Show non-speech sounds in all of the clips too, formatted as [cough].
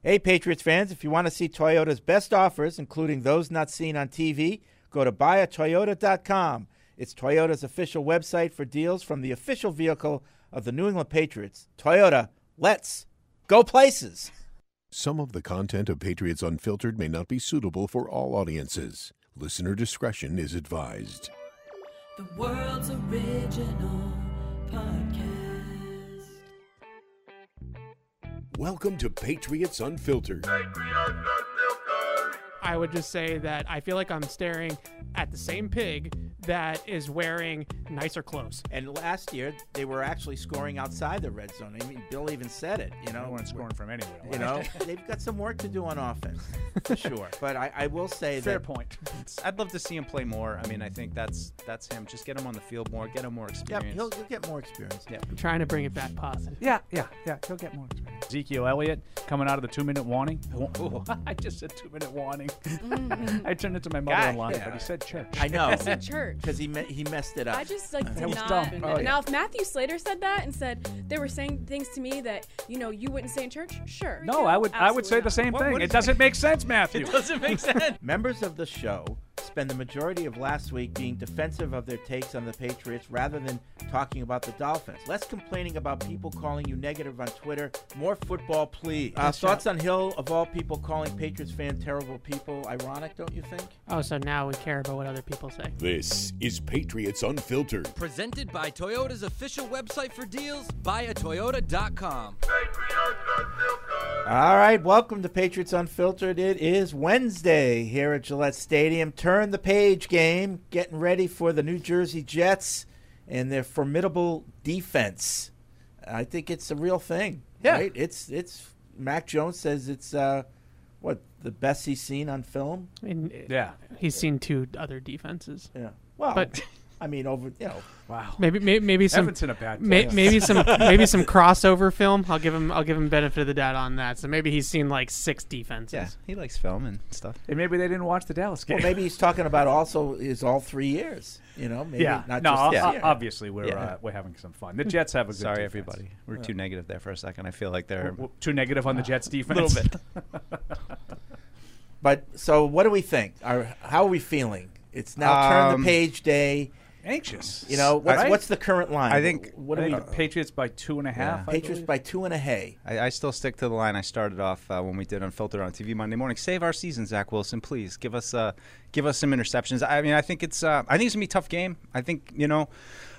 Hey, Patriots fans, if you want to see Toyota's best offers, including those not seen on TV, go to buyatoyota.com. It's Toyota's official website for deals from the official vehicle of the New England Patriots. Toyota, let's go places. Some of the content of Patriots Unfiltered may not be suitable for all audiences. Listener discretion is advised. The world's original podcast. Welcome to Patriots Unfiltered. I would just say that I feel like I'm staring at the same pig that is wearing nicer clothes. And last year, they were actually scoring outside the red zone. I mean, Bill even said it. You know, No one's scoring from anywhere. You know, [laughs] they've got some work to do on offense, [laughs] for sure. But I, I will say Fair that point. [laughs] I'd love to see him play more. I mean, I think that's that's him. Just get him on the field more, get him more Yep, experience. he'll, he'll get more experience. Yeah. I'm trying to bring it back positive. Yeah, yeah, yeah. He'll get more experience. Ezekiel Elliott coming out of the two-minute warning. Wa- I just said two-minute warning. Mm-hmm. [laughs] I turned it to my mother-in-law, yeah. but he said church. I know. That's in church. Because he, me- he messed it up. I just like did not. dumb. Oh, yeah. Now, if Matthew Slater said that and said they were saying things to me that you know you wouldn't say in church, sure. no, I would. I would say the same What- thing. what It is- doesn't make sense, Matthew. It doesn't make [laughs] sense. Members of the show spend the majority of last week being defensive of their takes on the Patriots rather than talking about the Dolphins. Less complaining about people calling you negative on Twitter. More football, please. Uh, thoughts on Hill, of all people, calling Patriots fan terrible people. Ironic, don't you think? Oh, so now we care about what other people say. This is Patriots Unfiltered. Presented by Toyota's official website for deals, buyatoyota.com. All right, welcome to Patriots Unfiltered. It is Wednesday here at Gillette Stadium. Turn the page game, getting ready for the New Jersey Jets and their formidable defense. I think it's a real thing. Yeah. right? It's it's Mac Jones says it's uh, what the best he's seen on film. And Yeah. he's seen two other defenses. Yeah. Well, But- [laughs] I mean, over you know, Wow. Maybe maybe, maybe some Everett's in a bad may, maybe some [laughs] maybe some crossover film. I'll give him I'll give him benefit of the doubt on that. So maybe he's seen like six defenses. yeah, he likes film and stuff. And maybe they didn't watch the Dallas game. well, maybe he's talking about [laughs] also is all three years. You know, maybe yeah. not no. just this o- year. obviously, we're Yeah. uh, we're having some fun. The Jets have a good. Sorry, defense. everybody. We're too negative there for a second. I feel like they're W- Too negative on the Jets defense. a defense. little bit. [laughs] But so, what do we think? Are, how are we feeling? It's now turn Um, the page day. Anxious. You know, what's, Right? what's the current line? I think- what I do we? think Patriots by two and a half. I Patriots by two and a hay. I, I still stick to the line I started off uh, when we did Unfiltered on TV Monday morning. Save our season, Zach Wilson, please. Give us uh, give us some interceptions. I mean, I think it's uh, I think it's gonna be a tough game. I think you know.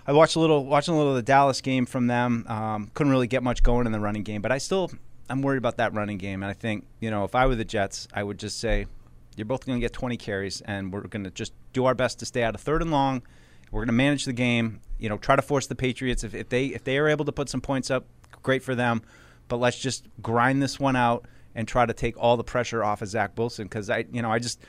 I watched a little, watching a little of the Dallas game from them. Um, couldn't really get much going in the running game, but I still, I'm worried about that running game. And I think, you know, if I were the Jets, I would just say, you're both going to get 20 carries, and we're going to just do our best to stay out of third and long. We're going to manage the game. You know, try to force the Patriots. If, if they if they are able to put some points up, great for them. But let's just grind this one out and try to take all the pressure off of Zach Wilson because I, you know, I just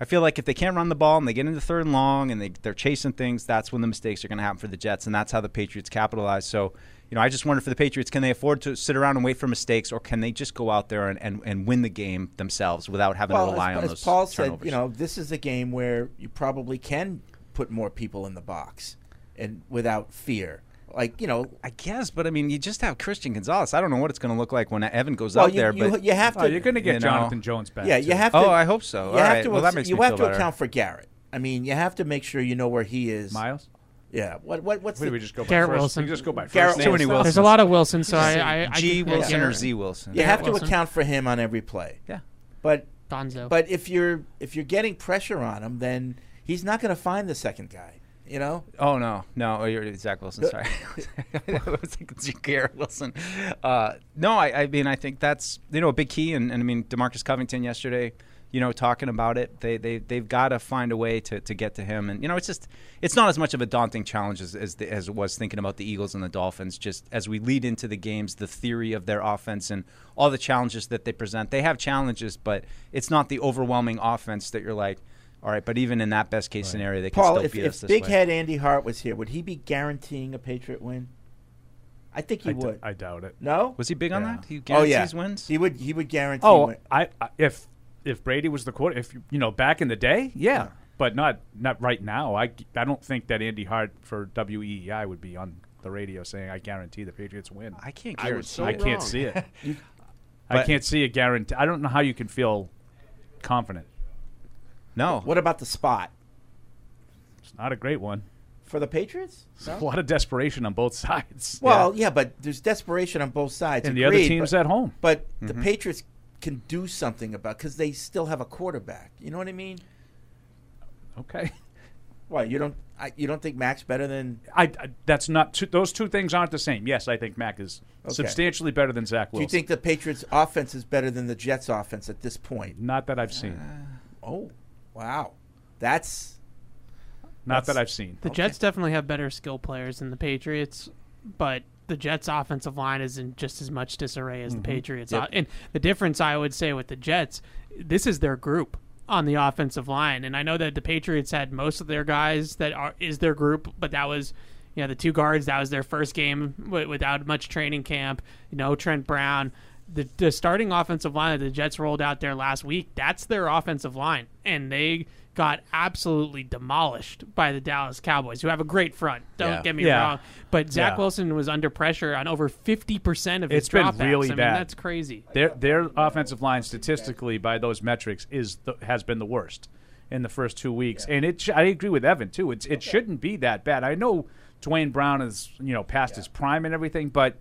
I feel like if they can't run the ball and they get into third and long and they they're chasing things, that's when the mistakes are going to happen for the Jets, and that's how the Patriots capitalize. So, you know, I just wonder for the Patriots, can they afford to sit around and wait for mistakes, or can they just go out there and, and, and win the game themselves without having Well, to rely as, on as those Paul turnovers? said, you know, this is a game where you probably can put more people in the box and without fear. Like you know, I guess, but I mean, you just have Christian Gonzalez. I don't know what it's going to look like when Evan goes well, out you, there, you, but you have oh, to. Oh, you're going to get you know. Jonathan Jones back. yeah, too. you have to. Oh, I hope so. You All have right. to. Well, that makes you me have feel to better. account for Garrett. I mean, you have to make sure you know where he is. Miles. Yeah. What? What? What's Who the? we just go by Garrett first? Wilson. We just go by first Garrett names. Too many Wilson. There's a lot of Wilson, so I, I, I G yeah, Wilson or Z Wilson. you have to Wilson. account for him on every play. Yeah. But Donzo. but if you're if you're getting pressure on him, then he's not going to find the second guy. You know. Oh no, no, oh, you're Zach Wilson. Sorry, [laughs] I was thinking it's Garrett Wilson. Uh, no, I, I mean I think that's you know a big key, and, and I mean Demarcus Covington yesterday, you know talking about it. They they they've got to find a way to, to get to him, and you know it's just it's not as much of a daunting challenge as as, the, as it was thinking about the Eagles and the Dolphins. Just as we lead into the games, the theory of their offense and all the challenges that they present. They have challenges, but it's not the overwhelming offense that you're like. All right, but even in that best case scenario, they can Paul, still if, beat if us this Big way. Head Andy Hart was here, would he be guaranteeing a Patriot win? I think he I, d- would. I doubt it. no. Was he big on that? He oh guarantees yeah. wins. He would. He would guarantee. Oh, win. I, I if if Brady was the quarter, if you know back in the day, yeah, Yeah. but not not right now. I I don't think that Andy Hart for WEEI would be on the radio saying I guarantee the Patriots win. I can't I guarantee. was so I can't see it. [laughs] I can't see a guarantee. I don't know how you can feel confident. No. What about the spot It's not a great one. for the Patriots? [laughs] A lot of desperation on both [laughs] sides. Well, yeah. but there's desperation on both sides. And the other team's but, at home. But the Mm-hmm. Patriots can do something about because they still have a quarterback. You know what I mean? Okay. What you don't I, you don't think Mac's better than? I, I that's not two, those two things aren't the same. Yes, I think Mac is Okay. substantially better than Zach Do you think the Patriots' offense is better than the Jets' offense at this point? Not that I've seen. Oh, wow, that's Not that I've seen. The Jets definitely have better skill players than the Patriots, but the Jets' offensive line is in just as much disarray as the mm-hmm. Patriots. Yep. And the difference I would say with the Jets, this is their group on the offensive line. And I know that the Patriots had most of their guys that are is their group, but that was you know the two guards that was their first game w- without much training camp. You know Trent Brown. The, the starting offensive line that the Jets rolled out there last week, that's their offensive line. And they got absolutely demolished by the Dallas Cowboys, who have a great front. Don't Yeah. get me Yeah. wrong. But Zach Yeah. Wilson was under pressure on over 50% of his It's been dropbacks. really I mean, bad. that's crazy. Their their offensive line statistically by those metrics is the, has been the worst in the first two weeks, and it sh- I agree with Evan too. It's it shouldn't be that bad. I know Duane Brown is you know past his prime and everything, but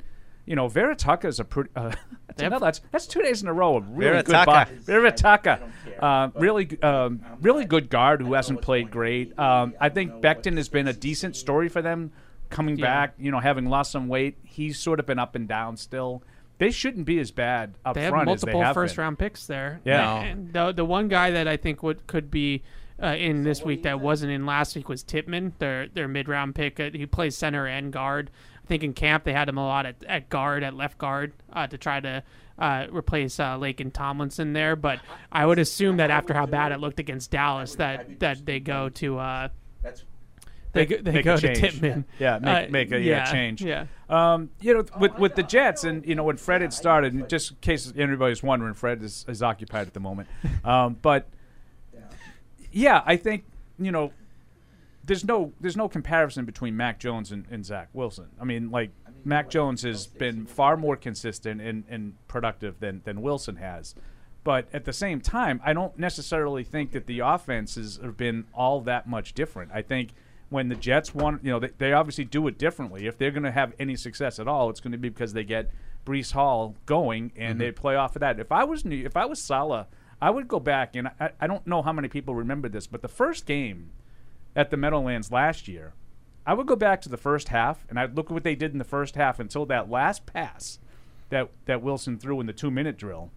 you know Vera Tucker is a pretty. Uh, [laughs] that's, another, that's that's two days in a row of really Vera good Tucker. buy. Vera Tucker, uh, really um, really good guard who hasn't played great. Um, I think Becton has been a decent story for them coming Yeah. back. You know, having lost some weight, he's sort of been up and down still. They shouldn't be as bad up They have front multiple as they have first been. round picks there. Yeah. And the the one guy that I think would could be uh, in this week that wasn't in last week was Tippmann, their their mid round pick. Uh, he plays center and guard. I think in camp they had him a lot at, at guard, at left guard, uh, to try to uh, replace uh, Laken Tomlinson there. But I would assume that after how bad it looked against Dallas, that that they go to uh, they they make go to change. Tippmann. Yeah, make, Uh, make a yeah, change. Yeah. Um, you know, with with the Jets, and you know, when Fred had started, and just in case anybody's wondering, Fred is, is occupied at the moment. Um, but yeah, I think you know, there's no there's no comparison between Mac Jones and, and Zach Wilson. I mean, like Mac Jones has been far more consistent and, and productive than than Wilson has. But at the same time, I don't necessarily think that the offenses have been all that much different. I think when the Jets want, you know, they, they obviously do it differently. If they're going to have any success at all, it's going to be because they get Breece Hall going and mm-hmm. they play off of that. If I was New, if I was Salah, I would go back and I, I don't know how many people remember this, but the first game at the Meadowlands last year, I would go back to the first half and I'd look at what they did in the first half until that last pass that that Wilson threw in the two minute drill.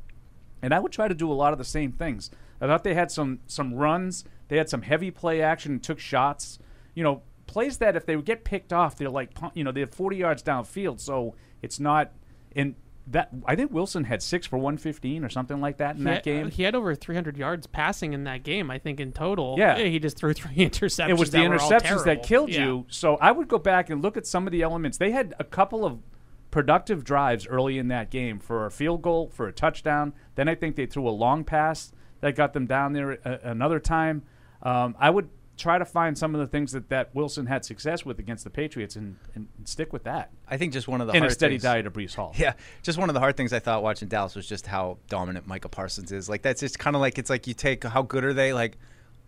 And I would try to do a lot of the same things. I thought they had some some runs, they had some heavy play action, and took shots. You know, plays that if they would get picked off, they're like you know they're 40 yards downfield, so it's not in that. I think Wilson had six for 115 or something like that in He that had, game. he had over 300 yards passing in that game, I think, in total. Yeah. he just threw three [laughs] interceptions. it was the interceptions that killed Yeah. you. So I would go back and look at some of the elements. They had a couple of productive drives early in that game for a field goal, for a touchdown. Then I think they threw a long pass that got them down there a, another time. Um, I would try to find some of the things that, that Wilson had success with against the Patriots and, and, and stick with that. I think just one of the In a hard steady things- diet of Breece Hall. Yeah, just one of the hard things I thought watching Dallas was just how dominant Micah Parsons is. Like that's just kind of like it's like you take how good are they? Like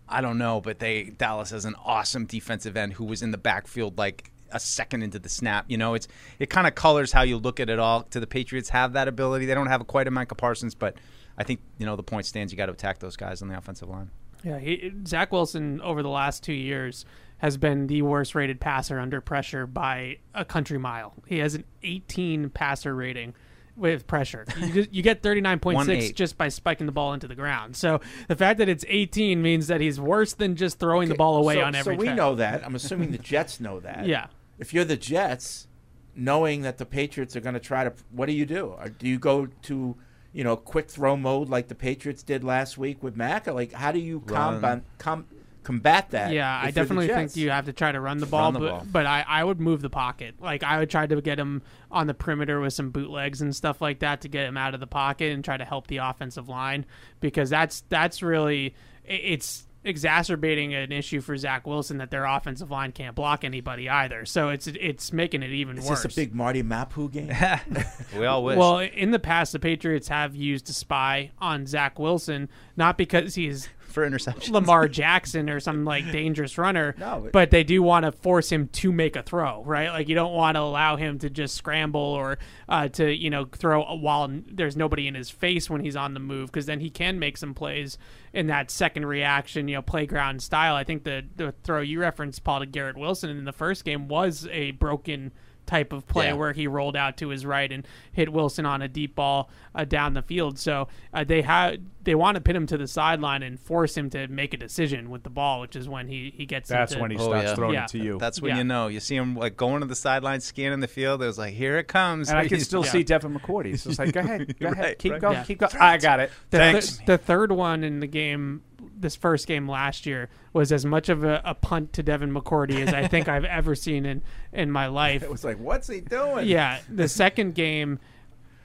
I don't know, but they Dallas has an awesome defensive end who was in the backfield like a second into the snap. You know, it's it kind of colors how you look at it all. To the Patriots have that ability. They don't have quite a Micah Parsons, but I think you know the point stands. You got to attack those guys on the offensive line. Yeah, he, Zach Wilson over the last two years has been the worst rated passer under pressure by a country mile. He has an 18 passer rating with pressure. You, [laughs] you get 39.6 just by spiking the ball into the ground. So the fact that it's 18 means that he's worse than just throwing the ball away so, on every So we check. know that. I'm [laughs] assuming the Jets know that. Yeah. If you're the Jets, knowing that the Patriots are going to try to, what do you do? Or do you go to, you know, quick throw mode like the Patriots did last week with Mac? Like, how do you combat com, combat that? Yeah, I definitely think you have to try to run the ball, the but, ball. but I, I would move the pocket. Like I would try to get him on the perimeter with some bootlegs and stuff like that to get him out of the pocket and try to help the offensive line because that's that's really i- it's exacerbating an issue for Zach Wilson that their offensive line can't block anybody either. So it's it's making it even Is worse. this a big Marte Mapu game? [laughs] [laughs] We all wish. Well, in the past, the Patriots have used a spy on Zach Wilson, not because he's for interceptions. Lamar [laughs] Jackson or some like dangerous runner, No, but- but they do want to force him to make a throw, right? Like you don't want to allow him to just scramble or uh, to you know throw while there's nobody in his face when he's on the move because then he can make some plays in that second reaction, you know, playground style. I think the the throw you referenced, Paul, to Garrett Wilson in the first game was a broken type of play Yeah. where he rolled out to his right and hit Wilson on a deep ball uh, down the field. So uh, they have they want to pin him to the sideline and force him to make a decision with the ball, which is when he he gets. That's into, when he Oh, starts yeah. throwing Yeah. it to you. That's when Yeah. you know. You see him like going to the sideline, scanning the field. It was like, here it comes. and I can [laughs] still Yeah. see Devin McCourty. It's like, go ahead, go [laughs] ahead, Right, keep right. going, Yeah. keep going. I got it. The, Thanks. The, the third one in the game, this first game last year, was as much of a, a punt to Devin McCourty as I think I've ever seen in in my [laughs] life. it was like, what's he doing? Yeah, [laughs] the second game,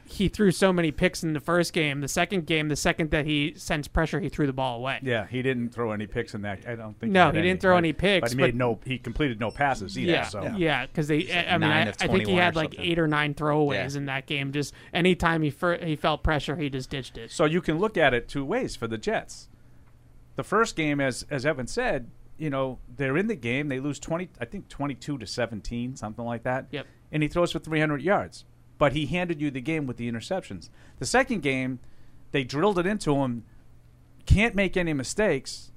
he threw so many picks in the first game. The second game, the second that he sensed pressure, he threw the ball away. Yeah, he didn't throw any picks in that. I don't think. No, had he didn't throw but- any picks, but he made but- no. He completed no passes either. Yeah, so. yeah, because they. I mean, I, I think he had like something. eight or nine throwaways Yeah. in that game. Just anytime he he felt pressure, he just ditched it. So you can look at it two ways for the Jets. The first game, as as Evan said, you know they're in the game. They lose twenty, I think twenty two to seventeen, something like that. Yep. And he throws for three hundred yards, but he handed you the game with the interceptions. The second game, they drilled it into him. Can't make any mistakes.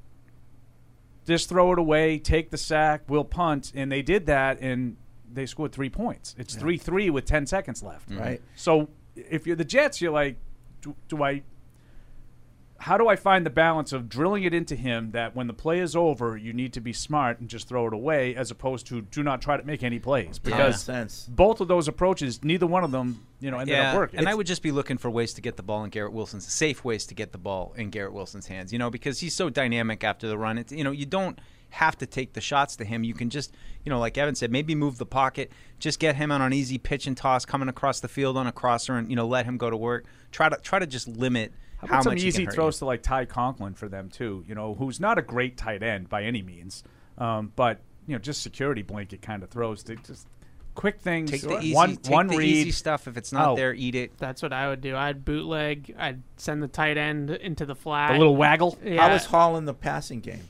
Just throw it away, take the sack, we'll punt, and they did that, and they scored three points. It's three three with ten seconds left. Right. So if you're the Jets, you're like, do, do I? How do I find the balance of drilling it into him that when the play is over, you need to be smart and just throw it away, as opposed to do not try to make any plays Makes because sense. both of those approaches, neither one of them, you know, ended yeah, up working. and I would just be looking for ways to get the ball in Garrett Wilson's safe ways to get the ball in Garrett Wilson's hands. You know, because he's so dynamic after the run. It's, you know, you don't have to take the shots to him. You can just, you know, like Evan said, maybe move the pocket, just get him on an easy pitch and toss coming across the field on a crosser, and you know, let him go to work. Try to try to just limit How how, some much easy can throws you. to like Ty Conklin for them too? You know, who's not a great tight end by any means, um, but you know, just security blanket kind of throws to just quick things. Take the easy, one take one the read. easy stuff. If it's not Oh. there, eat it. That's what I would do. I'd bootleg. I'd send the tight end into the flat. a little waggle. Yeah. How was hauling the passing game?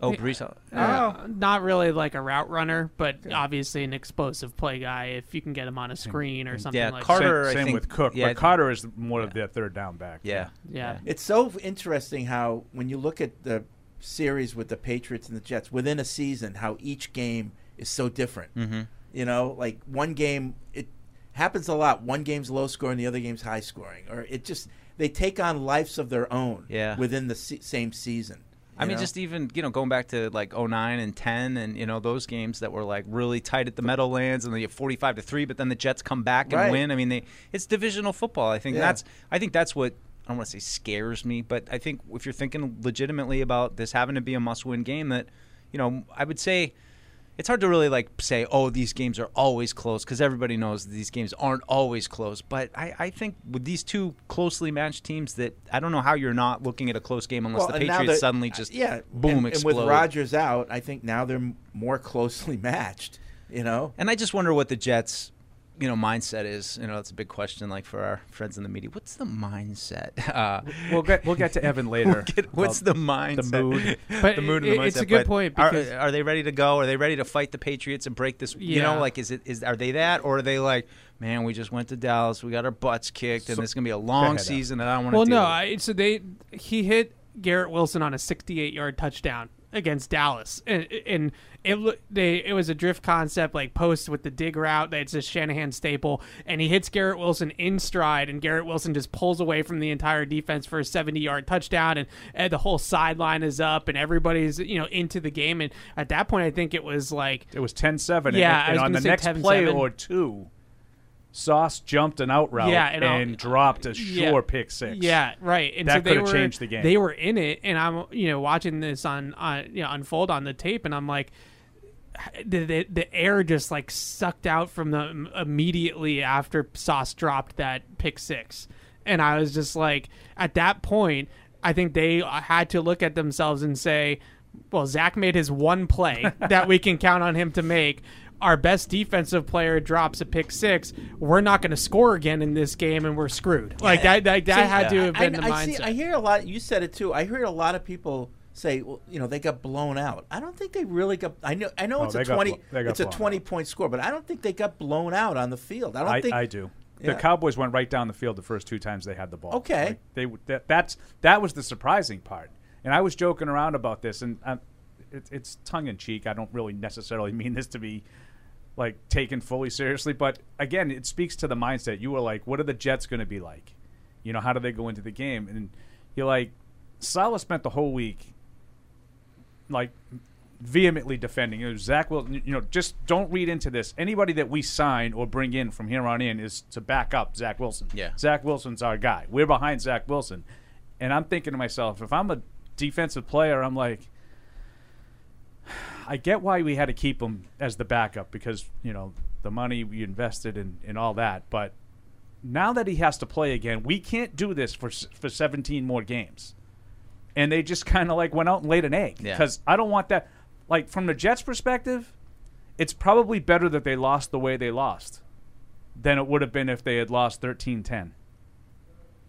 Oh, Breece. Uh, not really like a route runner, but obviously an explosive play guy. If you can get him on a screen or something yeah, like that. Carter- Same, I same think- with Cook, yeah, but Carter is more of their third down back. Yeah. that. Yeah. It's so interesting how when you look at the series with the Patriots and the Jets within a season, how each game is so different. Mm-hmm. You know, like one game it happens a lot. One game's low scoring, the other game's high scoring, or it just they take on lives of their own. Yeah. within the se- same season. I mean, know? just even you know going back to like 09 and 10, and you know those games that were like really tight at the Meadowlands, and they get 45 to three, but then the Jets come back and Right. win. I mean, they it's divisional football. I think Yeah. that's I think that's what I don't want to say scares me, but I think if you're thinking legitimately about this having to be a must-win game, that you know I would say it's hard to really like say, oh, these games are always close because everybody knows that these games aren't always close. But I, I think with these two closely matched teams, that I don't know how you're not looking at a close game unless Well, the Patriots that- suddenly uh, just yeah, boom and, explode. And with Rodgers out, I think now they're more closely [laughs] matched. You know, And I just wonder what the Jets, you know, mindset is. You know, that's a big question. Like for our friends in the media, what's the mindset? [laughs] Uh, We'll get we'll get to Evan [laughs] later. get- what's the about mindset? the mood. [laughs] But the mood and the it- it's mindset. a good But point are- because are, they ready to go? Are they ready to fight the Patriots and break this? You know, like is it is are they that or are they like, man, we just went to Dallas, we got our butts kicked, and So- this is gonna be a long season, and I don't want to. well, deal no. I, so they he hit Garrett Wilson on a 68 yard touchdown against Dallas, and, and it they it was a drift concept like post with the dig route. That's a Shanahan staple, and he hits Garrett Wilson in stride, and Garrett Wilson just pulls away from the entire defense for a 70 yard touchdown, and, and the whole sideline is up, and everybody's you know into the game, and at that point, I think it was like It was 10-7. and- Yeah, I and, on the next 10-7. play or two, Sauce jumped an out route Yeah, and, and dropped a Yeah. sure pick six. Yeah, right. And That so they could've changed the game. They were in it, and I'm you know watching this on on you know unfold on the tape, and I'm like, the the, the air just like sucked out from them um, immediately after Sauce dropped that pick six, and I was just like, at that point. I think they uh, had to look at themselves and say, well, Zach made his one play [laughs] that we can count on him to make. Our best defensive player drops a pick six. We're not going to score again in this game, and we're screwed. Like that. That, that had to have been I, the I mindset. see- I hear a lot. You said it too. I hear a lot of people say, well, you know, they got blown out. I don't think they really got. I know. I know Oh, it's a twenty. it's a twenty point score, but I don't think they got blown out on the field. I don't I, think. I do. Yeah. The Cowboys went right down the field the first two times they had the ball. Okay. Like, they that, that's that was the surprising part. And I was joking around about this, and um, it, it's tongue in cheek. I don't really necessarily [laughs] mean this to be like taken fully seriously, but again, it speaks to the mindset. You were like, "What are the Jets going to be like? You know, how do they go into the game?" And you're like, Salah spent the whole week like vehemently defending. It was Zach Wilson. You know, just don't read into this. Anybody that we sign or bring in from here on in is to back up Zach Wilson. Yeah. Zach Wilson's our guy. We're behind Zach Wilson. And I'm thinking to myself, if I'm a defensive player, I'm like, I get why we had to keep him as the backup because, you know, the money we invested in, in all that. But now that he has to play again, we can't do this for for 17 more games. And they just kind of like went out and laid an egg Yeah. because I don't want that. Like from the Jets' perspective, it's probably better that they lost the way they lost than it would have been if they had lost 13-10.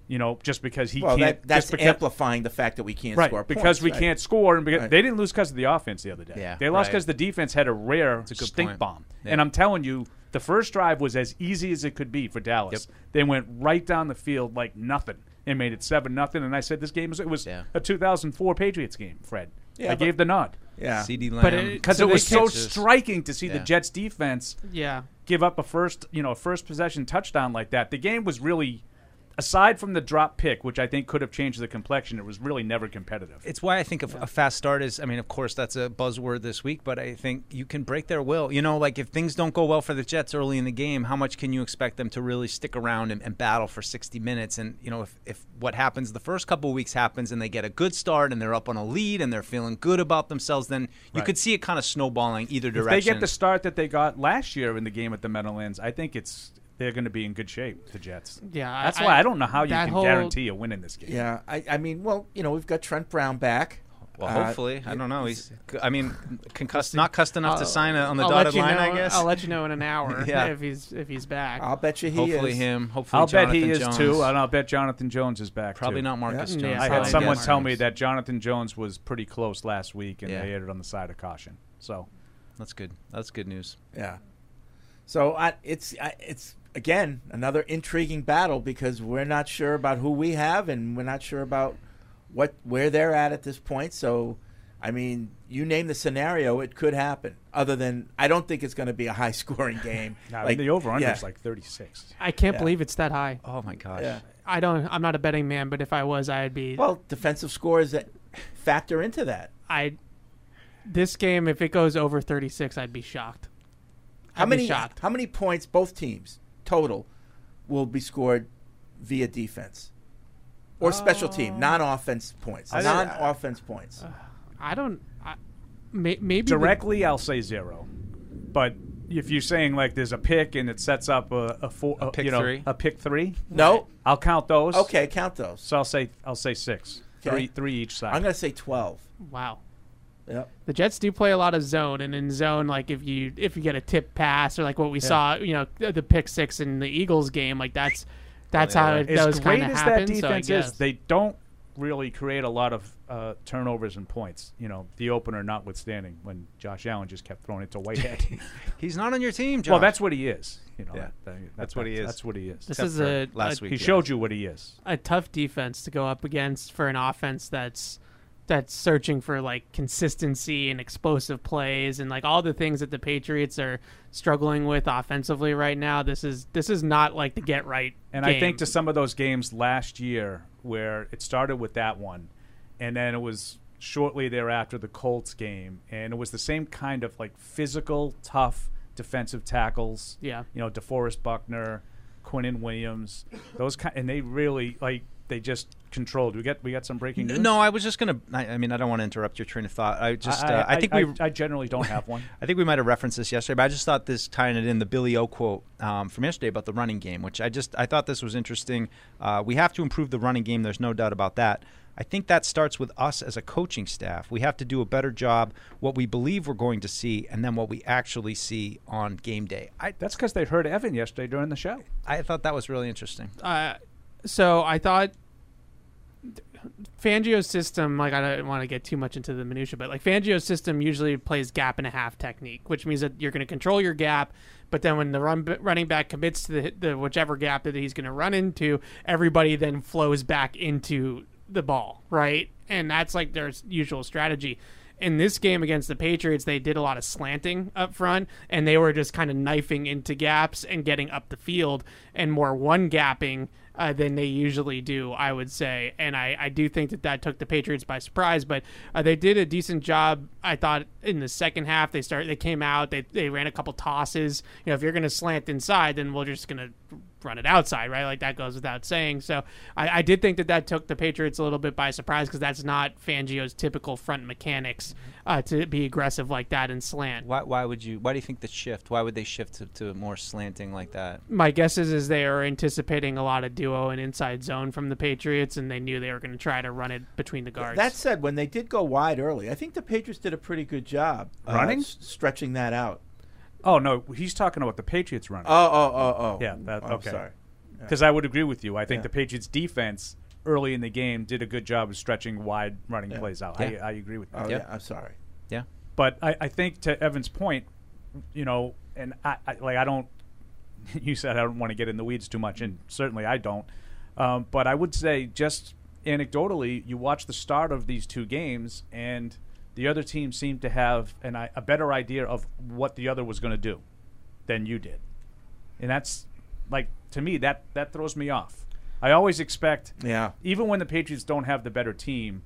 You know, just because he well, can't. that, that's just because, amplifying the fact that we can't right score because we right. can't score, and because Right. they didn't lose because of the offense the other day. Yeah, they lost right. because the defense had a rare a good stink point. bomb. Yeah. And I'm telling you, the first drive was as easy as it could be for Dallas. They went right down the field like nothing and made it seven nothing. And I said this game was it was Yeah. a 2004 Patriots game. Fred, Yeah, I but- gave the nod Yeah. CeeDee Lamb. But it- because So it was so catches- striking to see the Jets defense yeah. give up a first, you know, a first possession touchdown like that. The game was really, aside from the drop pick, which I think could have changed the complexion, it was really never competitive. It's why I think a, a fast start is. I mean, of course, that's a buzzword this week, but I think you can break their will. You know, like if things don't go well for the Jets early in the game, how much can you expect them to really stick around and, and battle for 60 minutes? And you know, if, if what happens the first couple of weeks happens and they get a good start and they're up on a lead and they're feeling good about themselves, then you Right. could see it kind of snowballing either if direction. they get the start that they got last year in the game at the Meadowlands, I think it's they're going to be in good shape. The Jets. Yeah, that's I- why I don't know how you can whole- guarantee a win in this game. Yeah, I, I mean, well, you know, we've got Trent Brown back. well, Uh, hopefully, I don't know. He's, I mean, concussed, not cussed enough to sign a, on the I'll dotted line. know, I guess. I'll let you know in an hour [laughs] Yeah. if he's if he's back. I'll bet you he is. hopefully is. him. Hopefully, I'll bet he is Jones. too, and I'll bet Jonathan Jones is back. Probably too. not Marcus Yeah. Jones. Yeah, I had someone Marcus tell me that Jonathan Jones was pretty close last week, and Yeah. they it on the side of caution. So That's good. That's good news. Yeah. So I, it's I, it's again another intriguing battle because we're not sure about who we have and we're not sure about what where they're at at this point. So, I mean, you name the scenario, it could happen. Other than I don't think it's going to be a high [laughs] scoring game. [laughs] now Like, the over under yeah. is like 36. I can't Yeah. believe it's that high. Oh my gosh. Yeah. I don't. I'm not a betting man, but if I was, I'd be. Well, defensive scores that factor into that. I. This game, if it goes over 36, I'd be shocked. How I'd be many shocked. how many points both teams total will be scored via defense or special team, oh. non-offense points, I don't- non-offense points. I don't. I, may, maybe the- Directly, I'll say zero. But if you're saying like there's a pick and it sets up a, a four, A pick you know, three? a pick three, No, I'll count those. okay, count those. So I'll say I'll say six, Okay. three, three each side. I'm going to say twelve. wow. Yep. The Jets do play a lot of zone, and in zone, like if you if you get a tip pass or like what we saw, you know, the, the pick six in the Eagles game, like that's [laughs] that's the how other it way. as does great kind of as happen. that defense guess. is, they don't really create a lot of uh, turnovers and points. You know, the opener notwithstanding, when Josh Allen just kept throwing it to Whitehead. [laughs] He's not on your team, Josh. well, that's what he is. You know, Yeah. that- that- That's what he is. That's what he is. this Except is a, last a week. He yeah. showed you what he is. a tough defense to go up against for an offense that's that's searching for like consistency and explosive plays and like all the things that the Patriots are struggling with offensively right now. This is this is not like the get right. And I think to some of those games last year where it started with that one, and then it was shortly thereafter the Colts game, and it was the same kind of like physical, tough defensive tackles. Yeah. You know, DeForest Buckner, Quinnen Williams, those kind, and they really like they just controlled. We got we got some breaking news. No, I was just gonna. I, I mean, I don't want to interrupt your train of thought. I just. I, uh, I, think we. I generally don't have one. [laughs] I think we might have referenced this yesterday, but I just thought this tying it in the Billy O quote um, from yesterday about the running game, which I just I thought this was interesting. Uh, we have to improve the running game. There's no doubt about that. I think that starts with us as a coaching staff. We have to do a better job what we believe we're going to see and then what we actually see on game day. I That's because they heard Evan yesterday during the show. I thought that was really interesting. Uh, so I thought Fangio's system, like I don't want to get too much into the minutia, but like Fangio's system usually plays gap and a half technique, which means that you're going to control your gap, but then when the run running back commits to the, the whichever gap that he's going to run into, everybody then flows back into the ball, right? And that's like their usual strategy. In this game against the Patriots, they did a lot of slanting up front, and they were just kind of knifing into gaps and getting up the field, and more one gapping uh, than they usually do, I would say. And I, I do think that that took the Patriots by surprise, but uh, they did a decent job. I thought in the second half they started, they came out, they they ran a couple tosses. You know, if you're going to slant inside, then we're just going to run it outside, right? Like that goes without saying. So I, I did think that that took the Patriots a little bit by surprise because that's not Fangio's typical front mechanics uh, to be aggressive like that and slant. Why, why would you? Why do you think the shift? Why would they shift to, to more slanting like that? my guess is is they are anticipating a lot of duo and inside zone from the Patriots, and they knew they were going to try to run it between the guards. That said, when they did go wide early, I think the Patriots did a pretty good job uh, Running? s- stretching that out. Oh no, he's talking about the Patriots running. Oh, oh, oh, oh. Yeah, that- Oh, okay. Sorry. Because I would agree with you. I think Yeah. the Patriots defense early in the game did a good job of stretching wide running Yeah. plays out. Yeah. I, I agree with you. Oh, Yeah. yeah. I'm sorry. Yeah. But I, I think to Evan's point, you know, and I, I like I don't. [laughs] You said I don't want to get in the weeds too much, and certainly I don't. Um, but I would say just anecdotally, you watch the start of these two games, and the other team seemed to have an, a better idea of what the other was going to do than you did, and that's like to me that that throws me off. I always expect Yeah. even when the Patriots don't have the better team,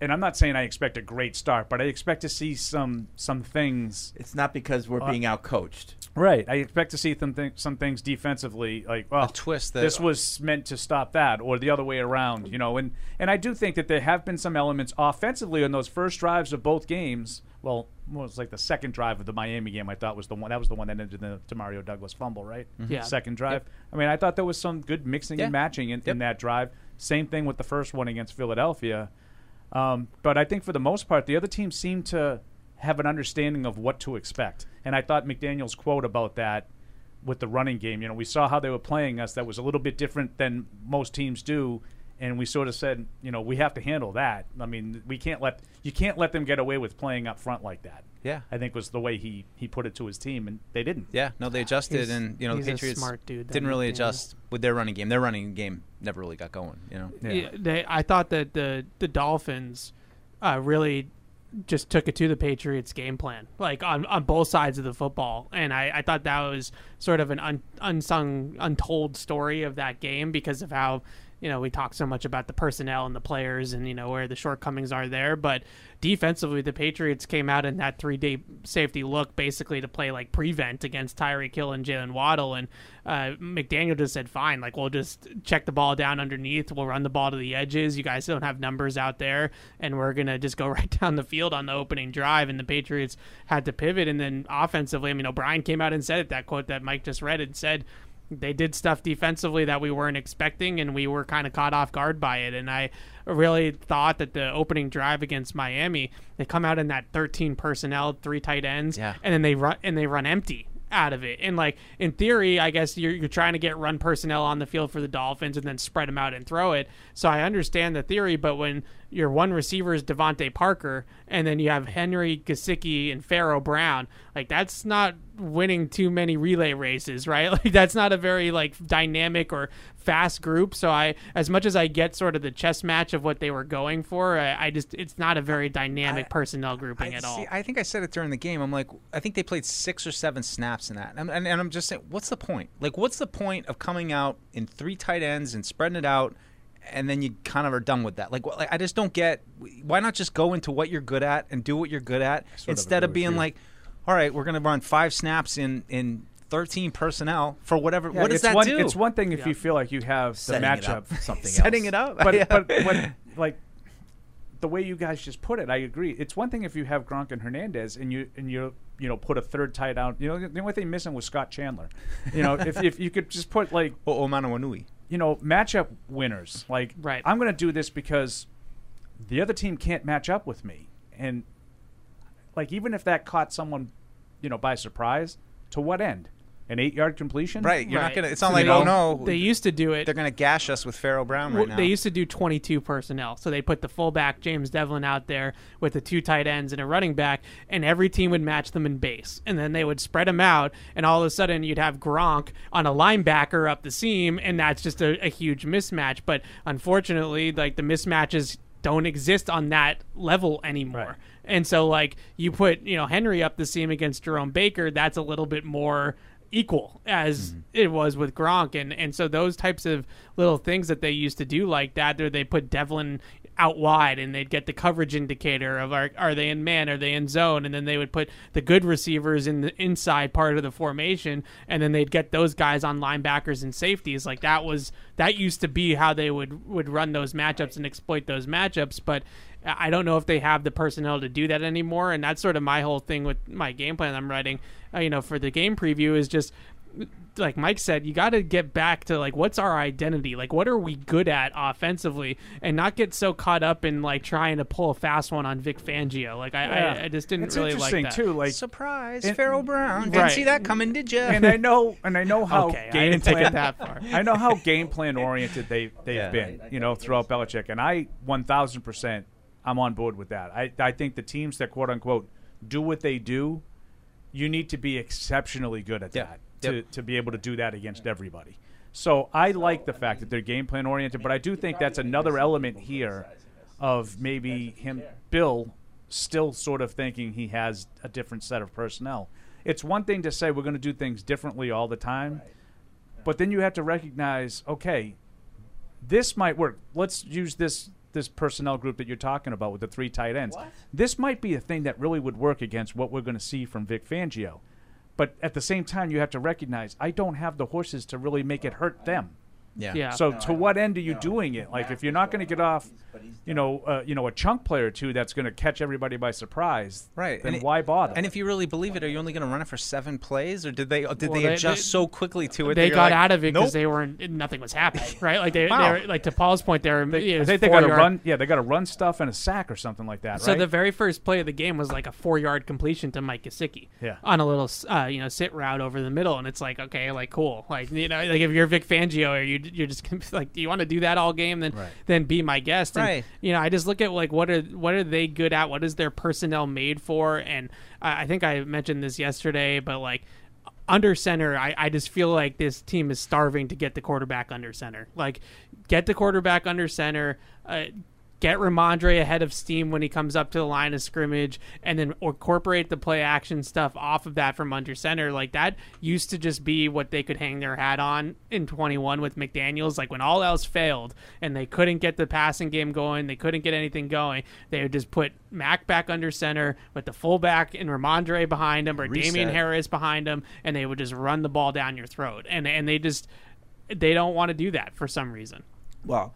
and I'm not saying I expect a great start, but I expect to see some some things. It's not because we're Uh, being outcoached. Right. I expect to see some th- some things defensively, like well, A twist that- this was meant to stop that, or the other way around. You know, and and I do think that there have been some elements offensively in those first drives of both games. Well, it was like the second drive of the Miami game. I thought was the one that was the one that ended in the Demario Douglas fumble, right? Yeah. Second drive. I mean, I thought there was some good mixing Yeah. and matching in, Yep. in that drive. Same thing with the first one against Philadelphia. Um, but I think for the most part, the other team seemed to have an understanding of what to expect. And I thought McDaniel's quote about that with the running game, you know, we saw how they were playing us that was a little bit different than most teams do. And we sort of said, you know, we have to handle that. I mean, we can't let you can't let them get away with playing up front like that. Yeah. I think was the way he he put it to his team, and they didn't. Yeah, no, they adjusted, He's- and you know the Patriots smart dude, didn't really McDaniel. adjust with their running game. Their running game never really got going. You know, Yeah. Yeah, they, I thought that the the Dolphins uh, really just took it to the Patriots game plan, like on, on both sides of the football, and I, I thought that was sort of an un, unsung, untold story of that game because of how you know we talk so much about the personnel and the players and you know where the shortcomings are there, but defensively the Patriots came out in that three day safety look basically to play like prevent against Tyreek Hill and Jaylen Waddle, and uh, McDaniel just said fine, like we'll just check the ball down underneath, we'll run the ball to the edges. You guys don't have numbers out there, and we're gonna just go [laughs] right down the field on the opening drive. And the Patriots had to pivot, and then offensively, I mean, O'Brien came out and said it. That quote that Mike just read and said they did stuff defensively that we weren't expecting, and we were kind of caught off guard by it. And I really thought that the opening drive against Miami, they come out in that 13 personnel, three tight ends, Yeah. and then they run and they run empty out of it. And like in theory, I guess you're you're trying to get run personnel on the field for the Dolphins and then spread them out and throw it. So I understand the theory, but when your one receiver is DeVante Parker and then you have Henry Gesicki and Pharaoh Brown, like that's not winning too many relay races, right? [laughs] Like that's not a very like dynamic or fast group. So I, as much as I get sort of the chess match of what they were going for, I, I just it's not a very dynamic personnel grouping I, at all. see, I think I said it during the game. I'm like, I think they played six or seven snaps in that, and, and, and I'm just saying, what's the point? Like, what's the point of coming out in three tight ends and spreading it out, and then you kind of are done with that? Like, wh- like I just don't get. Why not just go into what you're good at and do what you're good at instead of agree being you. like, all right, we're gonna run five snaps in in 13 personnel for whatever. Yeah, what does it's that one, do? It's one thing if Yeah. you feel like you have the Setting it matchup, for something [laughs] setting else. it up, but Yeah. [laughs] but when like the way you guys just put it, I agree. It's one thing if you have Gronk and Hernandez and you and you you know put a third tight out. You know the only thing missing was Scott Chandler. You know if if you could just put like [laughs] Oh, Omano Wanui. you know, matchup winners. Like, Right. I'm going to do this because the other team can't match up with me, and like even if that caught someone, you know, by surprise, to what end? An eight-yard completion? Right. You're Right. not gonna. It's not You like oh, know, oh no, They used to do it. they're gonna gash us with Pharaoh Brown right Well, now. They used to do 22 personnel. So they put the fullback James Develin out there with the two tight ends and a running back, and every team would match them in base. And then they would spread them out, and all of a sudden you'd have Gronk on a linebacker up the seam, and that's just a, a huge mismatch. But unfortunately, like the mismatches don't exist on that level anymore. And so, like, you put, you know, Henry up the seam against Jerome Baker, that's a little bit more equal as mm-hmm. it was with Gronk. And, and so, those types of little things that they used to do like that, or they put Develin out wide and they'd get the coverage indicator of are, are they in man, are they in zone? And then they would put the good receivers in the inside part of the formation, and then they'd get those guys on linebackers and safeties. Like, that was, that used to be how they would, would run those matchups and exploit those matchups. But, I don't know if they have the personnel to do that anymore, and that's sort of my whole thing with my game plan I'm writing. Uh, you know, for the game preview is just like Mike said, you got to get back to like what's our identity? Like what are we good at offensively, and not get so caught up in like trying to pull a fast one on Vic Fangio. Like I, Yeah. I, I just didn't It's really like interesting that. too. Like, Surprise, And- Pharaoh Brown. Didn't Right. see that coming, did you? and I know, and I know how Okay, I game didn't take plan, it that far. I know how game plan oriented they they've Yeah. been, you know, throughout Belichick, and I one thousand percent I'm on board with that. I I think the teams that quote unquote do what they do, you need to be exceptionally good at Yeah. that to Yep. to be able to do that against everybody. So I like the fact that they're game plan oriented, but I do think that's another element here of maybe him Bill still sort of thinking he has a different set of personnel. It's one thing to say we're going to do things differently all the time, but then you have to recognize, okay, this might work. Let's use this this personnel group that you're talking about with the three tight ends. This might be a thing that really would work against what we're going to see from Vic Fangio. But at the same time, you have to recognize I don't have the horses to really make it hurt them. Yeah. Yeah. So to what end are you doing it? Like if you're not going to get off, you know, uh, you know, a chunk play or two that's going to catch everybody by surprise, Right. Then and it- why bother? And if you really believe it, are you only going to run it for seven plays, or did they did Well, they they- adjust they- so quickly to it? they got like, out of it because nope. they weren't nothing was happening, [laughs] right? Like they, Wow. they were like to Paul's point, they were they, it I was they got to run. Yeah, they got to run stuff and a sack or something like that. So right? the very first play of the game was like a four-yard completion to Mike Gesicki Yeah. on a little, uh, you know, sit route over the middle, and it's like, okay, like cool, like you know, like if you're Vic Fangio, or you you're just gonna be [laughs] like, do you want to do that all game? Then Right. then be my guest. And, Right. You know, I just look at like what are what are they good at? What is their personnel made for? And I, I think I mentioned this yesterday, but like under center, I, I just feel like this team is starving to get the quarterback under center. Like, get the quarterback under center. Uh, get Rhamondre ahead of steam when he comes up to the line of scrimmage, and then incorporate the play action stuff off of that from under center. Like that used to just be what they could hang their hat on in 21 with McDaniels. Like when all else failed and they couldn't get the passing game going, they couldn't get anything going, they would just put Mac back under center with the fullback and Rhamondre behind him or Reset. Damien Harris behind him, and they would just run the ball down your throat. And and they just they don't want to do that for some reason. Well,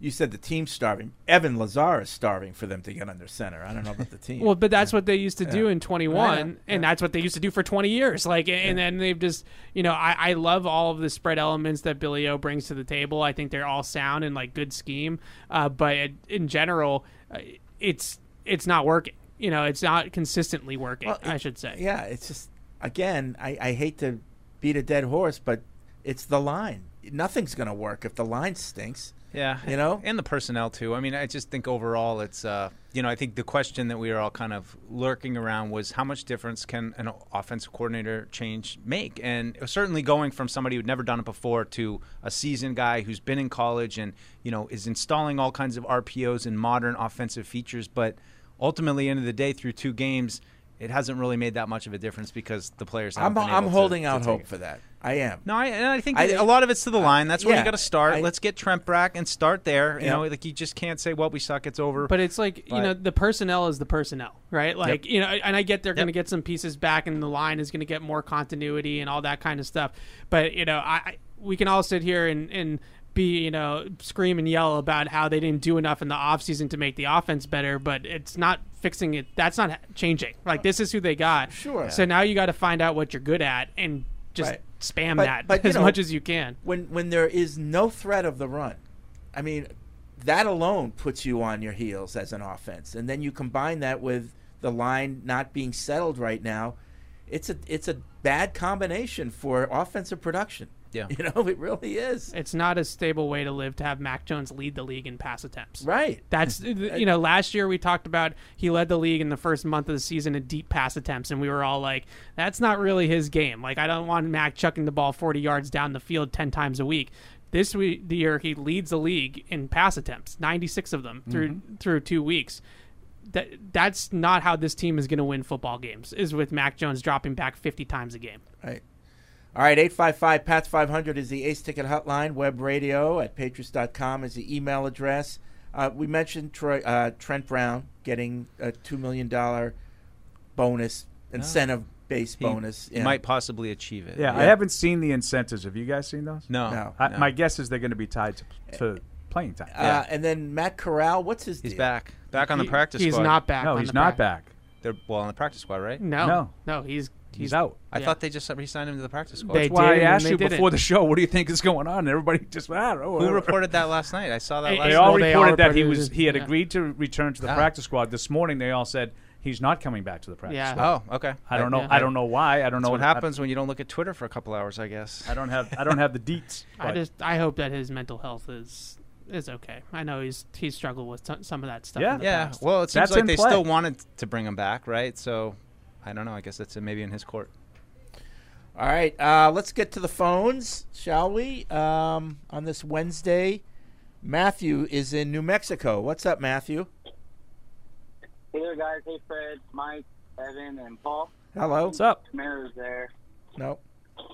you said the team's starving. Evan Lazar is starving for them to get under center. I don't know about the team. Well, but that's what they used to do Yeah. in 21, Yeah, yeah. and that's what they used to do for 20 years. Like, and then they've just, you know, I, I love all of the spread elements that Billy O brings to the table. I think they're all sound and like good scheme, uh, but it, in general, uh, it's it's not working. You know, it's not consistently working. Well, I should say. Yeah, it's just again, I, I hate to beat a dead horse, but it's the line. Nothing's going to work if the line stinks. Yeah, You know? and the personnel too. I mean, I just think overall, it's uh, you know, I think the question that we were all kind of lurking around was how much difference can an offensive coordinator change make? And certainly going from somebody who'd never done it before to a seasoned guy who's been in college and you know is installing all kinds of RPOs and modern offensive features, but ultimately, end of the day, through two games. It hasn't really made that much of a difference because the players. I'm, I'm to- holding to out hope it. for that. I am. No, I, and I think I- that a lot of it's to the line. That's where yeah, you got to start. I- Let's get Trent Brack and start there. You Yeah. know, like you just can't say, "Well, we suck. It's over." But it's like you know the personnel is the personnel, right? Like you know, and I get they're Yep. going to get some pieces back, and the line is going to get more continuity and all that kind of stuff. But you know, I, I we can all sit here and and be you know scream and yell about how they didn't do enough in the offseason to make the offense better, but it's not fixing it. That's not changing. Like this is who they got. Sure. So now you got to find out what you're good at and just Right. Spam But- that but, [laughs] as know, much as you can. when when there is no threat of the run, I mean, that alone puts you on your heels as an offense, and then you combine that with the line not being settled right now. It's a it's a bad combination for offensive production. Yeah. [laughs] you know it really is. It's not a stable way to live to have Mac Jones lead the league in pass attempts. Right. That's you know last year we talked about he led the league in the first month of the season in deep pass attempts and we were all like that's not really his game. Like I don't want Mac chucking the ball 40 yards down the field 10 times a week. This week, the year he leads the league in pass attempts, 96 of them through mm-hmm. through 2 weeks. That that's not how this team is going to win football games. Is with Mac Jones dropping back 50 times a game. Right. All right, 855 PATS 500 is the Ace Ticket Hotline. Web radio at patriots.com is the email address. Uh, we mentioned Troy, uh, Trent Brown getting a $2 million bonus, incentive based He bonus. Yeah. might possibly achieve it. Yeah, I haven't seen the incentives. Have you guys seen those? No. No. I, no. My guess is they're going to be tied to, to playing time. Uh, and then Matt Corral, what's his He's deal? back. Back on the He- practice He's squad. not back. no, on he's the not prac- back. They're well on the practice squad, right? No, No. no, he's He's out. I yeah. thought they just re-signed him to the practice squad. They That's why I did, and asked they you didn't. before the show. What do you think is going on? And everybody just I don't know. Who reported that last night? I saw that Hey, last They night. all Well, they all reported that he reported was it, he had yeah. agreed to return to the Ah. practice squad. This morning they all said he's not coming back to the practice Yeah. squad. Oh, okay. I don't know. Yeah. I don't know why. I don't That's know what happens when you don't look at Twitter for a couple hours, I guess. I, I don't have. I don't have the deets. [laughs] I but- just I hope that his mental health is is okay. I know he's he's struggled with some, some of that stuff. Yeah. in the Yeah. past. Well, it seems That's like in they play. still wanted to bring him back, right? So, I don't know. I guess that's maybe in his court. All right, uh, let's get to the phones, shall we? Um, on this Wednesday, Matthew is in New Mexico. What's up, Matthew? Hey there, guys. Hey, Fred, Mike, Evan, and Paul. Hello. What's up? Mayor's there. No.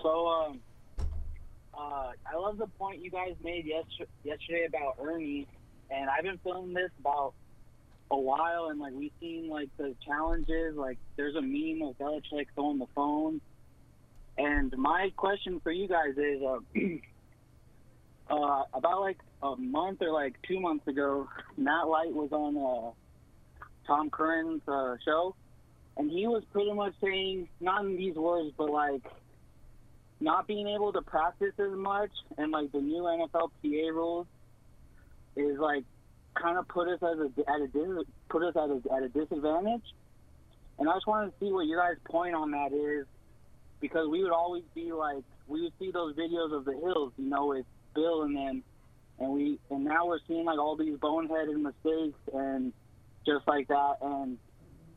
So, um, uh, I love the point you guys made yes- yesterday about Ernie, and I've been feeling this about a while, and like we've seen like the challenges. Like there's a meme of Belichick throwing the phone, and my question for you guys is, uh, [clears throat] uh, about like a month or like two months ago, Matt Light was on uh, Tom Curran's uh, show, and he was pretty much saying, not in these words, but like not being able to practice as much and like the new NFLPA rules is like kind of put us as a at a put us at a, at a disadvantage. And I just wanted to see what your guys' point on that is, because we would always be like we would see those videos of the hills, you know, with Bill and them, and we and now we're seeing like all these boneheaded mistakes and just like that. And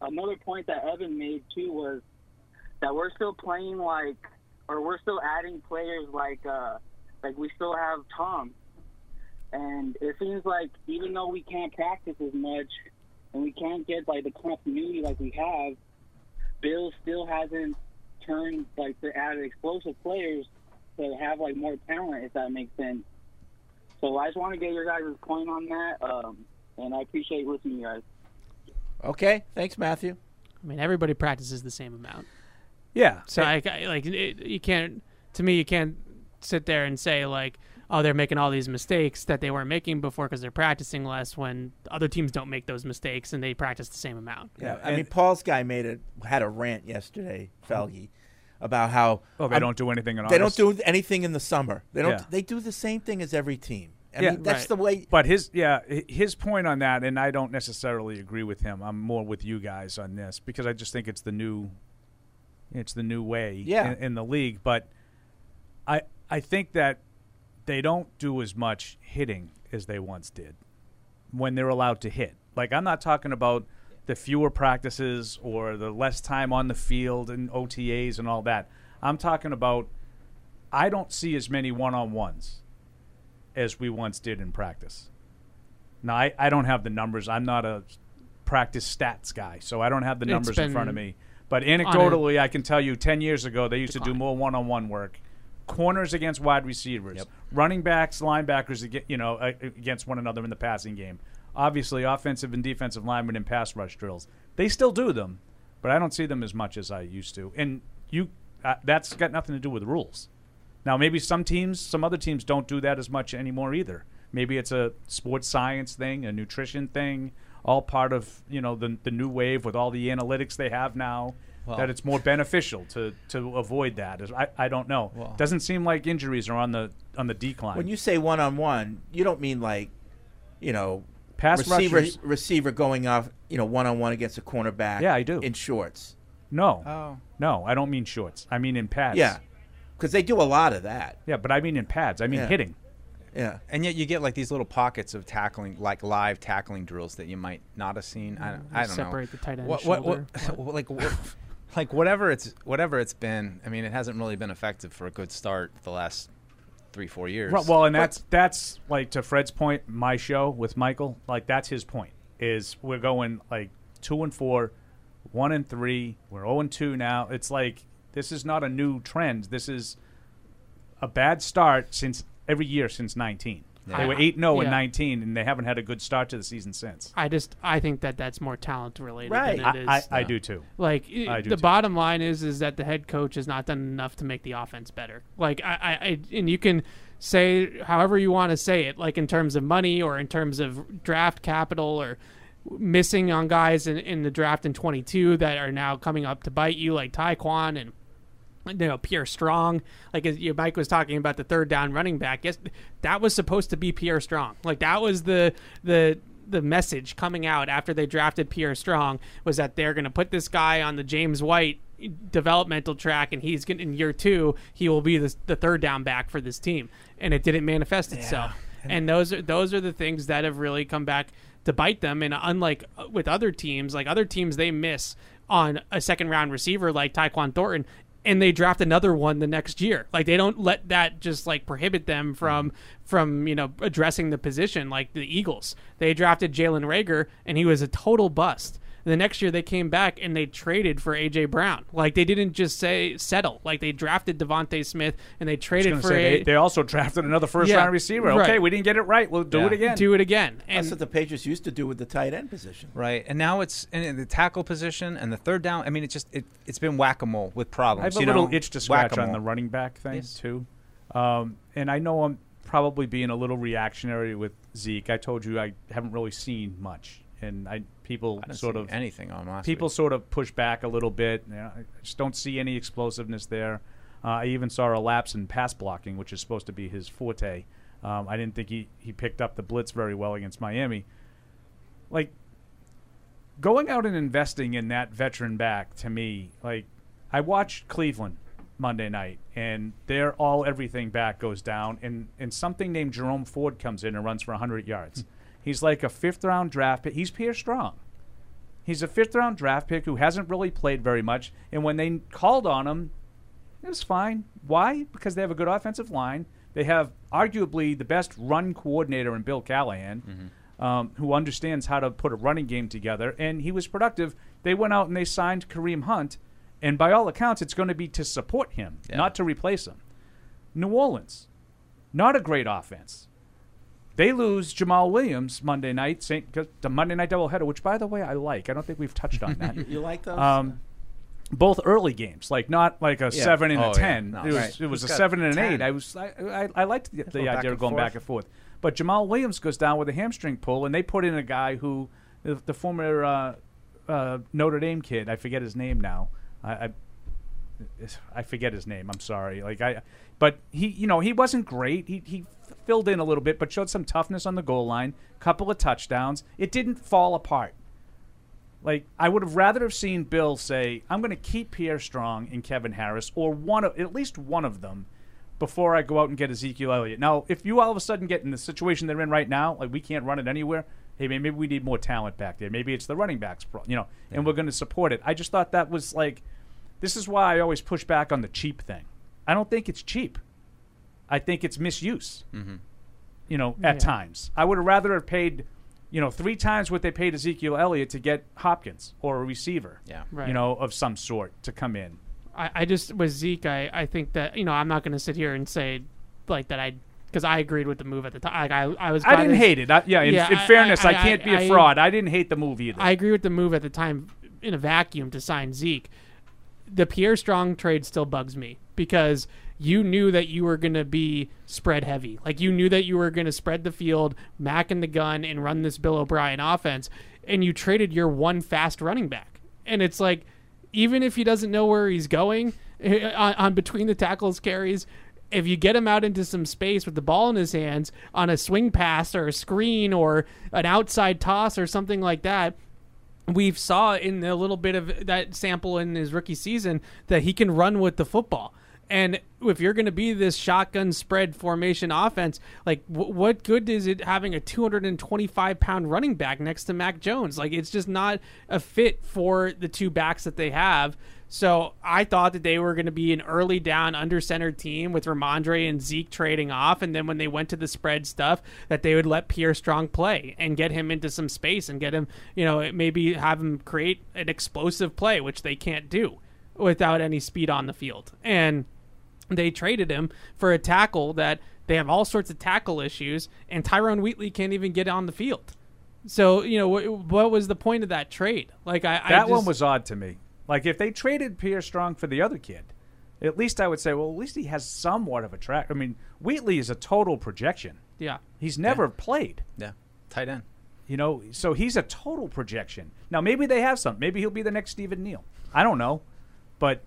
another point that Evan made too was that we're still playing like, or we're still adding players like, uh, like we still have Tom, and it seems like even though we can't practice as much and we can't get like the continuity like we have, Bill still hasn't turned like to add explosive players to have like more talent, if that makes sense. So I just want to get your guys' point on that, um, and I appreciate listening to you guys. Okay. Thanks, Matthew. I mean everybody practices the same amount. Yeah. So I, I- like it, you can't to me you can't sit there and say like oh they're making all these mistakes that they weren't making before because they're practicing less when other teams don't make those mistakes and they practice the same amount. Yeah. I and- mean, Paul's guy made a had a rant yesterday, mm-hmm. Felge, about how Oh, they I'm- don't do anything in they don't do anything in the summer. They don't. Yeah. They do the same thing as every team. I Yeah. mean, that's Right. the way. But his yeah, his point on that, and I don't necessarily agree with him. I'm more with you guys on this because I just think it's the new, it's the new way Yeah. in, in the league. But I I think that they don't do as much hitting as they once did when they're allowed to hit. Like I'm not talking about the fewer practices or the less time on the field and OTAs and all that. I'm talking about I don't see as many one-on-ones as we once did in practice. Now, I, I don't have the numbers. I'm not a practice stats guy, so I don't have the numbers in front of me. But anecdotally, I can tell you 10 years ago, they used to do more one on one work. Corners against wide receivers, running backs, linebackers, you know, against one another in the passing game. Obviously, offensive and defensive linemen in pass rush drills. They still do them, but I don't see them as much as I used to. And you, uh, that's got nothing to do with rules. Now, maybe some teams, some other teams don't do that as much anymore either. Maybe it's a sports science thing, a nutrition thing, all part of you know the the new wave with all the analytics they have now. Well- that it's more beneficial to to avoid that. I, I don't know. Well- Doesn't seem like injuries are on the on the decline. When you say one on one, you don't mean like, you know, Pass receiver rushers- receiver going off, you know, one on one against a cornerback. Yeah, I do. in shorts. no, Oh. no, I don't mean shorts. I mean in pads. Yeah, because they do a lot of that. yeah, but I mean in pads. I mean Yeah. hitting. Yeah, And yet you get like these little pockets of tackling, like live tackling drills that you might not have seen. I, don't- I don't know. Separate the tight end What, what, shoulder. what, [laughs] like, what, like whatever it's whatever it's been. I mean, it hasn't really been effective for a good start the last three four years. Right, well, and that's that's like to Fred's point. My show with Michael, like that's his point. Is we're going like two and four, one and three. We're zero and two now. It's like this is not a new trend. This is a bad start since every year since nineteen. They I- were eight zero and oh yeah. nineteen, and they haven't had a good start to the season since. I just I think that that's more talent related Right. than I, it is. I, I do too. like i- I do the too. bottom line is is that the head coach has not done enough to make the offense better. Like I, I, I and you can say however you want to say it, like in terms of money or in terms of draft capital or missing on guys in, in the draft in 22 that are now coming up to bite you, like Tyquan and you know Pierre Strong. Like as you, Mike was talking about the third down running back. Yes, that was supposed to be Pierre Strong. Like that was the the the message coming out after they drafted Pierre Strong was that they're going to put this guy on the James White developmental track and he's going in year 2 he will be the, the third down back for this team and it didn't manifest itself and those are those are the things that have really come back to bite them and unlike uh, with other teams like other teams they miss on a second round receiver like Tyquan Thornton and they draft another one the next year. Like they don't let that just like prohibit them from from you know addressing the position like the Eagles. They drafted Jalen Reagor and he was a total bust. The next year they came back and they traded for AJ Brown. Like they didn't just say settle. Like they drafted DeVonta Smith and they traded for say, a they, they also drafted another first Yeah, round receiver. right. Okay, we didn't get it right. We'll do Yeah. it again. do it again. that's what the Patriots used to do with the tight end position. right. And now it's in the tackle position and the third down. I mean, it's just it it's been whack a mole with problems. I have a you little know? itch to scratch on Whack-a-mole. the running back thing Yes. too, um, and I know I'm probably being a little reactionary with Zeke. I told you I haven't really seen much, and I people I sort of anything on last people week. sort of push back a little bit. You know, I just don't see any explosiveness there. Uh, I even saw a lapse in pass blocking, which is supposed to be his forte. Um, I didn't think he, he picked up the blitz very well against Miami. Like going out and investing in that veteran back to me, like I watched Cleveland Monday night, and their all everything back goes down, and and something named Jerome Ford comes in and runs for 100 yards. [laughs] He's like a fifth round draft pick. He's Pierre Strong. He's a fifth round draft pick who hasn't really played very much, and when they called on him, it was fine. Why? Because they have a good offensive line. They have arguably the best run coordinator in Bill Callahan, um, who understands how to put a running game together, and he was productive. They went out and they signed Kareem Hunt, and by all accounts, it's going to be to support him, Yeah. not to replace him. New Orleans, not a great offense. They lose Jamaal Williams Monday night, Saint, 'cause the Monday night doubleheader, which, by the way, I like. I don't think we've touched on that. You, [laughs] you like those? Um, both early games, like not like a Yeah. seven and Oh, a yeah. ten. No, it was right. it was Who's a seven and an 10? eight. I was I I, I liked the, the idea of going forth. back and forth. But Jamaal Williams goes down with a hamstring pull, and they put in a guy who the, the former uh, uh, Notre Dame kid. I forget his name now. I, I I forget his name. I'm sorry. Like I, but he, you know, he wasn't great. He he filled in a little bit, but showed some toughness on the goal line. Couple of touchdowns. It didn't fall apart. Like I would have rather have seen Bill say, "I'm going to keep Pierre Strong and Kevin Harris, or one of at least one of them, before I go out and get Ezekiel Elliott." Now, if you all of a sudden get in the situation they're in right now, like we can't run it anywhere. Hey, maybe we need more talent back there. Maybe it's the running backs, you know, and we're going to support it. I just thought that was like, this is why I always push back on the cheap thing. I don't think it's cheap. I think it's misuse. Mm-hmm. You know, at Yeah. times, I would have rather have paid, you know, three times what they paid Ezekiel Elliott to get Hopkins or a receiver. Yeah. Right. You know, of some sort to come in. I, I just with Zeke, I, I think that you know I'm not going to sit here and say like that I because I agreed with the move at the time. Like I, I was. I didn't it's- hate it. I, yeah, in, Yeah, in I- fairness, I, I- can't be a fraud. I didn't hate the move either. I agree with the move at the time in a vacuum to sign Zeke. The Pierre Strong trade still bugs me because you knew that you were going to be spread heavy. Like you knew that you were going to spread the field, Mac in the gun, and run this Bill O'Brien offense, and you traded your one fast running back. And it's like even if he doesn't know where he's going [laughs] on, on between the tackles carries. If you get him out into some space with the ball in his hands on a swing pass or a screen or an outside toss or something like that, we've saw in a little bit of that sample in his rookie season that he can run with the football. And if you're going to be this shotgun spread formation offense, like w- what good is it having a 225 pound running back next to Mac Jones? Like it's just not a fit for the two backs that they have. So I thought that they were going to be an early down under center team with Rhamondre and Zeke trading off, and then when they went to the spread stuff, that they would let Pierre Strong play and get him into some space and get him, you know, maybe have him create an explosive play, which they can't do without any speed on the field. And they traded him for a tackle that they have all sorts of tackle issues, and Tyrone Wheatley can't even get on the field. So you know what, what was the point of that trade? Like I, I That just, one was odd to me. Like if they traded Pierre Strong for the other kid, at least I would say, well, at least he has somewhat of a track. I mean, Wheatley is a total projection. yeah. He's never played. Yeah, tight end. You know, so he's a total projection. Now maybe they have some. Maybe he'll be the next Stephen Neal. I don't know, but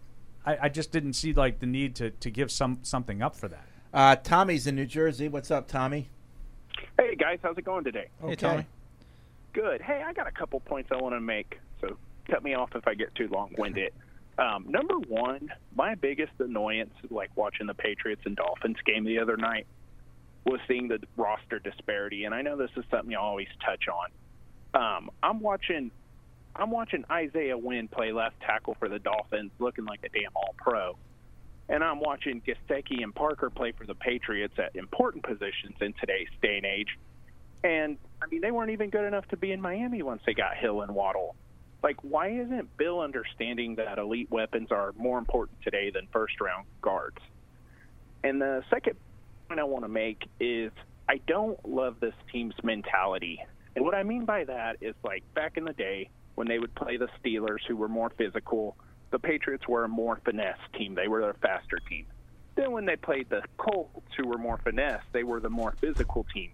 I, I just didn't see like the need to, to give some something up for that. Uh, Tommy's in New Jersey. What's up, Tommy? Hey guys, how's it going today? Okay. Tommy. Good. Hey, I got a couple points I want to make. So cut me off if I get too long-winded. [laughs] Um, number one, my biggest annoyance, like watching the Patriots and Dolphins game the other night, was seeing the roster disparity. And I know this is something you always touch on. Um, I'm watching, I'm watching Isaiah Wynn play left tackle for the Dolphins, looking like a damn All-Pro. And I'm watching Gesicki and Parker play for the Patriots at important positions in today's day and age. And I mean, they weren't even good enough to be in Miami once they got Hill and Waddle. Like, why isn't Bill understanding that elite weapons are more important today than first round guards? And the second point I want to make is I don't love this team's mentality. And what I mean by that is like back in the day when they would play the Steelers, who were more physical, the Patriots were a more finesse team. They were a faster team. Then when they played the Colts, who were more finesse, they were the more physical team.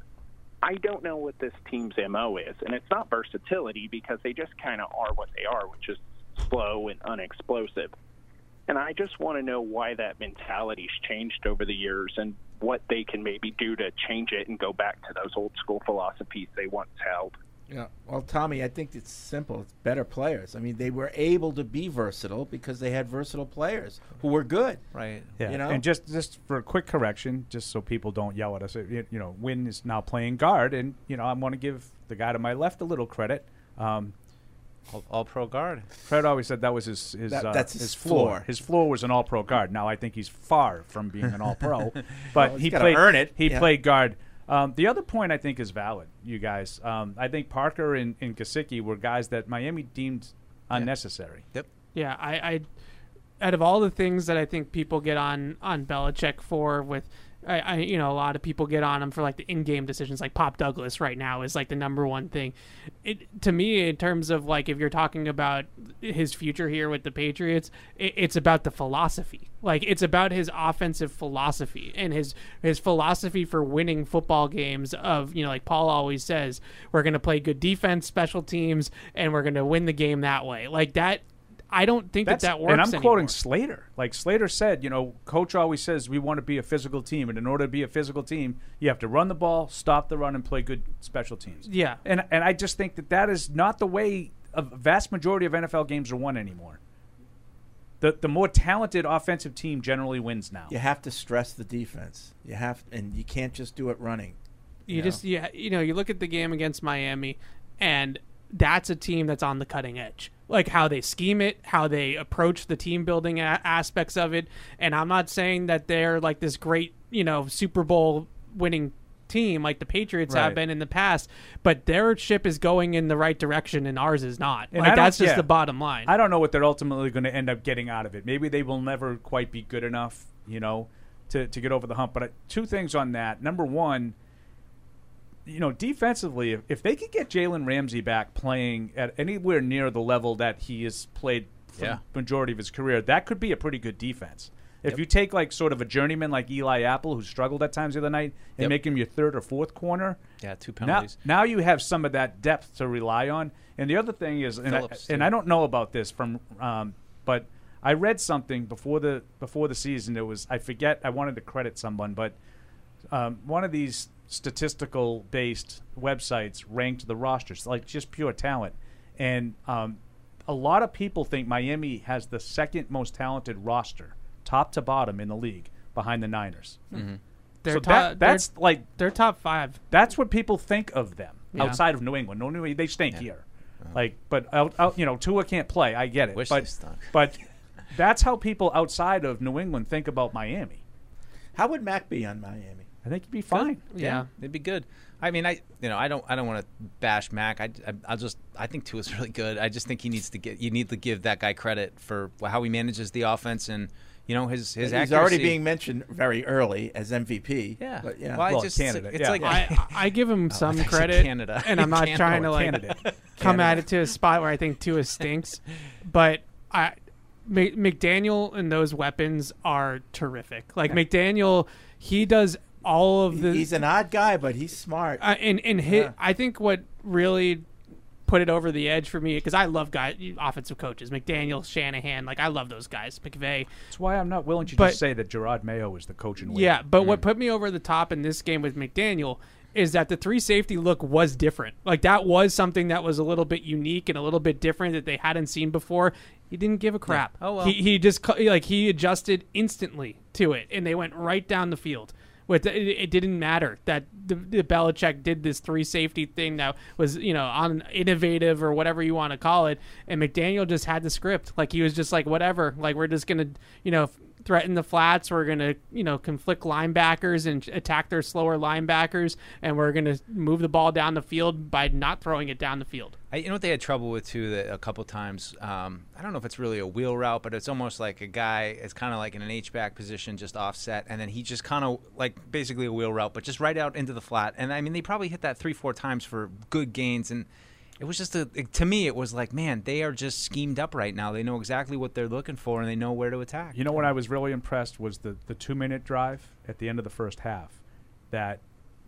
I don't know what this team's MO is, and it's not versatility because they just kind of are what they are, which is slow and unexplosive. And I just want to know why that mentality's changed over the years and what they can maybe do to change it and go back to those old school philosophies they once held. Yeah. Well, Tommy, I think it's simple. It's better players. I mean, they were able to be versatile because they had versatile players who were good. Right. Yeah. You know? And just just for a quick correction, just so people don't yell at us, you you know, Wynn is now playing guard, and you know, I want to give the guy to my left a little credit. Um, All, all pro guard. Fred always said that was his his, That- uh, that's his floor. floor. His floor was an all pro guard. Now I think he's far from being an all pro, [laughs] but Well, he played earn it. He Yeah. played guard. Um, the other point I think is valid, you guys. Um, I think Parker and, and Gesicki were guys that Miami deemed unnecessary. Yep. Yeah, I, I out of all the things that I think people get on on Belichick for with I, I you know a lot of people get on him for like the in-game decisions like Pop Douglas right now is like the number one thing. It to me in terms of like if you're talking about his future here with the Patriots it, it's about the philosophy. Like it's about his offensive philosophy and his his philosophy for winning football games of you know like Paul always says we're going to play good defense special teams and we're going to win the game that way. Like that I don't think That's, that that works. and I'm anymore. quoting Slater. Like Slater said, you know, coach always says we want to be a physical team, and in order to be a physical team, you have to run the ball, stop the run, and play good special teams. Yeah. And and I just think that that is not the way a vast majority of NFL games are won anymore. The the more talented offensive team generally wins now. You have to stress the defense. You have, and you can't just do it running. You know? just yeah, you know, you look at the game against Miami, and that's a team that's on the cutting edge. Like how they scheme it, how they approach the team building a- aspects of it. And I'm not saying that they're like this great, you know, Super Bowl winning team like the Patriots have been in the past, but their ship is going in the right direction and ours is not. And like that's just yeah. the bottom line. I don't know what they're ultimately going to end up getting out of it. Maybe they will never quite be good enough, you know, to, to get over the hump. But two things on that. Number one, you know, defensively, if, if they could get Jalen Ramsey back playing at anywhere near the level that he has played for Yeah. the majority of his career, that could be a pretty good defense. If you take like sort of a journeyman like Eli Apple, who struggled at times the other night, and Yep. make him your third or fourth corner, Yeah, two now, penalties. now you have some of that depth to rely on. And the other thing is, and, I, and. I don't know about this from um, But I read something before the before the season. It was I forget. I wanted to credit someone, but um, one of these statistical based websites ranked the rosters like just pure talent, and um, a lot of people think Miami has the second most talented roster, top to bottom in the league, behind the Niners. They're so top- that, that's they're- like they're top five. That's what people think of them Yeah. outside of New England. No, New they stink here. Like, but out, out, you know, Tua can't play. I get it. Wish but they [laughs] but that's how people outside of New England think about Miami. How would Mac be on Miami? I think he'd be fine. Yeah, it'd be good. I mean, I you know I don't I don't want to bash Mac. I, I I'll just I think Tua's [laughs] really good. I just think he needs to get you need to give that guy credit for how he manages the offense and you know his his accuracy. He's accuracy. already being mentioned very early as MVP. Yeah. but yeah. Well, I Well, just- candidate, it's yeah. like- [laughs] I, I give him Oh, some I credit, Canada. and I'm not [laughs] Canada. trying to like Candidate. come Canada. at it to a spot where I think Tua stinks, but I McDaniel and those weapons are terrific. Like Yeah. McDaniel, he does all of the. He's an odd guy, but he's smart. Uh, and and hit, Yeah. I think what really put it over the edge for me because I love guys, offensive coaches, McDaniel, Shanahan. Like I love those guys, McVay. That's why I'm not willing to But- just say that Jerod Mayo is the coach in waiting. Yeah, but what put me over the top in this game with McDaniel is that the three safety look was different. Like that was something that was a little bit unique and a little bit different that they hadn't seen before. He didn't give a crap. Oh, well. He he just like he adjusted instantly to it, and they went right down the field. With it, it didn't matter that the, the Belichick did this three safety thing that was you know on innovative or whatever you want to call it, and McDaniel just had the script. Like he was just like whatever. Like we're just gonna you know threaten the flats. We're gonna you know conflict linebackers and attack their slower linebackers, and we're gonna move the ball down the field by not throwing it down the field. I, you know what they had trouble with too that a couple times. Um, I don't know if it's really a wheel route, but it's almost like a guy. It's kind of like in an H back position, just offset, and then he just kind of like basically a wheel route, but just right out into the flat. And I mean, they probably hit that three, four times for good gains, and it was just a. To me, it was like, man, they are just schemed up right now. They know exactly what they're looking for, and they know where to attack. You know what I was really impressed was the the two minute drive at the end of the first half, that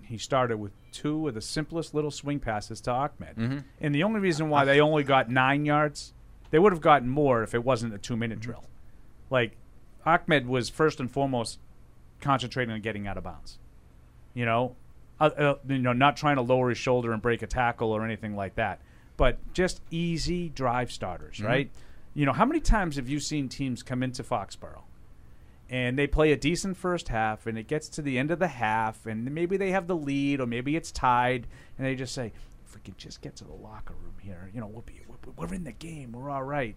he started with two of the simplest little swing passes to Ahmed. Mhm. And the only reason why they only got nine yards, they would have gotten more if it wasn't a two minute drill. Like Ahmed was first and foremost concentrating on getting out of bounds. You know, uh, uh, you know, not trying to lower his shoulder and break a tackle or anything like that, but just easy drive starters, Mhm. right? You know, how many times have you seen teams come into Foxborough and they play a decent first half and it gets to the end of the half and maybe they have the lead or maybe it's tied and they just say, if we could just get to the locker room here, you know, we'll be, we're, in the game, we're all right.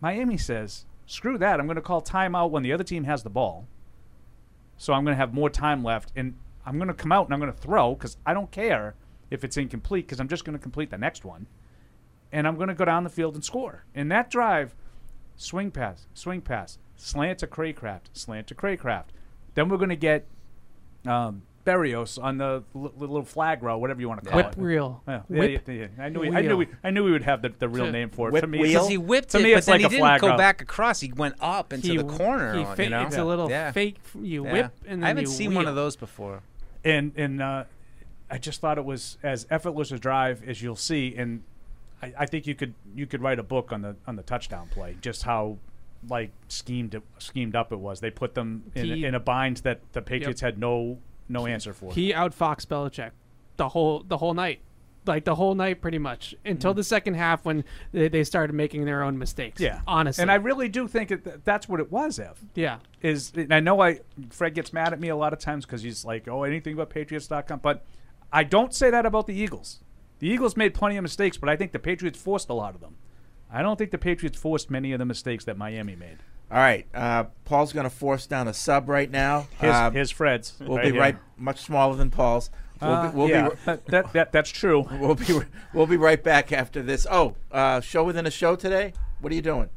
Miami says, screw that, I'm going to call timeout when the other team has the ball. So I'm going to have more time left and I'm going to come out and I'm going to throw because I don't care if it's incomplete because I'm just going to complete the next one. And I'm going to go down the field and score. and that drive, swing pass, swing pass, slant to Cracraft, slant to Cracraft. Then we're going to get um, Berrios on the l- little flag row, whatever you want to call Whip it. reel. Yeah, yeah, Whip yeah, yeah. I knew we, I knew we, I knew we would have the, the real To- name for it. Whip for me, wheel? he whipped to it, me, but it's then like he a didn't flag go row. back across. He went up into He- the corner. he on- fa- you know? it's a little yeah. fake. You Yeah. whip and then I haven't you seen one of those before. and and uh, I just thought it was as effortless a drive as you'll see, and I, I think you could you could write a book on the on the touchdown play, just how like schemed schemed up it was. They put them in, He- in a bind that the Patriots had no no answer for. He outfoxed Belichick the whole the whole night, like the whole night, pretty much until mm-hmm. the second half when they, they started making their own mistakes. yeah, honestly, and I really do think it, that's what it was. Ev yeah, is I know I Fred gets mad at me a lot of times because he's like, oh, anything but Patriots.com, but I don't say that about the Eagles. The Eagles made plenty of mistakes, but I think the Patriots forced a lot of them. I don't think the Patriots forced many of the mistakes that Miami made. All right, uh, Paul's going to force down a sub right now. His, Uh, here's Fred's. We'll right be here. right, much smaller than Paul's. We'll Uh, be, we'll yeah, be, that, that, that, that's true. [laughs] we'll be, we'll be right back after this. Oh, uh, show within a show today. What are you doing?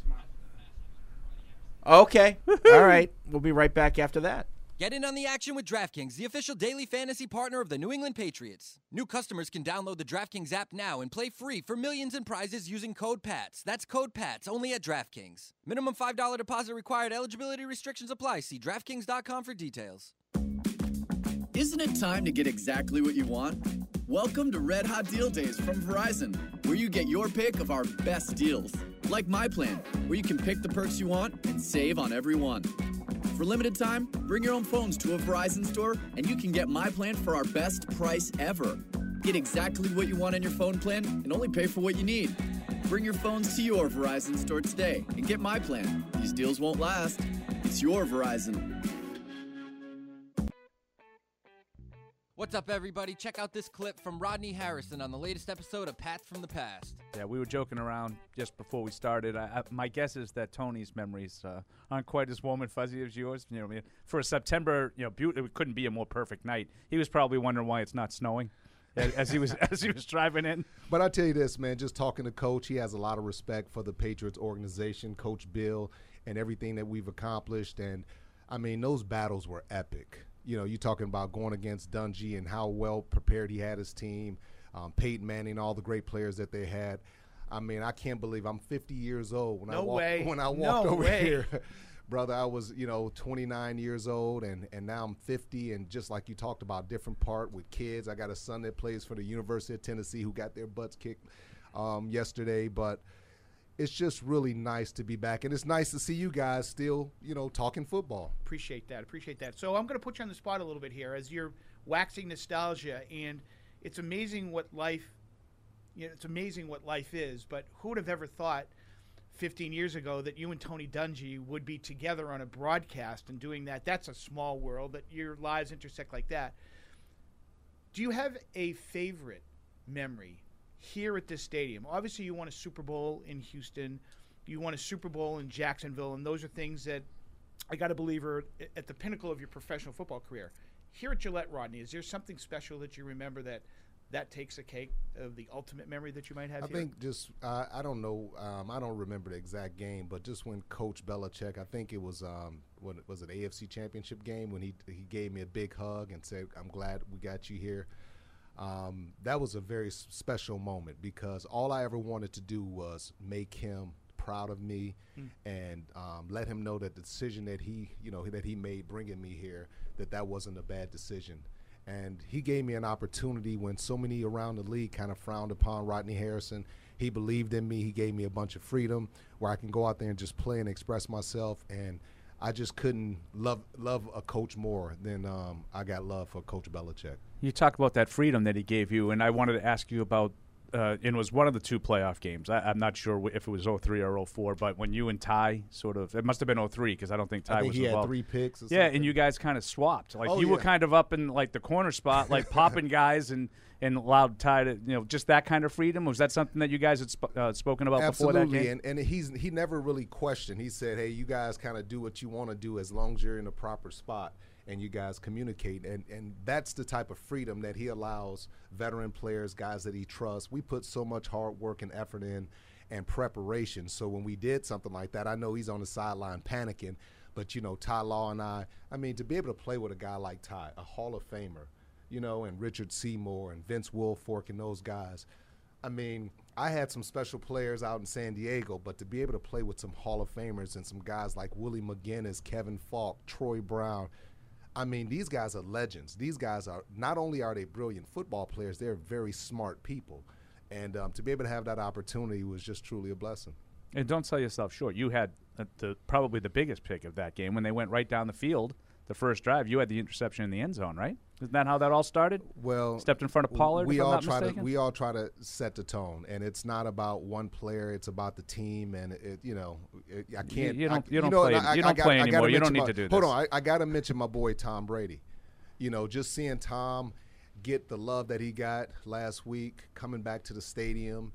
Okay, all right. We'll be right back after that. Get in on the action with DraftKings, the official daily fantasy partner of the New England Patriots. New customers can download the DraftKings app now and play free for millions in prizes using code PATS. That's code PATS only at DraftKings. Minimum $5 deposit required. Eligibility restrictions apply. See DraftKings.com for details. Isn't it time to get exactly what you want? Welcome to Red Hot Deal Days from Verizon, where you get your pick of our best deals. like My Plan, where you can pick the perks you want and save on every one. For limited time, bring your own phones to a Verizon store and you can get My Plan for our best price ever. Get exactly what you want in your phone plan and only pay for what you need. Bring your phones to your Verizon store today and get My Plan. These deals won't last. It's your Verizon. What's up, everybody? Check out this clip from Rodney Harrison on the latest episode of Pats from the Past. Yeah, we were joking around just before we started. I, I, my guess is that Tony's memories uh, aren't quite as warm and fuzzy as yours. You know, I mean, for a September, you know, be- it couldn't be a more perfect night. He was probably wondering why it's not snowing as as he was [laughs] as he was driving in. But I tell you this, man, just talking to Coach, he has a lot of respect for the Patriots organization, Coach Bill, and everything that we've accomplished. And I mean, those battles were epic. You know, you talking about going against Dungy and how well prepared he had his team, um, Peyton Manning, all the great players that they had. I mean, I can't believe I'm 50 years old when I No walked way. [laughs] when I No over way. here. [laughs] Brother, I was, you know, 29 years old and, and now I'm 50 and just like you talked about different part with kids. I got a son that plays for the University of Tennessee who got their butts kicked um, yesterday, but it's just really nice to be back and it's nice to see you guys still, you know, talking football. Appreciate that. Appreciate that. So I'm going to put you on the spot a little bit here as you're waxing nostalgia, and it's amazing what life. You know, it's amazing what life is. But who would have ever thought, 15 years ago, that you and Tony Dungy would be together on a broadcast and doing that? That's a small world that your lives intersect like that. Do you have a favorite memory here at this stadium? Obviously, you want a Super Bowl in Houston, you want a Super Bowl in Jacksonville, and those are things that I got to believe are at the pinnacle of your professional football career. Here at Gillette, Rodney, is there something special that you remember that that takes a cake of the ultimate memory that you might have I here? think just uh, I don't know um, I don't remember the exact game, but just when Coach Belichick, I think it was um, what was it AFC Championship game when he he gave me a big hug and said, "I'm glad we got you here." Um, that was a very special moment because all I ever wanted to do was make him proud of me Mm. and um, let him know that the decision that he you know that he made bringing me here that that wasn't a bad decision and he gave me an opportunity when so many around the league kind of frowned upon Rodney Harrison. He believed in me. He gave me a bunch of freedom where I can go out there and just play and express myself. And I just couldn't love love a coach more than um, I got love for Coach Belichick. You talk about that freedom that he gave you, and I wanted to ask you about. Uh, it was one of the two playoff games. I, I'm not sure if it was 03 or 04, but when you and Ty sort of, it must have been 03 because I don't think Ty think was he had three picks yeah, something. and you guys kind of swapped. Like Oh, you were kind of up in like the corner spot, like [laughs] popping guys and and allowed Ty to, you know, just that kind of freedom. Was that something that you guys had sp- uh, spoken about before that game? and and he's he never really questioned. He said, "Hey, you guys kind of do what you want to do as long as you're in the proper spot and you guys communicate." And and that's the type of freedom that he allows veteran players, guys that he trusts. We put so much hard work and effort in and preparation. So when we did something like that, I know he's on the sideline panicking, but you know, Ty Law and I, I mean, to be able to play with a guy like Ty, a Hall of Famer, you know, and Richard Seymour and Vince Wilfork and those guys. I mean, I had some special players out in San Diego, but to be able to play with some Hall of Famers and some guys like Willie McGinest, Kevin Faulk, Troy Brown, I mean, these guys are legends. These guys are not only are they brilliant football players, they're very smart people, and um, to be able to have that opportunity was just truly a blessing. And don't sell yourself short. You had uh, the probably the biggest pick of that game when they went right down the field. The first drive, you had the interception in the end zone, right? Isn't that how that all started? Well, stepped in front of Pollard. We if I'm all try mistaken? to we all try to set the tone, and it's not about one player. It's about the team, and it, you know, it, I can't. you don't- I, you don't know, play- I- you don't got- play anymore. You don't need my- to do This. Hold on, I, I got to mention my boy Tom Brady. You know, just seeing Tom get the love that he got last week, coming back to the stadium.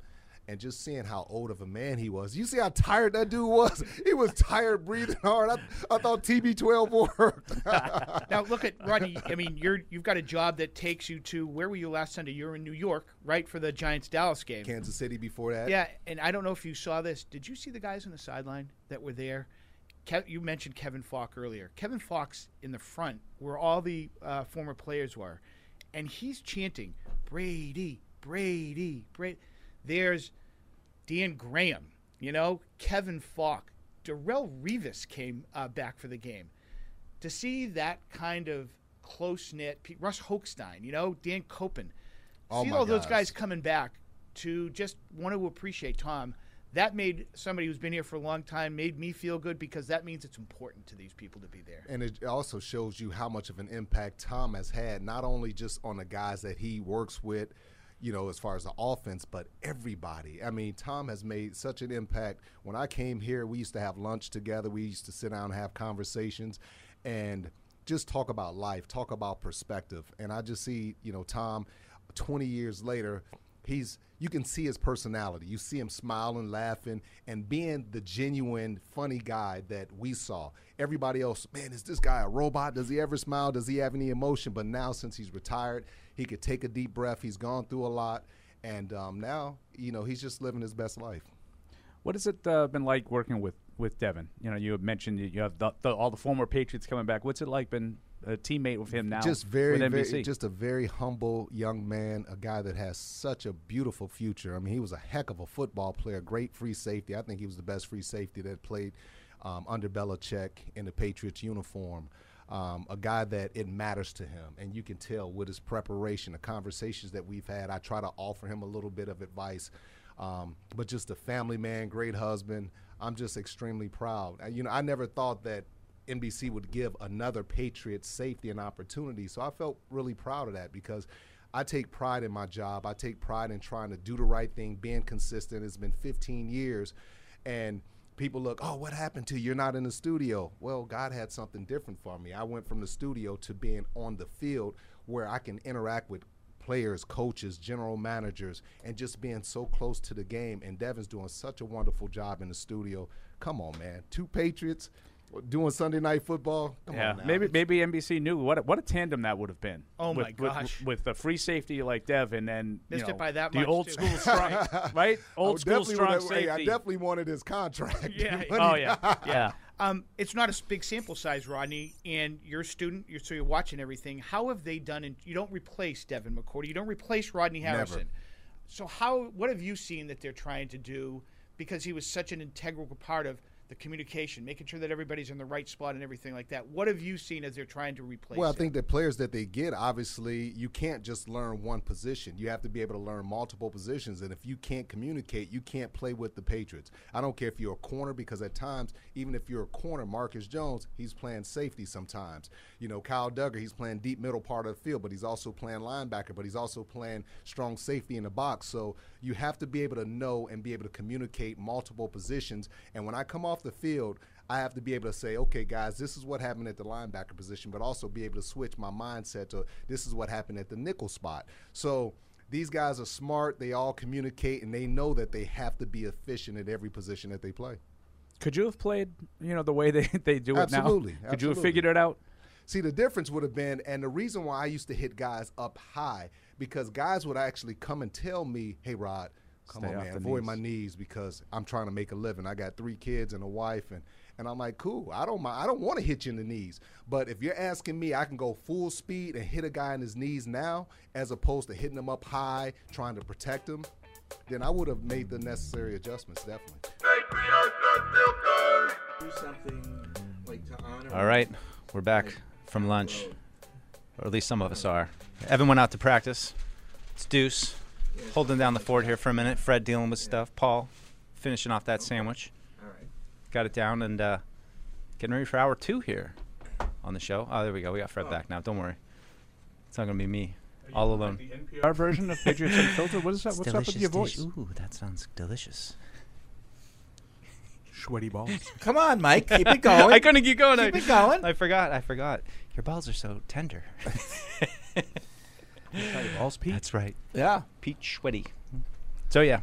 And just seeing how old of a man he was. You see how tired that dude was? He was tired, breathing hard. I, I thought TB12 worked. [laughs] now look at [laughs] Rodney. I mean, you're you've got a job that takes you to where were you last Sunday? You're in New York, right, for the Giants Dallas game. Kansas City before that. Yeah, and I don't know if you saw this. Did you see the guys on the sideline that were there? Kev, you mentioned Kevin Faulk earlier. Kevin Faulk's in the front where all the uh, former players were, and he's chanting Brady, Brady, Brady. There's Dan Graham, you know, Kevin Faulk, Darrelle Revis came uh, back for the game. To see that kind of close knit, Russ Hochstein, you know, Dan Koppen, All see all those guys. guys coming back to just want to appreciate Tom. that made somebody who's been here for a long time made me feel good because that means it's important to these people to be there. And it also shows you how much of an impact Tom has had, not only just on the guys that he works with, you know, as far as the offense, but everybody. I mean, Tom has made such an impact. When I came here, we used to have lunch together. We used to sit down and have conversations and just talk about life, talk about perspective. And I just see, you know, Tom 20 years later, he's you can see his personality. You see him smiling, laughing, and being the genuine, funny guy that we saw. Everybody else, man, is this guy a robot? Does he ever smile? Does he have any emotion? But now, since he's retired, he could take a deep breath. He's gone through a lot, and um, now, you know, he's just living his best life. What has it uh, been like working with with Devin? You know, you have mentioned you have the, the, all the former Patriots coming back. What's it like been a teammate with him now? Just very, very, just a very humble young man, a guy that has such a beautiful future. I mean, he was a heck of a football player, great free safety. I think he was the best free safety that played um, under Belichick in the Patriots uniform. Um, a guy that it matters to him, and you can tell with his preparation, the conversations that we've had. I try to offer him a little bit of advice, um, but just a family man, great husband. I'm just extremely proud. You know, I never thought that NBC would give another Patriot safety an opportunity. So I felt really proud of that because I take pride in my job. I take pride in trying to do the right thing, being consistent. It's been 15 years, and people look, oh, what happened to you? You're not in the studio. Well, God had something different for me. I went from the studio to being on the field where I can interact with players, coaches, general managers, and just being so close to the game. And Devin's doing such a wonderful job in the studio. Come on, man. Two Patriots doing Sunday night football. Come yeah, on now. maybe maybe NBC knew what a, what a tandem that would have been. Oh, with, my gosh. With, the free safety like Dev, and then you Missed know, it by that the much, old too. school [laughs] strong, right? I Old school definitely strong would've- hey, safety. I definitely wanted his contract. Yeah. [laughs] Oh yeah, yeah. [laughs] Um, it's not a big sample size, Rodney, and you're a student, you're, so you're watching everything. How have they done? In, you don't replace Devin McCourty. You don't replace Rodney Harrison. Never. Harrison. So how? What have you seen that they're trying to do? Because he was such an integral part of the communication, making sure that everybody's in the right spot and everything like that. What have you seen as they're trying to replace? Well, I think the players that they get, obviously, you can't just learn one position. You have to be able to learn multiple positions. And if you can't communicate, you can't play with the Patriots. I don't care if you're a corner, because at times, even if you're a corner, Marcus Jones, he's playing safety sometimes. You know, Kyle Dugger, he's playing deep middle part of the field, but he's also playing linebacker, but he's also playing strong safety in the box. So you have to be able to know and be able to communicate multiple positions. And when I come off the field, I have to be able to say, okay, guys, this is what happened at the linebacker position, but also be able to switch my mindset to this is what happened at the nickel spot. So these guys are smart. They all communicate, and they know that they have to be efficient at every position that they play. Could you have played, you know, the way they, [laughs] they do it Absolutely. now? Could you have figured it out? See, the difference would have been, and the reason why I used to hit guys up high, because guys would actually come and tell me, hey, Rod, come Stay on, man, avoid knees." my knees because I'm trying to make a living. I got three kids and a wife, and, and I'm like, cool, I don't mind. I don't want to hit you in the knees. But if you're asking me, I can go full speed and hit a guy in his knees now, as opposed to hitting him up high, trying to protect him, then I would have made the necessary adjustments, definitely. Do something like to honor. All right, we're back from lunch, or at least some of us are. Evan went out to practice. It's Deuce holding down the fort here for a minute. Fred dealing with stuff. Paul finishing off that sandwich. All right. Got it down and uh, getting ready for hour two here on the show. Oh, there we go. We got Fred back now. Don't worry. It's not gonna be me all alone. Our version of Patriots Unfiltered. [laughs] What is that? It's What's up with your voice? dish. Ooh, that sounds delicious. Sweaty balls. [laughs] Come on, Mike. Keep it [laughs] going. I couldn't keep going. Keep I, it going. I forgot. I forgot. Your balls are so tender. Balls, Pete. That's right. Yeah. Pete Schweddy. So yeah,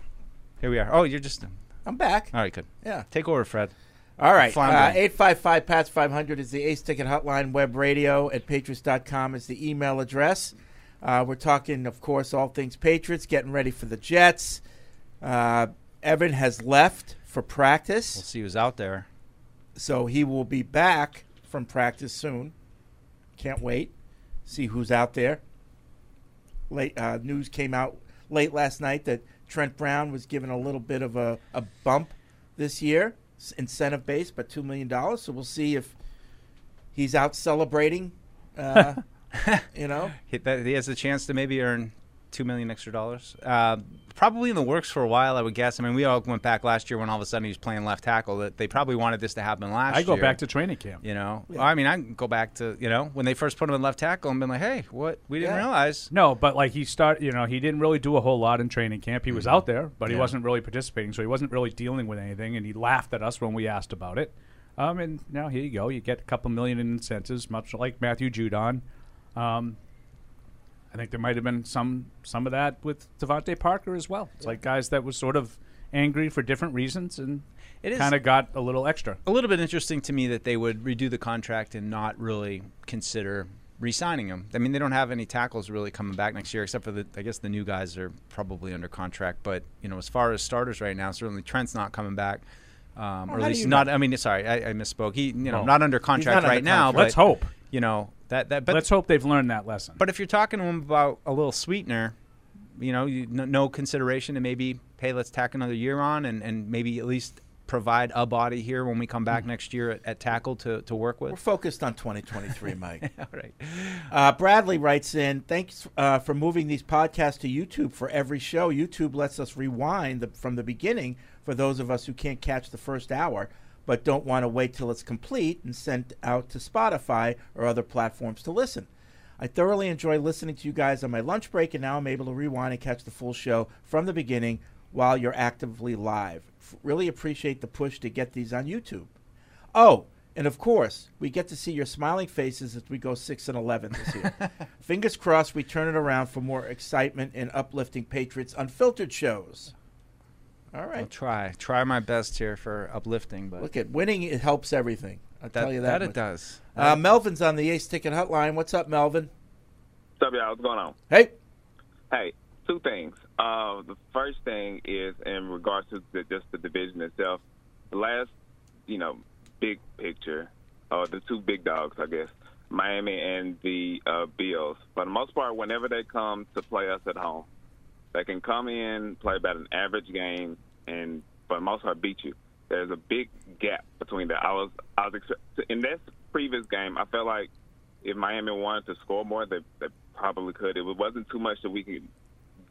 here we are. Oh, you're just. I'm back. All right, good. Yeah. Take over, Fred. All right. Uh, 855 PATS 500 is the Ace Ticket Hotline. Web radio at patriots.com is the email address. Uh, we're talking, of course, all things Patriots, getting ready for the Jets. Uh, Evan has left for practice. We'll see who's out there. So he will be back from practice soon. Can't wait. See who's out there. Late uh, news came out late last night that Trent Brown was given a little bit of a, a bump this year, incentive based, but two million dollars. So we'll see if he's out celebrating. Uh, [laughs] you know, He, that, he has a chance to maybe earn two million extra dollars. Uh, probably in the works for a while, I would guess. I mean, we all went back last year when all of a sudden he was playing left tackle. That they probably wanted this to happen last year. I year. go back to training camp. You know, Well, I mean, I go back to you know when they first put him in left tackle and been like, hey, what? We didn't realize. No, but like he start, you know, he didn't really do a whole lot in training camp. He was out there, but he wasn't really participating, so he wasn't really dealing with anything. And he laughed at us when we asked about it. Um, and now here you go, you get a couple million in incentives, much like Matthew Judon. Um, I think there might have been some some of that with DeVante Parker as well. It's like guys that was sort of angry for different reasons and It is- kind of got a little extra. a little bit interesting to me that they would redo the contract and not really consider re-signing him. I mean, they don't have any tackles really coming back next year, except for the. I guess the new guys are probably under contract. But you know, as far as starters right now, certainly Trent's not coming back, um, Well, or at least you not. know? I mean, sorry, I, I misspoke. He, you know, Well, not under contract not under right now. contract. But Let's hope. You know that that. But Let's hope they've learned that lesson. but if you're talking to him about a little sweetener, you know, you, no, no consideration to maybe, hey, let's tack another year on and, and maybe at least provide a body here when we come back next year at, at tackle to, to work with. We're focused on 2023, [laughs] Mike. All right. Uh, Bradley writes in, thanks uh, for moving these podcasts to YouTube for every show. YouTube lets us rewind the, from the beginning for those of us who can't catch the first hour but don't want to wait till it's complete and sent out to Spotify or other platforms to listen. I thoroughly enjoy listening to you guys on my lunch break, and now I'm able to rewind and catch the full show from the beginning while you're actively live. F- really appreciate the push to get these on YouTube. Oh, and of course, we get to see your smiling faces as we go 6 and 11 this year. [laughs] Fingers crossed we turn it around for more excitement and uplifting Patriots unfiltered shows. All I'll try. Try my best here for uplifting, but Look at winning, it helps everything. I'll that, tell you that. it much. does. Uh, Melvin's on the Ace Ticket Hotline. What's up, Melvin? What's up, y'all? What's going on? Hey. Hey, two things. Uh, the first thing is in regards to the, just the division itself. The last, you know, big picture, uh, the two big dogs, I guess, Miami and the uh, Bills. For the most part, whenever they come to play us at home, they can come in, play about an average game, and for the most part, beat you. There's a big gap between that. I was, I was in this previous game. I felt like if Miami wanted to score more, they, they probably could. It wasn't too much that we could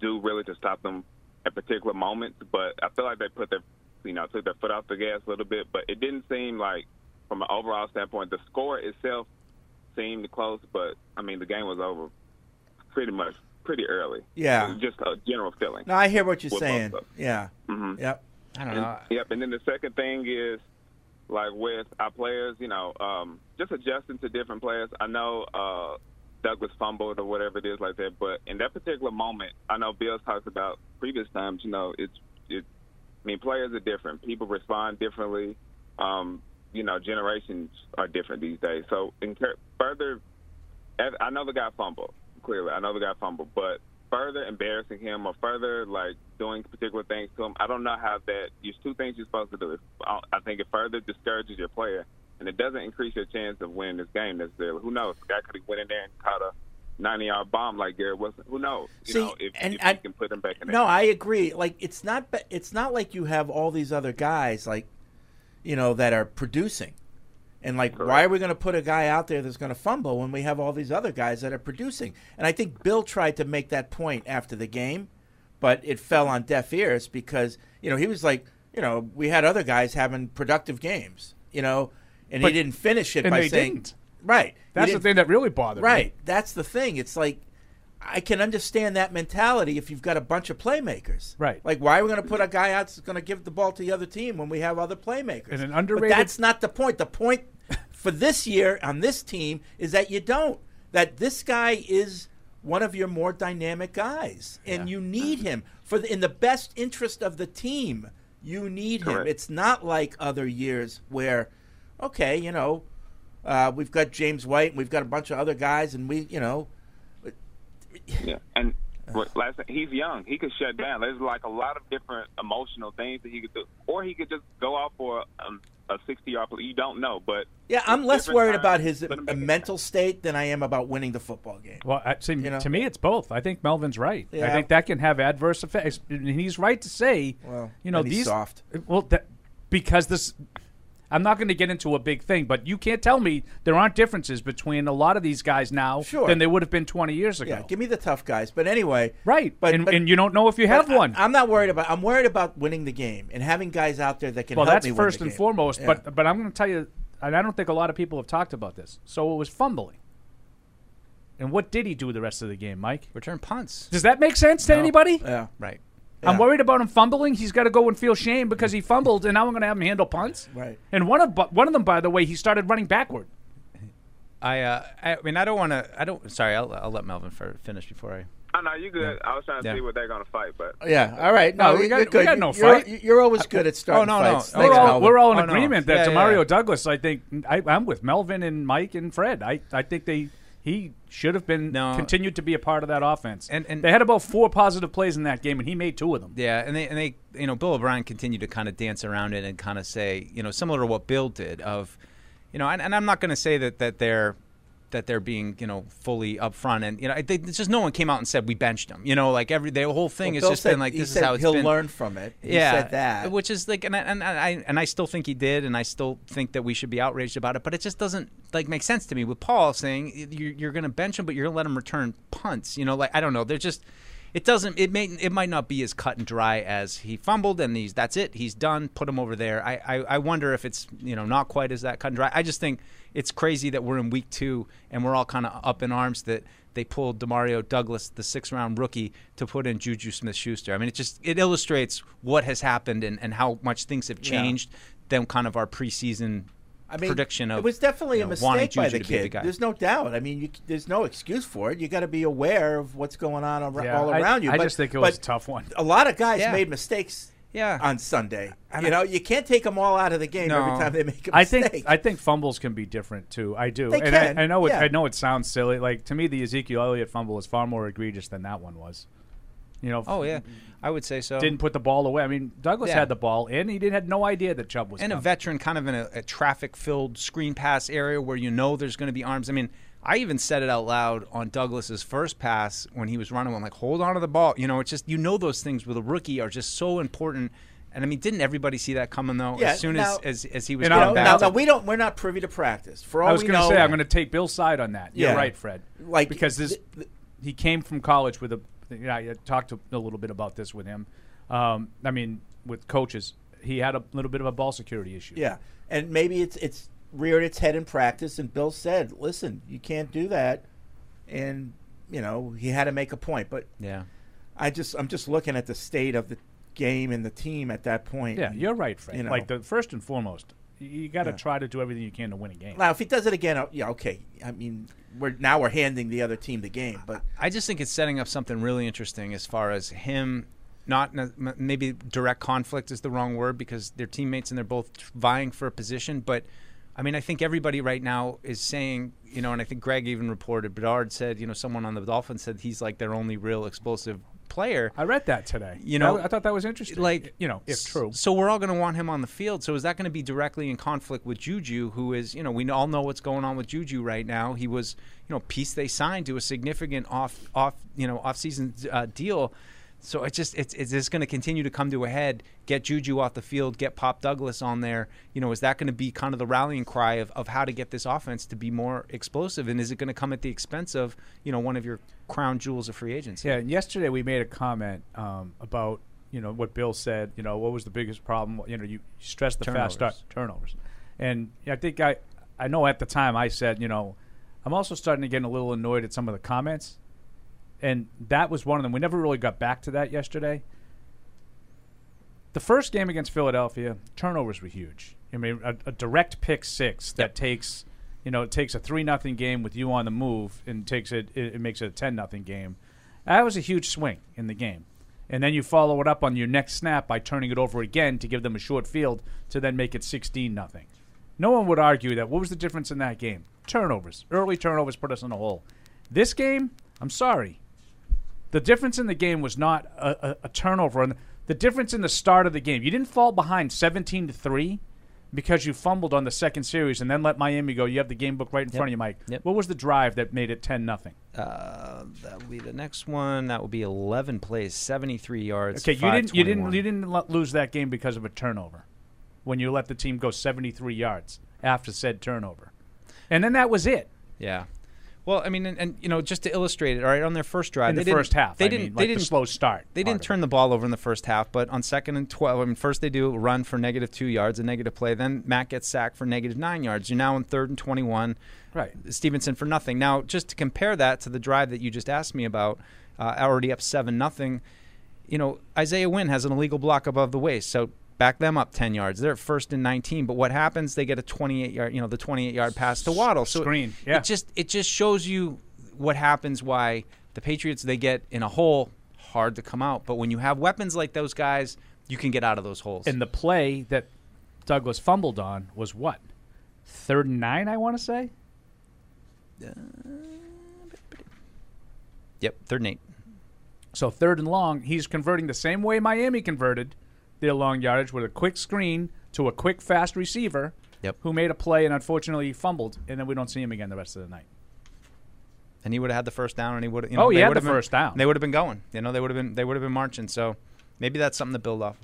do really to stop them at particular moments, but I feel like they put their, you know, took their foot off the gas a little bit. But it didn't seem like, from an overall standpoint, the score itself seemed close. But I mean, the game was over pretty much pretty early. Yeah. Just a general feeling. No, I hear what you're saying. of them. Yeah. Mhm. Yep. I don't And- know. Yep. And then the second thing is like with our players, you know, um, just adjusting to different players. I know uh, Douglas fumbled or whatever it is like that, but in that particular moment, I know Bill's talked about previous times. You know, it's it. I mean, players are different. People respond differently. Um, you know, generations are different these days. So, in ter- further, as- I know the guy fumbled. Clearly, I know the guy fumbled, but further embarrassing him or further like doing particular things to him, I don't know how that. There's two things you're supposed to do. I uh, I think it further discourages your player, and it doesn't increase your chance of winning this game necessarily. Who knows? The guy could have went in there and caught a 90 yard bomb like Garrett Wilson. Who knows? You See, know, if, and if I- you can put him back in there. No, I agree. Like it's not it's not like you have all these other guys like you know that are producing. And like why are we going to put a guy out there that's going to fumble when we have all these other guys that are producing? And I think Bill tried to make that point after the game, but it fell on deaf ears because, you know, he was like, you know, we had other guys having productive games, you know, and But- he didn't finish it by saying didn't. Right. That's the thing that really bothered me. Right. That's the thing. It's like I can understand that mentality if you've got a bunch of playmakers. Right. Like why are we going to put a guy out that's going to give the ball to the other team when we have other playmakers? And an underrated. But that's not the point. The point for this year on this team is that you don't. That this guy is one of your more dynamic guys, and you need him for the, in the best interest of the team. You need him. It's not like other years where, okay, you know, uh, we've got James White and we've got a bunch of other guys, and we, you know, Yeah, and what- last thing, he's young. He could shut down. There's like a lot of different emotional things that he could do, or he could just go out for um, a 60 yard play. You don't know, but yeah, I'm less worried times. about his Put him mental state than I am about winning the football game. Well, I, see, You know? to me, it's both. I think Melvin's right. I think that can have adverse effects. And he's right to say, Well, you know, these soft. Well, that, because this, I'm not going to get into a big thing, but you can't tell me there aren't differences between a lot of these guys now Sure. than they would have been 20 years ago. Yeah, give me the tough guys. But anyway, right. But, and, but- and you don't know if you have one. I'm not worried about. I'm worried about winning the game and having guys out there that can well, help that's me win first the and game. foremost. Yeah. But but I'm going to tell you, and I don't think a lot of people have talked about this. So it was fumbling. And what did he do the rest of the game, Mike? Return punts. Does that make sense to No. anybody? Yeah. Right. I'm worried about him fumbling. He's got to go and feel shame because he fumbled, and now I'm going to have him handle punts. Right. And one of bu- one of them, by the way, he started running backward. I, uh, I mean, I don't want to. I don't. Sorry, I'll, I'll let Melvin fir- finish before I. I know you good. I was trying to Yeah. see what they're gonna fight, but Yeah. All right. No, No, we you're got- we got no you're, fight. You're always good at starting Oh, no, no. fights. Oh, We're all, we're all in Oh, no. agreement that Yeah, yeah, Demario yeah. Douglas. I think I, I'm with Melvin and Mike and Fred. I, I think they he should have been No. continued to be a part of that offense. And- and- they had about four positive plays in that game, and he made two of them. Yeah, and they and they you know Bill O'Brien continued to kind of dance around it and kind of say you know similar to what Bill did of, you know, and, and I'm not going to say that that they're that they're being you know fully upfront and you know they, it's just no one came out and said we benched him. You know, like every the whole thing Well, has Bill just said- been like this is how it's he'll been. learn from it. He yeah, said that. which is like and I, and I and I still think he did, and I still think that we should be outraged about it. But it just doesn't like make sense to me with Paul saying you're, you're going to bench him, but you're going to let him return punts. You know, like I don't know. They're just it doesn't it may it might not be as cut and dry as he fumbled and he's that's it he's done put him over there. I, I I wonder if it's you know not quite as that cut and dry. I just think it's crazy that we're in week two and we're all kind of up in arms that they pulled Demario Douglas the six round rookie to put in Juju Smith Schuster I mean it just it illustrates what has happened and, and how much things have Yeah. changed than kind of our preseason I mean, prediction of it was definitely you a know, wanting mistake by the to be the kid. There's no doubt. I mean, you, there's no excuse for it. You got to be aware of what's going on ar- Yeah, all I- around you. I but, just think it was a tough one. A lot of guys Yeah. made mistakes. Yeah. on Sunday. And you I- know, you can't take them all out of the game No. every time they make a I mistake. think I think fumbles can be different too. I do. They and can, I, I know it, yeah. I know it sounds silly. Like to me, the Ezekiel Elliott fumble is far more egregious than that one was. You know. oh yeah I would say so Didn't put the ball away. I mean, Douglas Yeah. had the ball, in. he did had no idea that Chubb was in. and a veteran kind of in a, a traffic filled screen pass area where you know there's going to be arms. I mean, I even said it out loud on Douglas's first pass when he was running. I'm like, hold on to the ball. You know, it's just you know those things with a rookie are just so important. And I mean, didn't everybody see that coming though? Yeah, as soon now- as, as as he was And getting I'll- now, now we don't. We're not privy to practice. For all I was going to say I'm going to take Bill's side on that. You're right, Fred. Like, because this, he came from college with a. You know, I talked to, a little bit about this with him. Um, I mean, with coaches, he had a little bit of a ball security issue. Yeah, and maybe it's it's reared its head in practice. And Bill said, "Listen, you can't do that," and you know he had to make a point. But yeah, I just I'm just looking at the state of the game and the team at that point. Yeah, you're right, Frank. You know. Like the first and foremost, you- you got to Yeah. try to do everything you can to win a game. Now, if he does it again, uh, yeah, okay. I mean, we're now we're handing the other team the game, but I just think it's setting up something really interesting as far as him. Not maybe direct conflict is the wrong word because they're teammates and they're both vying for a position. But I mean, I think everybody right now is saying, you know, and I think Greg even reported. Bedard said, you know, someone on the Dolphins said he's like their only real explosive player. I read that today. You know, I, I thought that was interesting. Like, you know, if true. So we're all going to want him on the field. So is that going to be directly in conflict with Juju, who is, you know, we all know what's going on with Juju right now. He was, you know, piece they signed to a significant off, off, you know, off season uh, deal. So it just it's it's just going to continue to come to a head. Get Juju off the field. Get Pop Douglas on there. You know, is that going to be kind of the rallying cry of, of how to get this offense to be more explosive? And is it going to come at the expense of you know one of your crown jewels of free agency? Yeah, and yesterday we made a comment um, about you know what Bill said. You know what was the biggest problem? You know you stressed the fast start turnovers, and I think I I know at the time I said you know I'm also starting to get a little annoyed at some of the comments, and that was one of them. We never really got back to that yesterday. The first game against Philadelphia, turnovers were huge. I mean, a, a direct pick six that takes, you know, it takes a three nothing game with you on the move and takes it, it, it makes it a ten nothing game. That was a huge swing in the game, and then you follow it up on your next snap by turning it over again to give them a short field to then make it sixteen nothing. No one would argue that. What was the difference in that game? Turnovers, early turnovers put us in a hole. This game, I'm sorry, the difference in the game was not a, a, a turnover. And the difference in the start of the game, you didn't fall behind 17 to three because you fumbled on the second series and then let Miami go. You have the game book right in Yep. front of you, Mike. Yep. What was the drive that made it 10 nothing? Uh, that will be the next one. That will be 11 plays, 73 yards. Okay, you didn't you didn't you didn't lose that game because of a turnover. when you let the team go 73 yards after said turnover. And then that was it. Yeah. Well, I mean, and, and you know, just to illustrate it, all right, on their first drive, In they the didn't- first half, they I didn't, mean, they like the didn't slow start They didn't turn the ball over in the first half, but on second and twelve, I mean, first they do a run for negative two yards, a negative play. Then Matt gets sacked for negative nine yards. You're now in third and twenty-one. Right. Stevenson for nothing. Now, just to compare that to the drive that you just asked me about, uh, already up seven nothing. You know, Isaiah Wynn has an illegal block above the waist, so back them up 10 yards. They're first and 19, but what happens? They get a 28 yard, you know, the 28 yard pass to Waddle. So Screen, it- yeah. It just it just shows you what happens why the Patriots they get in a hole hard to come out, but when you have weapons like those guys, you can get out of those holes. And the play that Douglas fumbled on was what? Third and nine, I want to say? Yep, third and eight. So third and long, he's converting the same way Miami converted their long yardage with a quick screen to a quick, fast receiver Yep. who made a play and unfortunately he fumbled, and then we don't see him again the rest of the night. and he would have had the first down, and he would. You know, Oh, he had the have been- first down. They would have been going. You know, they would have been. They would have been marching. So maybe that's something to build off.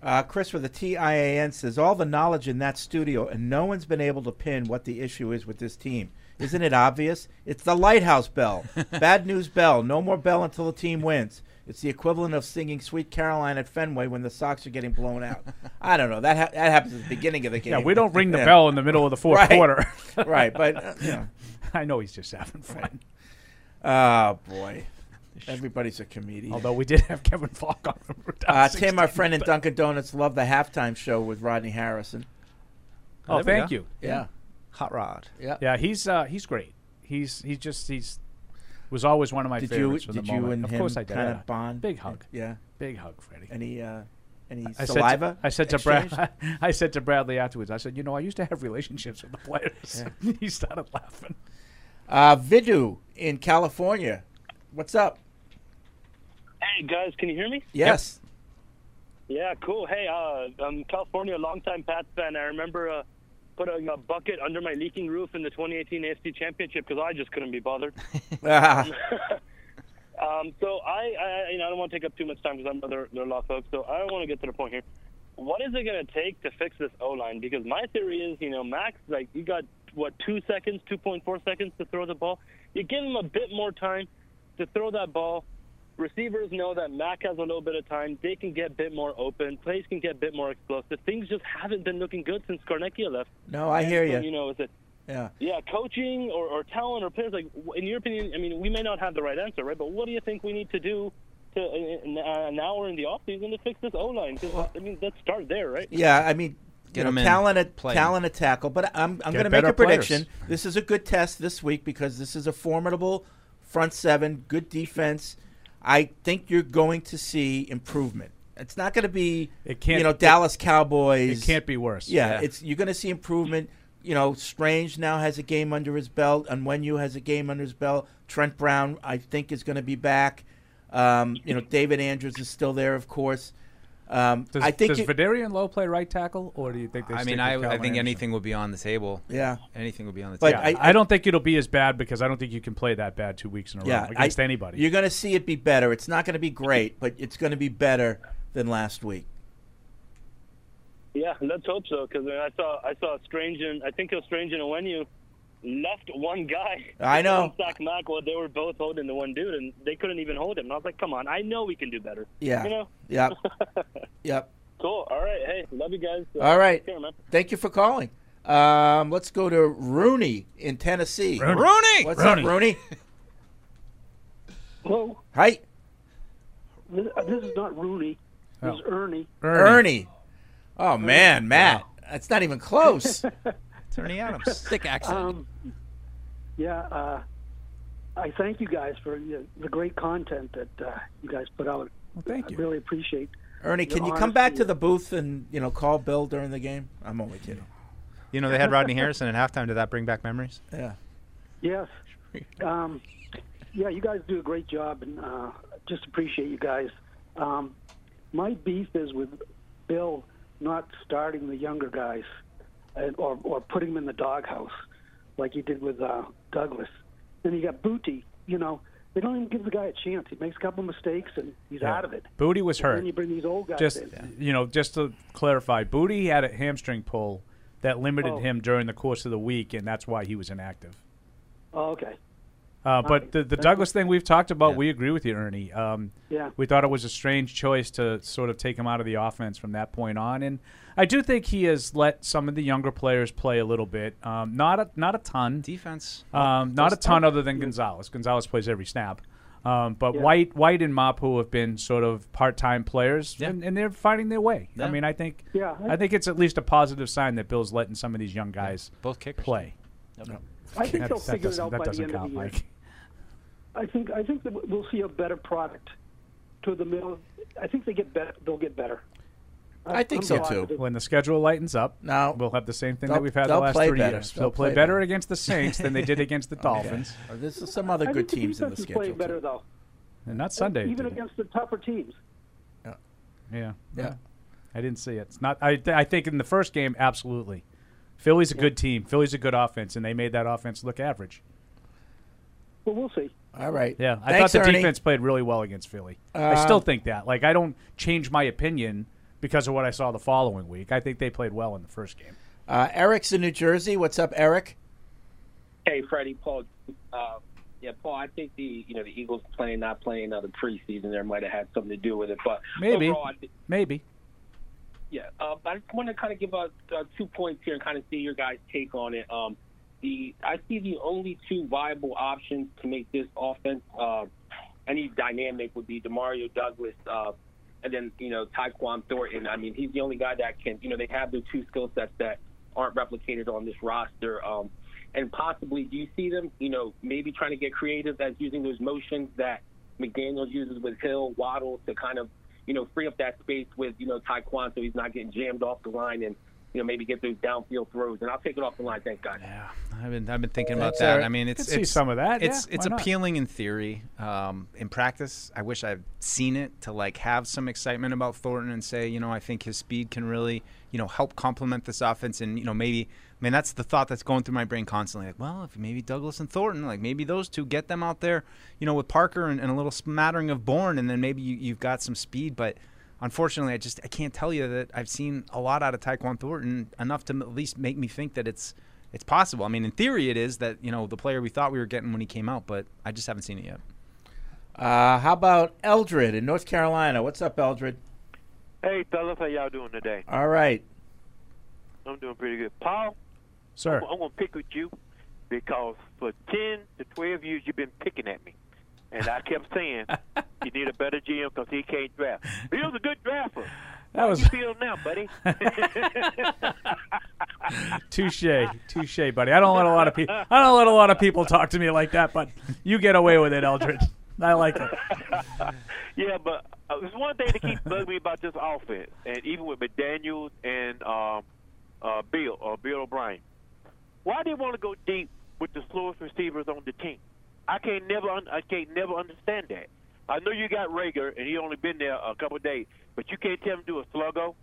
Uh, Chris with the TIAN says all the knowledge in that studio, and no one's been able to pin what the issue is with this team. Isn't it obvious? It's the lighthouse bell. [laughs] Bad news bell. No more bell until the team wins. It's the equivalent of singing "Sweet Caroline" at Fenway when the Sox are getting blown out. [laughs] I don't know. That ha- that happens at the beginning of the game. Yeah, we don't ring the Yeah. bell in the middle of the fourth [laughs] Right. quarter. [laughs] right, but uh, you know. I know he's just having fun. Oh boy, everybody's a comedian. Although we did have Kevin Faulk on. Uh, Tim, our friend in Dunkin' Donuts, loved the halftime show with Rodney Harrison. Oh, There we thank you. Yeah. Hot Rod. Yeah. Yeah, he's uh, he's great. He's he just he's was always one of my did you favorites. from did the you moment. and of him course I did. kind of bond? Big hug. Yeah. Big hug, Freddie. Any uh, any I saliva? Said to, I said to Brad. exchanged? [laughs] I said to Bradley afterwards. I said, you know, I used to have relationships with the players. [laughs] he started laughing. Uh, Vidu in California. What's up? Hey guys, can you hear me? Yes. Yeah, cool. Hey, uh, I'm California, longtime Pats fan. I remember uh, putting a bucket under my leaking roof in the 2018 AFC Championship because I just couldn't be bothered. Ah. [laughs] [laughs] um, so I, I, you know, I don't want to take up too much time because I'm are a lot of folks. So I don't want to get to the point here. What is it going to take to fix this O line? Because my theory is, you know, Max, like you got what two seconds, 2.4 seconds to throw the ball. You give him a bit more time to throw that ball. Receivers know that Mac has a little bit of time. They can get a bit more open. Plays can get a bit more explosive. Things just haven't been looking good since Scarnecchia left. No, I And hear so, you. You know, is it Yeah. yeah, coaching or, or talent or players? Like, in your opinion, I mean, we may not have the right answer, right? But what do you think we need to do to in, in, uh, now or in the offseason to fix this O line? Because I mean, let's start there, right? Yeah, I mean, Get you know, 'em in, talent at play 'em. talent at tackle. But I'm I'm going to make a prediction. players. This is a good test this week because this is a formidable front seven, good defense. I think you're going to see improvement. It's not going to be It can't- you know it- Dallas Cowboys. It can't be worse. Yeah, it's you're going to see improvement. You know, Strange now has a game under his belt, and when you has a game under his belt, Trent Brown I think is going to be back. Um, you know, David Andrews is still there, of course. Um, Does, I think does Vederian Lowe play right tackle, or do you think they? I mean, I, I think anything would be on the table. Yeah. anything would be on the But table. Yeah, I, don't think it'll be as bad because I don't think you can play that bad two weeks in a row against I- anybody. You're going to see it be better. It's not going to be great, but it's going to be better than last week. Yeah, let's hope so. Because I saw I saw Strange and I think it was Strange and Onwenu left one guy. [laughs] I know. Sack Mac they were both holding the one dude, and they couldn't even hold him. And I was like, come on, I know we can do better. Yeah. You know. Yep. [laughs] yep. Cool. All right. Hey, love you guys. Uh, All right. Care, man. Thank you for calling. Um, let's go to Rooney in Tennessee. Rooney. Rooney! What's Rooney. up, Rooney? Hello. Hi. This, uh, this is not Rooney. This Oh. is Ernie. Ernie. Oh, man, Matt. That's not even close. [laughs] it's Ernie Adams. [laughs] Thick accent. Um, yeah, uh, I thank you guys for the, the great content that uh, you guys put out. Well, thank you. I really appreciate. Ernie, can you come back to the booth and you know call Bill during the game? I'm only kidding. You know, they had Rodney Harrison at halftime. Did that bring back memories? Yeah. Yes. Um, yeah, you guys do a great job, and uh, just appreciate you guys. Um, my beef is with Bill not starting the younger guys, and, or or putting them in the doghouse, like he did with uh, Douglas. Then you got Boutte. You know, they don't even give the guy a chance. He makes a couple mistakes and he's Yeah. out of it. Boutte was And hurt. Then you bring these old guys just in. you know, just to clarify, Boutte had a hamstring pull that limited Oh. him during the course of the week, and that's why he was inactive. Oh, okay. Uh, but Fine. the, the Douglas thing we've talked about, we agree with you, Ernie. Um, Yeah. We thought it was a strange choice to sort of take him out of the offense from that point on, and I do think he has let some of the younger players play a little bit. Um, not a not a ton defense. Um, not a Those- ton other than Gonzalez. Gonzalez plays every snap. Um, but Yeah. White, White, and Mapu have been sort of part-time players, Yeah. and, and they're finding their way. I mean, I think, Yeah, I- I think it's at least a positive sign that Bill's letting some of these young guys both kickers play. I think That- they'll that figure it out that by the doesn't end count, of the year. Mike. I think I think that we'll see a better product to the middle. I think they get better. They'll get better. I think so too. When the schedule lightens up, now we'll have the same thing that we've had the last three better. years. They'll They'll play, play better better. against the Saints than they did against the [laughs] Okay. Dolphins. Uh, There's some other I good think the teams in the defense is playing schedule. better though. And not Sunday. even against the tougher teams. Yeah. Yeah. yeah. I didn't see it. It's not. I. th- I think in the first game, absolutely. Philly's a good team. Philly's a good offense, and they made that offense look average. Well, we'll see. All right. Yeah, I thought the Ernie. defense played really well against Philly. I Uh, still think that. Like, I don't change my opinion because of what I saw the following week. I think they played well in the first game. Uh, Eric's in New Jersey. What's up, Eric? Hey, Freddie, Paul. Uh, yeah, Paul. I think the you know the Eagles playing not playing uh, the preseason there might have had something to do with it, but Maybe. overall, I thi- Maybe. yeah. Uh, I just want to kind of give us uh, two points here and kind of see your guys' take on it. Um, the I see the only two viable options to make this offense uh, any dynamic would be Demario Douglas. Uh, and then you know Tyquan Thornton. I mean, he's the only guy that can. You know, they have the two skill sets that aren't replicated on this roster. Um, and possibly, do you see them? You know, maybe trying to get creative as using those motions that McDaniel's uses with Hill, Waddle to kind of you know free up that space with you know Tyquan so he's not getting jammed off the line and you know maybe get those downfield throws. And I'll take it off the line. Thank God. Yeah. I've been I've been thinking about That's that. all right. I mean, I it's see it's some of that, It's yeah, it's why not? appealing in theory. Um, in practice, I wish I've seen it to like have some excitement about Thornton and say, you know, I think his speed can really, you know, help complement this offense. And you know, maybe I mean that's the thought that's going through my brain constantly. Like, well, if maybe Douglas and Thornton, like maybe those two get them out there, you know, with Parker and, and a little smattering of Bourne, and then maybe you, you've got some speed, but. Unfortunately, I just I can't tell you that I've seen a lot out of Tyquan Thornton enough to at least make me think that it's it's possible. I mean, in theory, it is that you know the player we thought we were getting when he came out, but I just haven't seen it yet. Uh, how about Eldred in North Carolina? What's up, Eldred? Hey, fellas, how y'all doing today? All right. I'm doing pretty good. Paul, Sir. I'm, I'm going to pick with you because for 10 to 12 years you've been picking at me. And I kept saying, you need a better GM because he can't draft. Bill's a good drafter. That How was- you feel now, buddy? [laughs] Touche, touche, buddy. I don't let a lot of people. I don't let a lot of people talk to me like that, but you get away with it, Eldred. I like it. yeah, but uh, there's one thing that keeps bugging me about this offense, and even with McDaniels and um, uh, Bill or Bill O'Brien. Why do they want to go deep with the slowest receivers on the team? I can't never un- I can't never understand that. I know you got Reagor and he only been there a couple of days, but you can't tell him to do a sluggo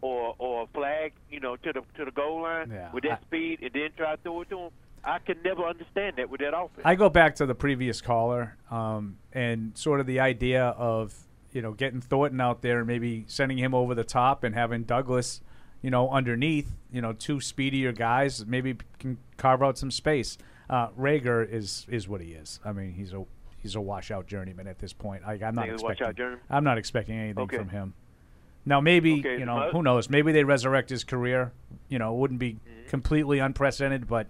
or or a flag, you know, to the to the goal line Yeah, with that speed and then try to throw it to him. I can never understand that with that offense. I go back to the previous caller um, and sort of the idea of you know getting Thornton out there and maybe sending him over the top and having Douglas, you know, underneath, you know, two speedier guys maybe can carve out some space. Uh, Reagor is is what he is. I mean, he's a he's a washout journeyman at this point. I, I'm not He's a washout expecting? I'm not expecting anything Okay. from him. Now maybe Okay, you know but- who knows? Maybe they resurrect his career. You know, it wouldn't be Mm-hmm. completely unprecedented, but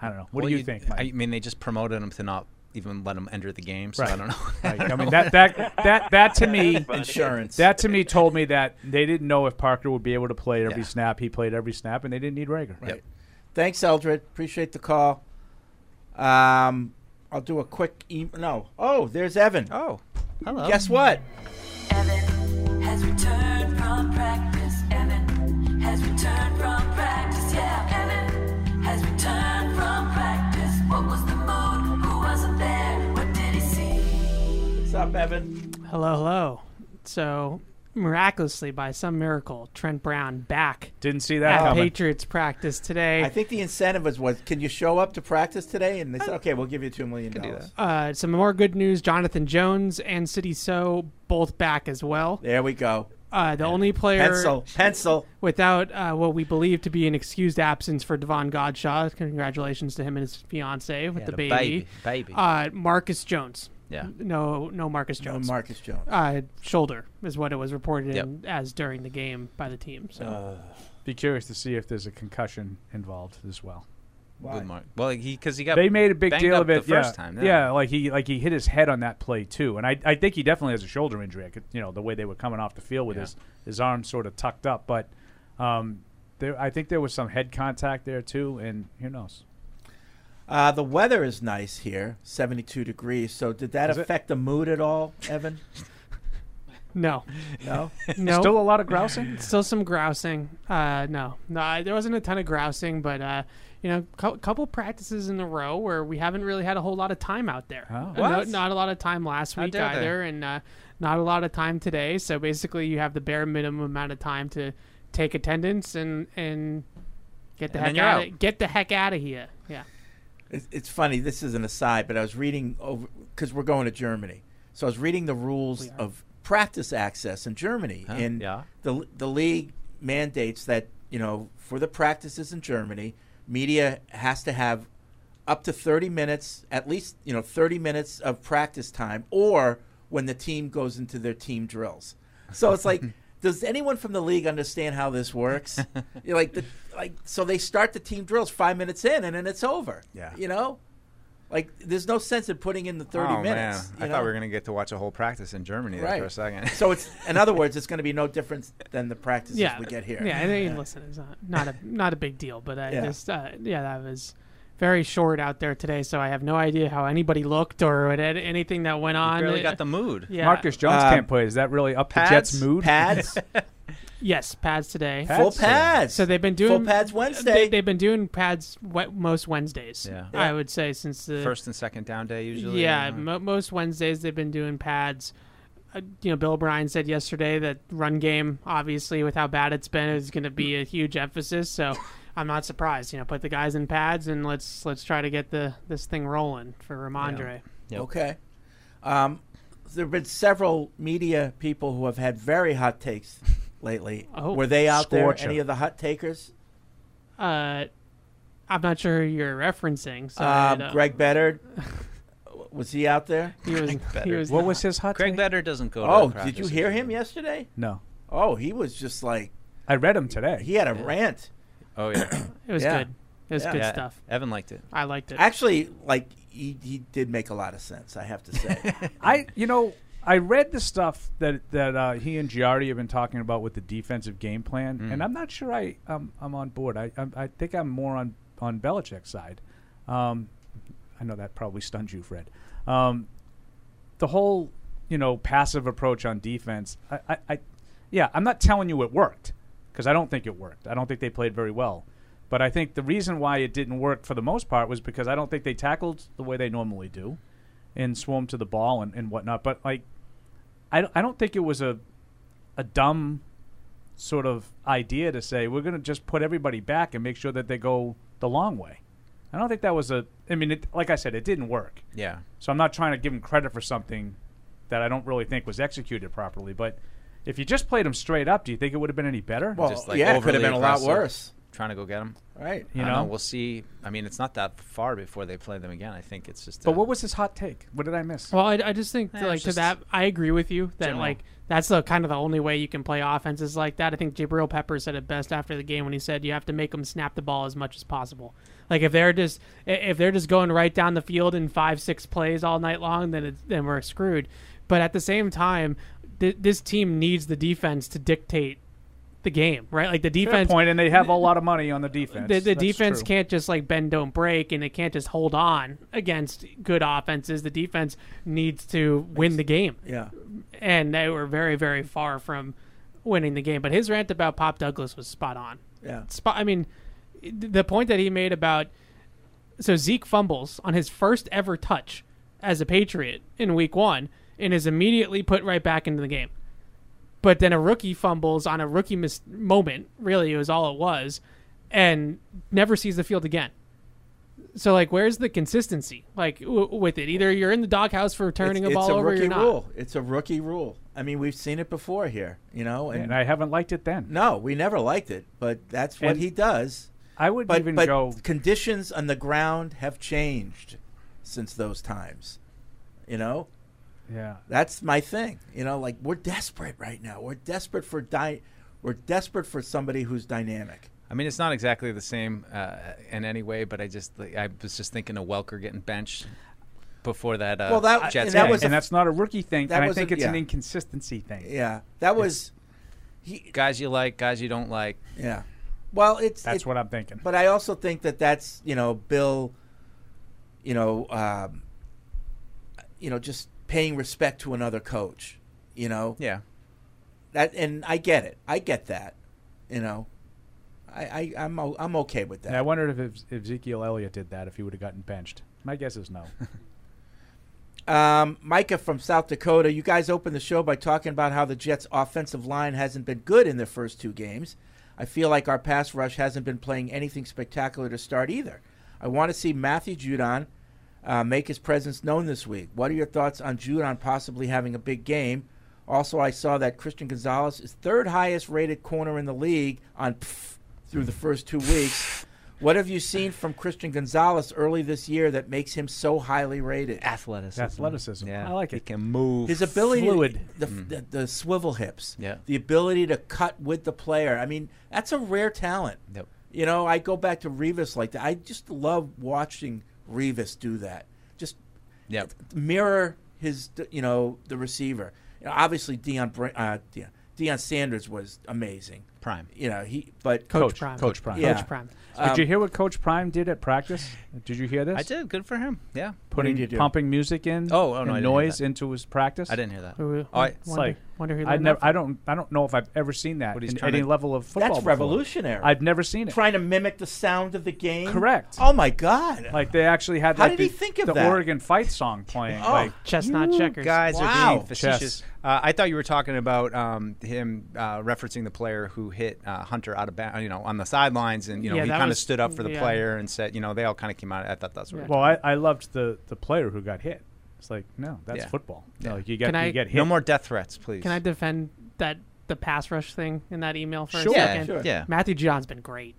I don't know. What Well, do you, think? Mike? I mean, they just promoted him to not even let him enter the game, so I don't know. Right. [laughs] I mean that that that that to me [laughs] Insurance. That to me told me that they didn't know if Parker would be able to play every Yeah. snap. He played every snap, and they didn't need Reagor. Right. Thanks, Eldred. Appreciate the call. Um, I'll do a quick. E- no. Oh, there's Evan. Oh, hello. Guess what? has returned from practice. Evan has returned from practice. Yeah, Evan has returned from practice. What was the mood? Who wasn't there? What did he see? What's up, Evan? Hello, hello. So, miraculously, by some miracle, Trent Brown back. Didn't see that at coming. Patriots practice today. I think the incentive was, was can you show up to practice today? And they said, okay, we'll give you $2 million. Uh, some more good news: Jonathan Jones and City So both back as well. There we go. Uh, the only player Pencil, pencil. without uh, what we believe to be an excused absence for Davon Godchaux. Congratulations to him and his fiance with Yeah, the, the baby. baby, baby. Uh, Marcus Jones. Yeah. No, no Marcus Jones. No Jones. Marcus Jones. Uh, shoulder is what it was reported Yep. in as during the game by the team. So. Uh, Be curious to see if there's a concussion involved as well. With Mark. Well, he because he got they made a big deal of it the first yeah. time. Yeah. like he like he hit his head on that play too, and I I think he definitely has a shoulder injury. I could, you know the way they were coming off the field with Yeah. his his arm sort of tucked up, but um, there I think there was some head contact there too, and who knows. Uh, the weather is nice here, 72 degrees. So did that Is it? affect the mood at all, Evan? [laughs] No. No? No. Still a lot of grousing. Still some grousing. Uh, no, no, I- there wasn't a ton of grousing, but uh, you know, a couple practices in a row where we haven't really had a whole lot of time out there. Oh. No- What? not a lot of time last week dare they. either, and uh, not a lot of time today. So basically, you have the bare minimum amount of time to take attendance and and get the And heck out out. of get the heck out of here. Yeah. It's, it's funny. This is an aside, but I was reading over because we're going to Germany. So I was reading the rules of practice access in Germany, Huh, and yeah. the the league mandates that you know for the practices in Germany, media has to have up to thirty minutes, at least you know thirty minutes of practice time, or when the team goes into their team drills. So it's like. [laughs] Does anyone from the league understand how this works? [laughs] You're like the like so they start the team drills five minutes in and then it's over. Yeah. You know? Like there's no sense in putting in the thirty oh, minutes. Man. I know? thought we were gonna get to watch a whole practice in Germany right. for a second. so it's in other words, it's going to be no different than the practices yeah, we get here. Yeah, I mean, listen, it's not not a not a big deal, but I Yeah. just uh, yeah, that was very short out there today, so I have no idea how anybody looked or what, anything that went on. barely Uh, got [laughs] the mood. Yeah, Marcus Jones Um, can't play. Is that really up pads, the Jets' mood? Pads, [laughs] yes, pads today. full pads. So they've been doing full pads Wednesday. They, they've been doing pads we- most Wednesdays. Yeah. I would say since the First and second down day usually. Yeah, uh, mo- most Wednesdays they've been doing pads. Uh, you know, Bill O'Brien said yesterday that run game, obviously, with how bad it's been, is going to be a huge emphasis. So [laughs] I'm not surprised. You know, put the guys in pads and let's let's try to get the this thing rolling for Rhamondre. Yep. Okay. Um, there have been several media people who have had very hot takes [laughs] lately. Oh. Were they out Scorcher. there? Any of the hot takers? Uh, I'm not sure who you're referencing. So I Um, Greg Bedard. [laughs] was he out there? he was. he was What not. was his hot Greg take? Better doesn't go. to Oh, did you hear him yesterday? No, Oh, he was just like I read him today. he had a rant. Oh yeah. [coughs] It was Yeah. good. It was Yeah. good yeah. stuff. Evan liked it. I liked it. Actually, like he, he did make a lot of sense. I have to say. [laughs] I you know I read the stuff that that uh, he and Giardi have been talking about with the defensive game plan, Mm. and I'm not sure I I'm, I'm on board. I, I I think I'm more on on Belichick's side. Um, I know that probably stuns you, Fred. Um, the whole you know passive approach on defense. I, I, I yeah, I'm not telling you it worked because I don't think it worked. I don't think they played very well. But I think the reason why it didn't work for the most part was because I don't think they tackled the way they normally do and swarmed to the ball and, and whatnot. But like, I, don't- I don't think it was a a dumb sort of idea to say we're going to just put everybody back and make sure that they go the long way. I don't think that was a. I mean, it, like I said, it didn't work. Yeah. So I'm not trying to give him credit for something that I don't really think was executed properly. But if you just played them straight up, do you think it would have been any better? Well, Just like yeah, it could have been a lot worse. Trying to go get him. Right. You I don't know? we'll see. I mean, it's not that far before they play them again. I think it's just. but what was his hot take? What did I miss? Well, I, I just think Yeah, that, like to that, I agree with you that general. like that's the kind of the only way you can play offenses like that. I think Jabrill Pepper said it best after the game when he said you have to make them snap the ball as much as possible. Like if they're just if they're just going right down the field in five six plays all night long, then it's, then we're screwed. But at the same time, th- this team needs the defense to dictate the game, right? Like the Fair defense point, and they have a lot of money on the defense. the, the defense true. can't just like bend don't break and it can't just hold on against good offenses the defense needs to win the game Yeah. and they were very very far from winning the game but his rant about pop douglas was spot on Yeah. spot i mean the point that he made about so zeke fumbles on his first ever touch as a patriot in week one and is immediately put right back into the game but then a rookie fumbles on a rookie mis- moment. Really, it was all it was, and never sees the field again. So like, where's the consistency? Like w- with it, either you're in the doghouse for turning it's, a ball it's a over, or rookie you're not. rule. It's a rookie rule. I mean, we've seen it before here, you know, and, And I haven't liked it then. No, we never liked it, but that's what And he does. I would but, even but go- Conditions on the ground have changed since those times. You know. Yeah. That's my thing. You know, like we're desperate right now. We're desperate for di- We're desperate for somebody who's dynamic. I mean, it's not exactly the same uh, in any way, but I just I was just thinking of Welker getting benched before that. Uh, Well, that- Jets and that game. was a- and that's not a rookie thing. that And I was a- think it's an inconsistency thing. Yeah, that was. guys you like, guys you don't like. Yeah. Well, it's That's it- what I'm thinking. But I also think that that's you know Bill, you know, um, you know, just paying respect to another coach. You know. Yeah. That and I get it. I get that. You know. I, I I'm o- I'm okay with that. Yeah, I wondered if, if Ezekiel Elliott did that, if he would have gotten benched. My guess is no. [laughs] Um, Micah from South Dakota, you guys opened the show by talking about how the Jets' offensive line hasn't been good in their first two games. I feel like our pass rush hasn't been playing anything spectacular to start either. I want to see Matthew Judon uh, make his presence known this week. What are your thoughts on Judon possibly having a big game? Also, I saw that Christian Gonzalez is third highest rated corner in the league on pff, through the first two weeks. What have you seen from Christian Gonzalez early this year that makes him so highly rated? Athleticism. Athleticism. Yeah. I like it. He can move. His ability, Fluid. the, the, the swivel hips, Yeah. the ability to cut with the player. I mean, that's a rare talent. Yep. You know, I go back to Revis like that. I just love watching Revis do that. Just Yep. mirror his, you know, the receiver. You know, obviously, Dion, uh, Dion, Deion Sanders was amazing. Prime. You know, he, but Coach Prime. Coach Prime. Yeah. Coach Prime. Um, did you hear what Coach Prime did at practice? Did you hear this? I did. Good for him. Yeah. Putting did he do? pumping music in. Oh, oh, no, I didn't hear noise into his practice. I didn't hear that. Oh, I- It's Wonder- like wonder who I never. I don't. I don't know if I've ever seen that What he's in trying any to- level of football. That's before. revolutionary. I've never seen it. trying to mimic the sound of the game. Correct. Oh my God! Like they actually had How like did the, he think of the that? Oregon fight song playing. Oh. like Chestnut You checkers. Guys Wow. are being facetious. Chess. Uh, I thought you were talking about um, him uh, referencing the player who hit uh, Hunter out of bounds, you know, on the sidelines, and you know Yeah, he that kind of was- stood up for the yeah. player and said, you know, they all kind of came out. I thought that's what. Yeah. we were well, I, I loved the the player who got hit. It's like no, that's Yeah. football. Yeah. No, you get Can I- you get hit. No more death threats, please. Can I defend that the pass rush thing in that email for Sure. a Yeah, second? sure. yeah. Matthew Judon's been great.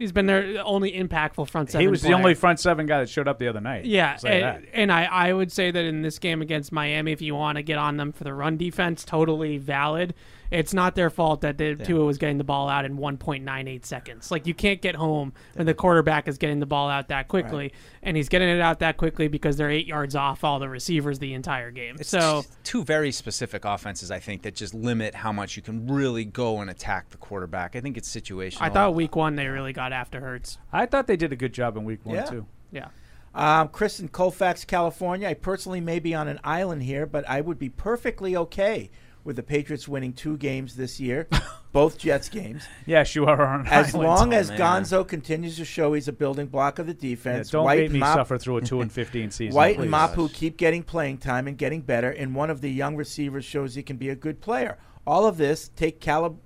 He's been their only impactful front seven. He was the player. only front seven guy that showed up the other night. Yeah, say that. and, and I, I would say that in this game against Miami, if you want to get on them for the run defense, totally valid. It's not their fault that the Tua was getting the ball out in 1.98 seconds. Like you can't get home when the quarterback is getting the ball out that quickly, and he's getting it out that quickly because they're eight yards off all the receivers the entire game. It's so two very specific offenses, I think, that just limit how much you can really go and attack the quarterback. I think it's situational. I thought week one they really got after Hurts. I thought they did a good job in week one Yeah. too. Yeah. Um, Chris in Colfax, California. I personally may be on an island here, but I would be perfectly okay with the Patriots winning two games this year, [laughs] both Jets games. Yes, you are on As island. long Oh, as man. Gonzo continues to show he's a building block of the Yeah, defense, don't White make and me Mop- suffer through a two and [laughs] fifteen season. White please. and Mapu keep getting playing time and getting better, and one of the young receivers shows he can be a good player. All of this, take Caleb,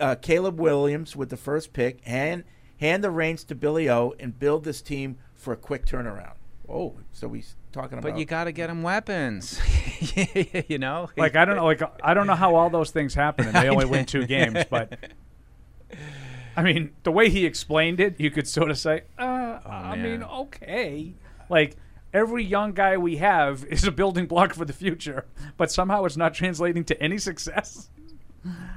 uh, Caleb Williams with the first pick, and hand the reins to Billy O, and build this team for a quick turnaround. Oh, so he's talking about. But you got to get him weapons. [laughs] you know, Like I don't know, like I don't know how all those things happen and they only win two games, [laughs] but I mean the way he explained it, you could sort of say, uh, I mean, okay, like. Every young guy we have is a building block for the future, but somehow it's not translating to any success.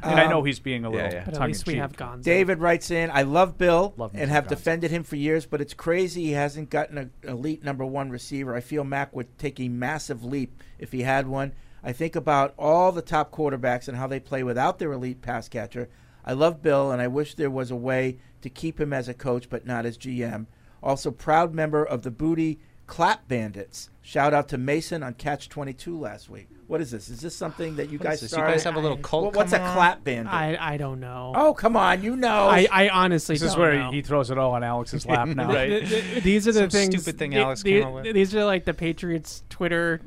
And I know Um, he's being a little yeah, yeah. But at least we have Gonzo. David writes in, I love Bill Love me and have Gonzo. defended him for years, but it's crazy he hasn't gotten an elite number one receiver. I feel Mac would take a massive leap if he had one. I think about all the top quarterbacks and how they play without their elite pass catcher. I love Bill, and I wish there was a way to keep him as a coach, but not as GM. Also, proud member of the Booty Clap Bandits. Shout out to Mason on Catch 22 last week. What is this? Is this something that you guys is? You guys have a little cult What- What's a on? clap band? I I don't know. oh, come on, you know. I, I honestly This is don't where know. he throws it all on Alex's lap [laughs] now. Right. Th- th- these are the Some things. stupid thing the- Alex the- came up with. These are like the Patriots Twitter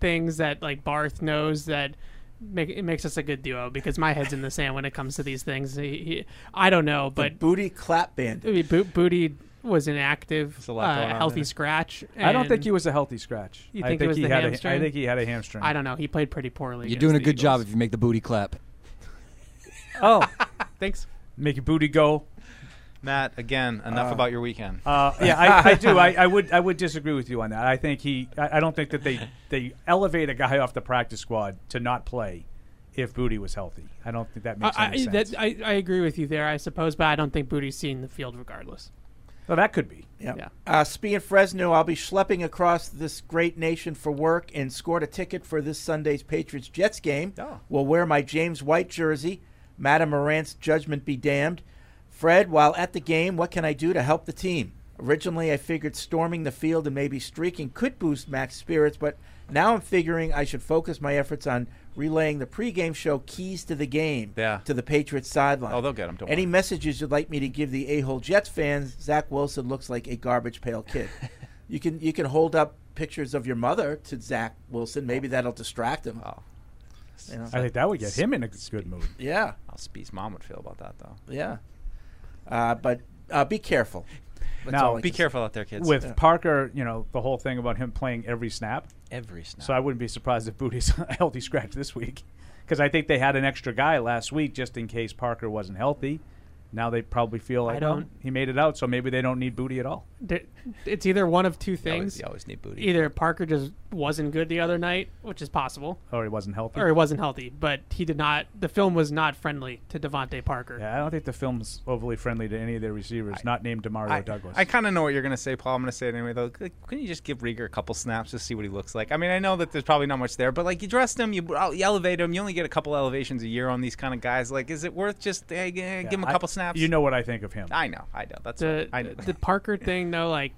things that like Barth knows that make it makes us a good duo because my head's in the sand when it comes to these things. He, he, I don't know, but booty clap band. I mean, Bo- booty was inactive, a lot uh, on healthy there. scratch. I don't think he was a healthy scratch. You I think, think it was he the had a- I think he had a hamstring. I don't know. He played pretty poorly. You're doing a the good job if you make the booty clap. [laughs] Oh, thanks. Make your booty go. Matt, again, enough Uh, about your weekend. Uh, yeah, I, I do. I, I would. I would disagree with you on that. I think he. I, I don't think that they they elevate a guy off the practice squad to not play if Boutte was healthy. I don't think that makes I, any I, sense. that, I, I agree with you there, I suppose, but I don't think Boutte's seen the field regardless. Well, that could be. Yeah. Yeah. Uh, speaking of Fresno, I'll be schlepping across this great nation for work and scored a ticket for this Sunday's Patriots Jets game. Oh. Will wear my James White jersey. Madam Morant's judgment be damned. Fred, while at the game, what can I do to help the team? Originally, I figured storming the field and maybe streaking could boost Mac's spirits, but now I'm figuring I should focus my efforts on relaying the pregame show keys to the game Yeah. to the Patriots sideline. Oh, they'll get 'em, don't Any worry. messages you'd like me to give the a-hole Jets fans? Zach Wilson looks like a garbage pail kid. [laughs] you can you can hold up pictures of your mother to Zach Wilson. Maybe that'll distract him. Oh. You know? I think that would get him in a good mood. Yeah, How Speed's mom would feel about that, though. yeah. Uh, but uh, be careful. That's Now, Be careful out there, kids. With Yeah. Parker, you know the whole thing about him playing every snap. Every snap. So I wouldn't be surprised if Boutte's [laughs] a healthy scratch this week, because I think they had an extra guy last week just in case Parker wasn't healthy. Now they probably feel like I don't- he made it out, so maybe they don't need Boutte at all. It's either one of two You always- things. you always need Boutte. Either Parker just wasn't good the other night, which is possible, Or he wasn't healthy. or he wasn't healthy. But he did not. The film was not friendly to DeVante Parker. Yeah, I don't think the film's overly friendly to any of their receivers, not named Demario I, Douglas. I kind of know what you're going to say, Paul. I'm going to say it anyway, though. C- Couldn't you just give Reagor a couple snaps to see what he looks like? I mean, I know that there's probably not much there, but like you dressed him, you, you elevate him. You only get a couple elevations a year on these kind of guys. Like, is it worth just eh, eh, hey, g- give him a I- couple snaps? You know what I think of him. I know, I know. That's the I know. the Parker thing though, like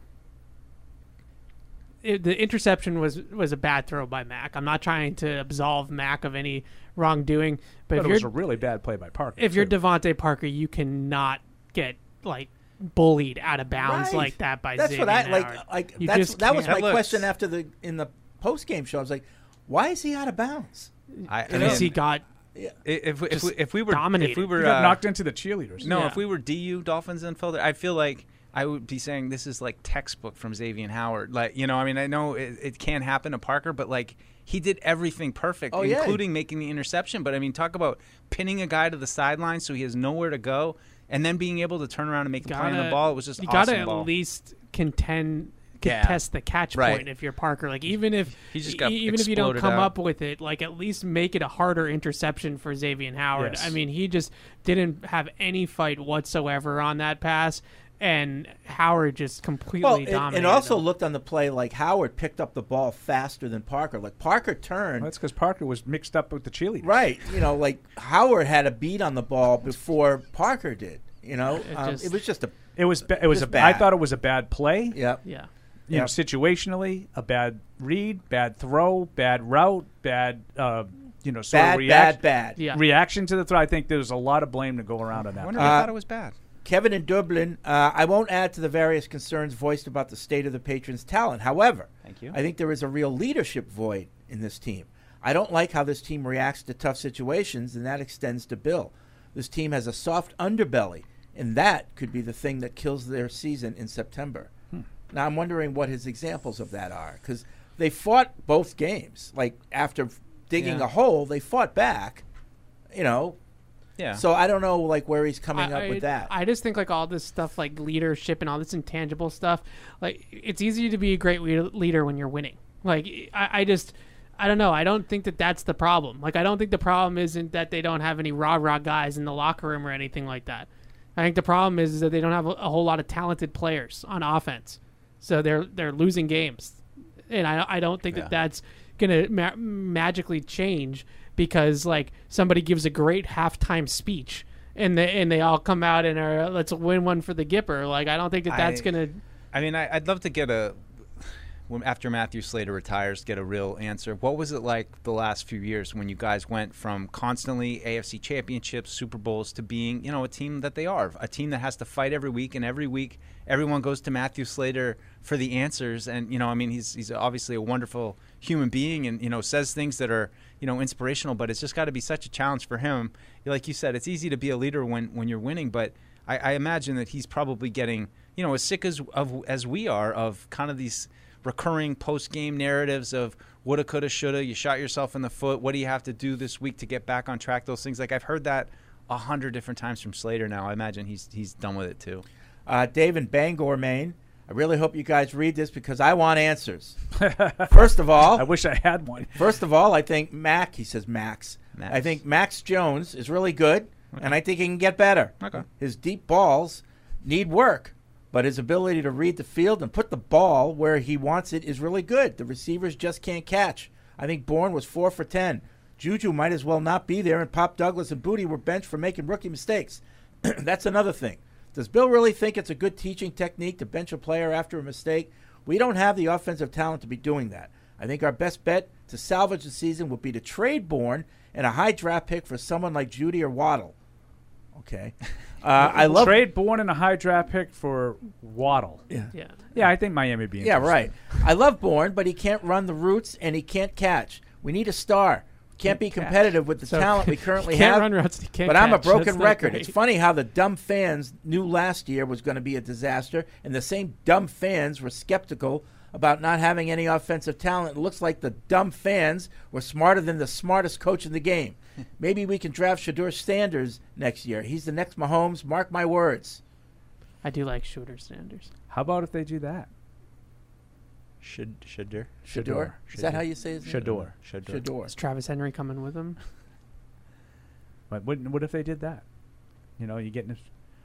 it, the interception was was a bad throw by Mac. I'm not trying to absolve Mac of any wrongdoing, but, But if it you're was a really bad play by Parker. if you're too. DeVante Parker, you cannot get like bullied out of bounds Right. like that by That's Xavier what I Howard. like. Like You that's that was can't. my question after the in the post game show. I was like, why is he out of bounds? I, I Because mean, he got if if we, if we, if we were dominated. if we were uh, knocked into the cheerleaders. No, Yeah. if we were DU Dolphins infielder, I feel like I would be saying this is like textbook from Xavier Howard. Like, you know, I mean, I know it, it can happen to Parker, but like he did everything perfect, Oh, yeah. including making the interception. But I mean, talk about pinning a guy to the sideline so he has nowhere to go, and then being able to turn around and make a play on the ball. It was just you awesome gotta ball. at least contend Yeah. test the catch Right. point if you're Parker. Like even if He just got even if you don't come out. up with it, like at least make it a harder interception for Xavier Howard. Yes. I mean, he just didn't have any fight whatsoever on that pass, and Howard just completely Well, it, dominated. it also him. looked on the play like Howard picked up the ball faster than Parker. Like Parker turned. Well, that's because Parker was mixed up with the cheerleaders. Right. You know, like Howard had a beat on the ball before Parker did. You know, It um, just- it was just a. It was ba- it was a. Bad. I thought it was a bad play. Yep. yeah. You know, situationally, a bad read, bad throw, bad route, bad uh, you know, sort Bad, of reaction, bad, bad. Yeah. reaction to the throw. I think there's a lot of blame to go around on I that. wonder Uh, if I thought it was bad. Kevin in Dublin, uh, I won't add to the various concerns voiced about the state of the patrons' talent. However, Thank you. I think there is a real leadership void in this team. I don't like how this team reacts to tough situations, and that extends to Bill. This team has a soft underbelly, and that could be the thing that kills their season in September. Now, I'm wondering what his examples of that are, because they fought both games. Like, after digging Yeah. a hole, they fought back, you know. Yeah. So I don't know, like, where he's coming I, up with that. I just think like all this stuff, like leadership and all this intangible stuff. Like it's easy to be a great leader, leader when you're winning. Like I, I just, I don't know. I don't think that that's the problem. Like I don't think the problem isn't that they don't have any rah rah guys in the locker room or anything like that. I think the problem is, that they don't have a, a whole lot of talented players on offense, so they're they're losing games, and I I don't think Yeah. that that's gonna ma- magically change because like somebody gives a great halftime speech and they and they all come out and are let's win one for the Gipper. Like I don't think that that's I- gonna. I mean, I, I'd love to get a when, after Matthew Slater retires, get a real answer. What was it like the last few years when you guys went from constantly AFC championships, Super Bowls to being, you know, a team that they are, a team that has to fight every week, and every week everyone goes to Matthew Slater for the answers. And you know, I mean, he's he's obviously a wonderful human being, and you know, says things that are you know inspirational. But it's just got to be such a challenge for him. Like you said, it's easy to be a leader when when you're winning, but I, I imagine that he's probably getting you know as sick as of as we are of kind of these recurring post game narratives of woulda, coulda, shoulda. You shot yourself in the foot. What do you have to do this week to get back on track? Those things. Like I've heard that a hundred different times from Slater. Now I imagine he's he's done with it too. Uh, Dave in Bangor, Maine. I really hope you guys read this because I want answers. [laughs] First of all, I wish I had one. First of all, I think Mac, he says Max. I think Max Jones is really good, and I think he can get better. Okay. His deep balls need work, but his ability to read the field and put the ball where he wants it is really good. The receivers just can't catch. I think Bourne was four for ten. Juju might as well not be there, and Pop Douglas and Boutte were benched for making rookie mistakes. [clears throat] That's another thing. Does Bill really think it's a good teaching technique to bench a player after a mistake? We don't have the offensive talent to be doing that. I think our best bet to salvage the season would be to trade Bourne and a high draft pick for someone like Jeudy or Waddle. Okay. [laughs] Uh, I love trade Bourne and a high draft pick for Waddle. Yeah. Yeah. Yeah, I think Miami would be Yeah, right. I love Bourne, but he can't run the routes and he can't catch. We need a star. Can't be catch. competitive with the So, talent we [laughs] currently can't have. run routes and he can't but I'm a broken That's record. It's funny how the dumb fans knew last year was going to be a disaster, and the same dumb fans were skeptical about not having any offensive talent. It looks like the dumb fans were smarter than the smartest coach in the game. [laughs] Maybe we can draft Shedeur Sanders next year. He's the next Mahomes. Mark my words. I do like Shedeur Sanders. How about if they do that? Should Shedeur Shador? Is that how you say his name? Shador. Shador. Is Travis Henry coming with him? [laughs] But what, what if they did that? You know, you get in a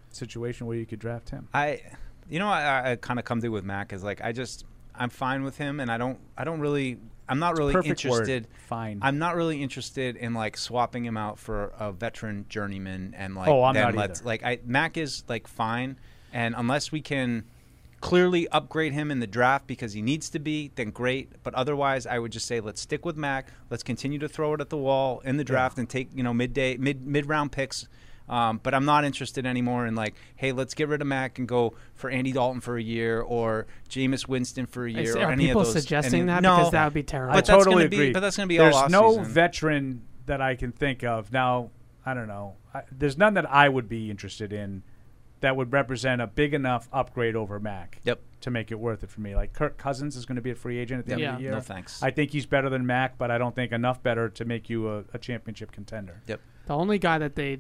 situation where you could draft him. I, you know, I, I kind of come to with Mac is like I just I'm fine with him, and I don't I don't really I'm not really perfect word, interested. fine. I'm not really interested in like swapping him out for a veteran journeyman and like Oh, I'm then not let's either. like I Mac is like fine, and unless we can clearly upgrade him in the draft because he needs to be, then great. But otherwise, I would just say let's stick with Mac. Let's continue to throw it at the wall in the draft and take you know midday mid mid round picks. Um, but I'm not interested anymore in like, hey, let's get rid of Mac and go for Andy Dalton for a year or Jameis Winston for a year Is- or are any people of those. suggesting any- that? No, Because that would be terrible. But I that's totally gonna agree. Be, but that's going to be There's all no offseason. veteran that I can think of now. I don't know. I, there's none that I would be interested in that would represent a big enough upgrade over Mac. Yep. To make it worth it for me, like Kirk Cousins is going to be a free agent at the end Yep. of the Yeah. year. No thanks. I think he's better than Mac, but I don't think enough better to make you a, a championship contender. Yep. The only guy that they,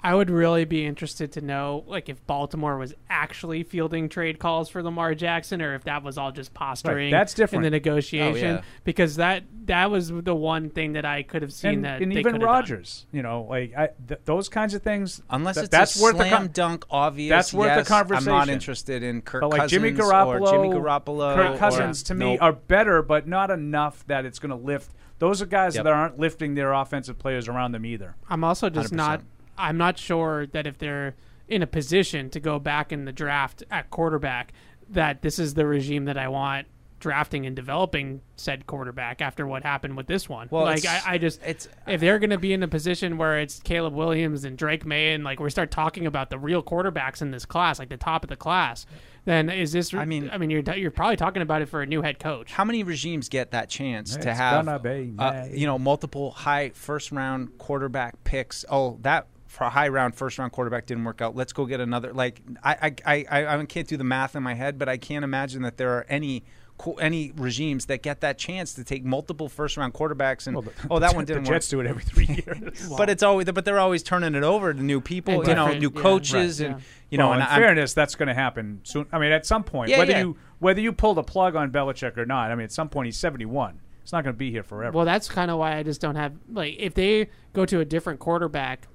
I would really be interested to know, like if Baltimore was actually fielding trade calls for Lamar Jackson, or if that was all just posturing. that's different. in the oh, negotiation. Oh, yeah. Because that that was the one thing that I could have seen and, that and they even could have Rodgers, you know, like I, th- those kinds of things. Unless th- it's that's a worth the slam con- dunk obvious. That's worth yes, the conversation. I'm not interested in Kirk but like Cousins Jimmy Garoppolo, or Jimmy Garoppolo. Kirk or- Cousins to me Nope. are better, but not enough that it's going to lift. Those are guys Yep. that aren't lifting their offensive players around them either. I'm also just not. I'm not sure that if they're in a position to go back in the draft at quarterback, that this is the regime that I want drafting and developing said quarterback after what happened with this one. Well, like I, I just it's if they're going to be in a position where it's Caleb Williams and Drake Maye and like we start talking about the real quarterbacks in this class, like the top of the class, then is this? I mean, I mean, you're you're probably talking about it for a new head coach. How many regimes get that chance to have be uh, you know multiple high first round quarterback picks? Oh, that for a high round first round quarterback didn't work out. Let's go get another. Like I I, I, I can't do the math in my head, but I can't imagine that there are any. Any regimes that get that chance to take multiple first round quarterbacks and Well, the- oh that the one didn't Jets work. do it every three [laughs] years. but it's always but they're always turning it over to new people, And you know, different- new yeah. coaches Right. and you know. Well, and in I'm- fairness, that's going to happen soon. I mean, at some point, Yeah, whether yeah. you whether you pull the plug on Belichick or not, I mean, at some point he's seventy one. It's not going to be here forever. Well, that's kind of why I just don't have like if they go to a different quarterback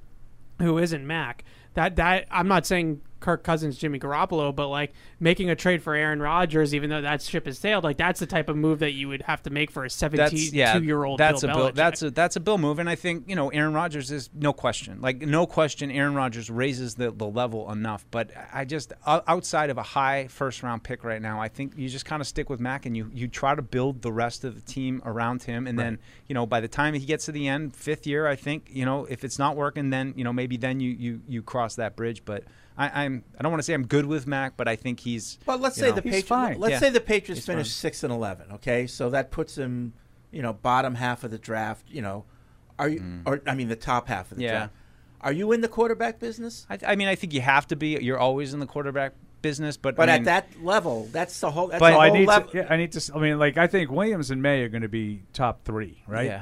who isn't Mac. That that I'm not saying Kirk Cousins, Jimmy Garoppolo, but like making a trade for Aaron Rodgers, even though that ship has sailed, like that's the type of move that you would have to make for a That's 72 yeah. year old That's Bill a bill. Belichick. That's a that's a bill move, and I think you know Aaron Rodgers is no question. Like no question, Aaron Rodgers raises the, the level enough. But I just outside of a high first round pick right now, I think you just kind of stick with Mac and you you try to build the rest of the team around him, and then you know by the time he gets to the end, fifth year, I think you know if it's not working, then you know maybe then you you you cross that bridge. But I, I'm I don't want to say I'm good with Mac, but I think he's. But let's say know, the Patriots. Let's Yeah. say the Patriots He's finish fine. six and eleven. Okay, so that puts him, you know, bottom half of the draft. You know, are you? Or I mean, the top half of the Mm. Yeah. draft. Are you in the quarterback business? I, I mean, I think you have to be. You're always in the quarterback business, but But I at that level, that's the whole. That's But the I need level. to. Yeah, I need to. I mean, like I think Williams and Maye are going to be top three, right? Yeah.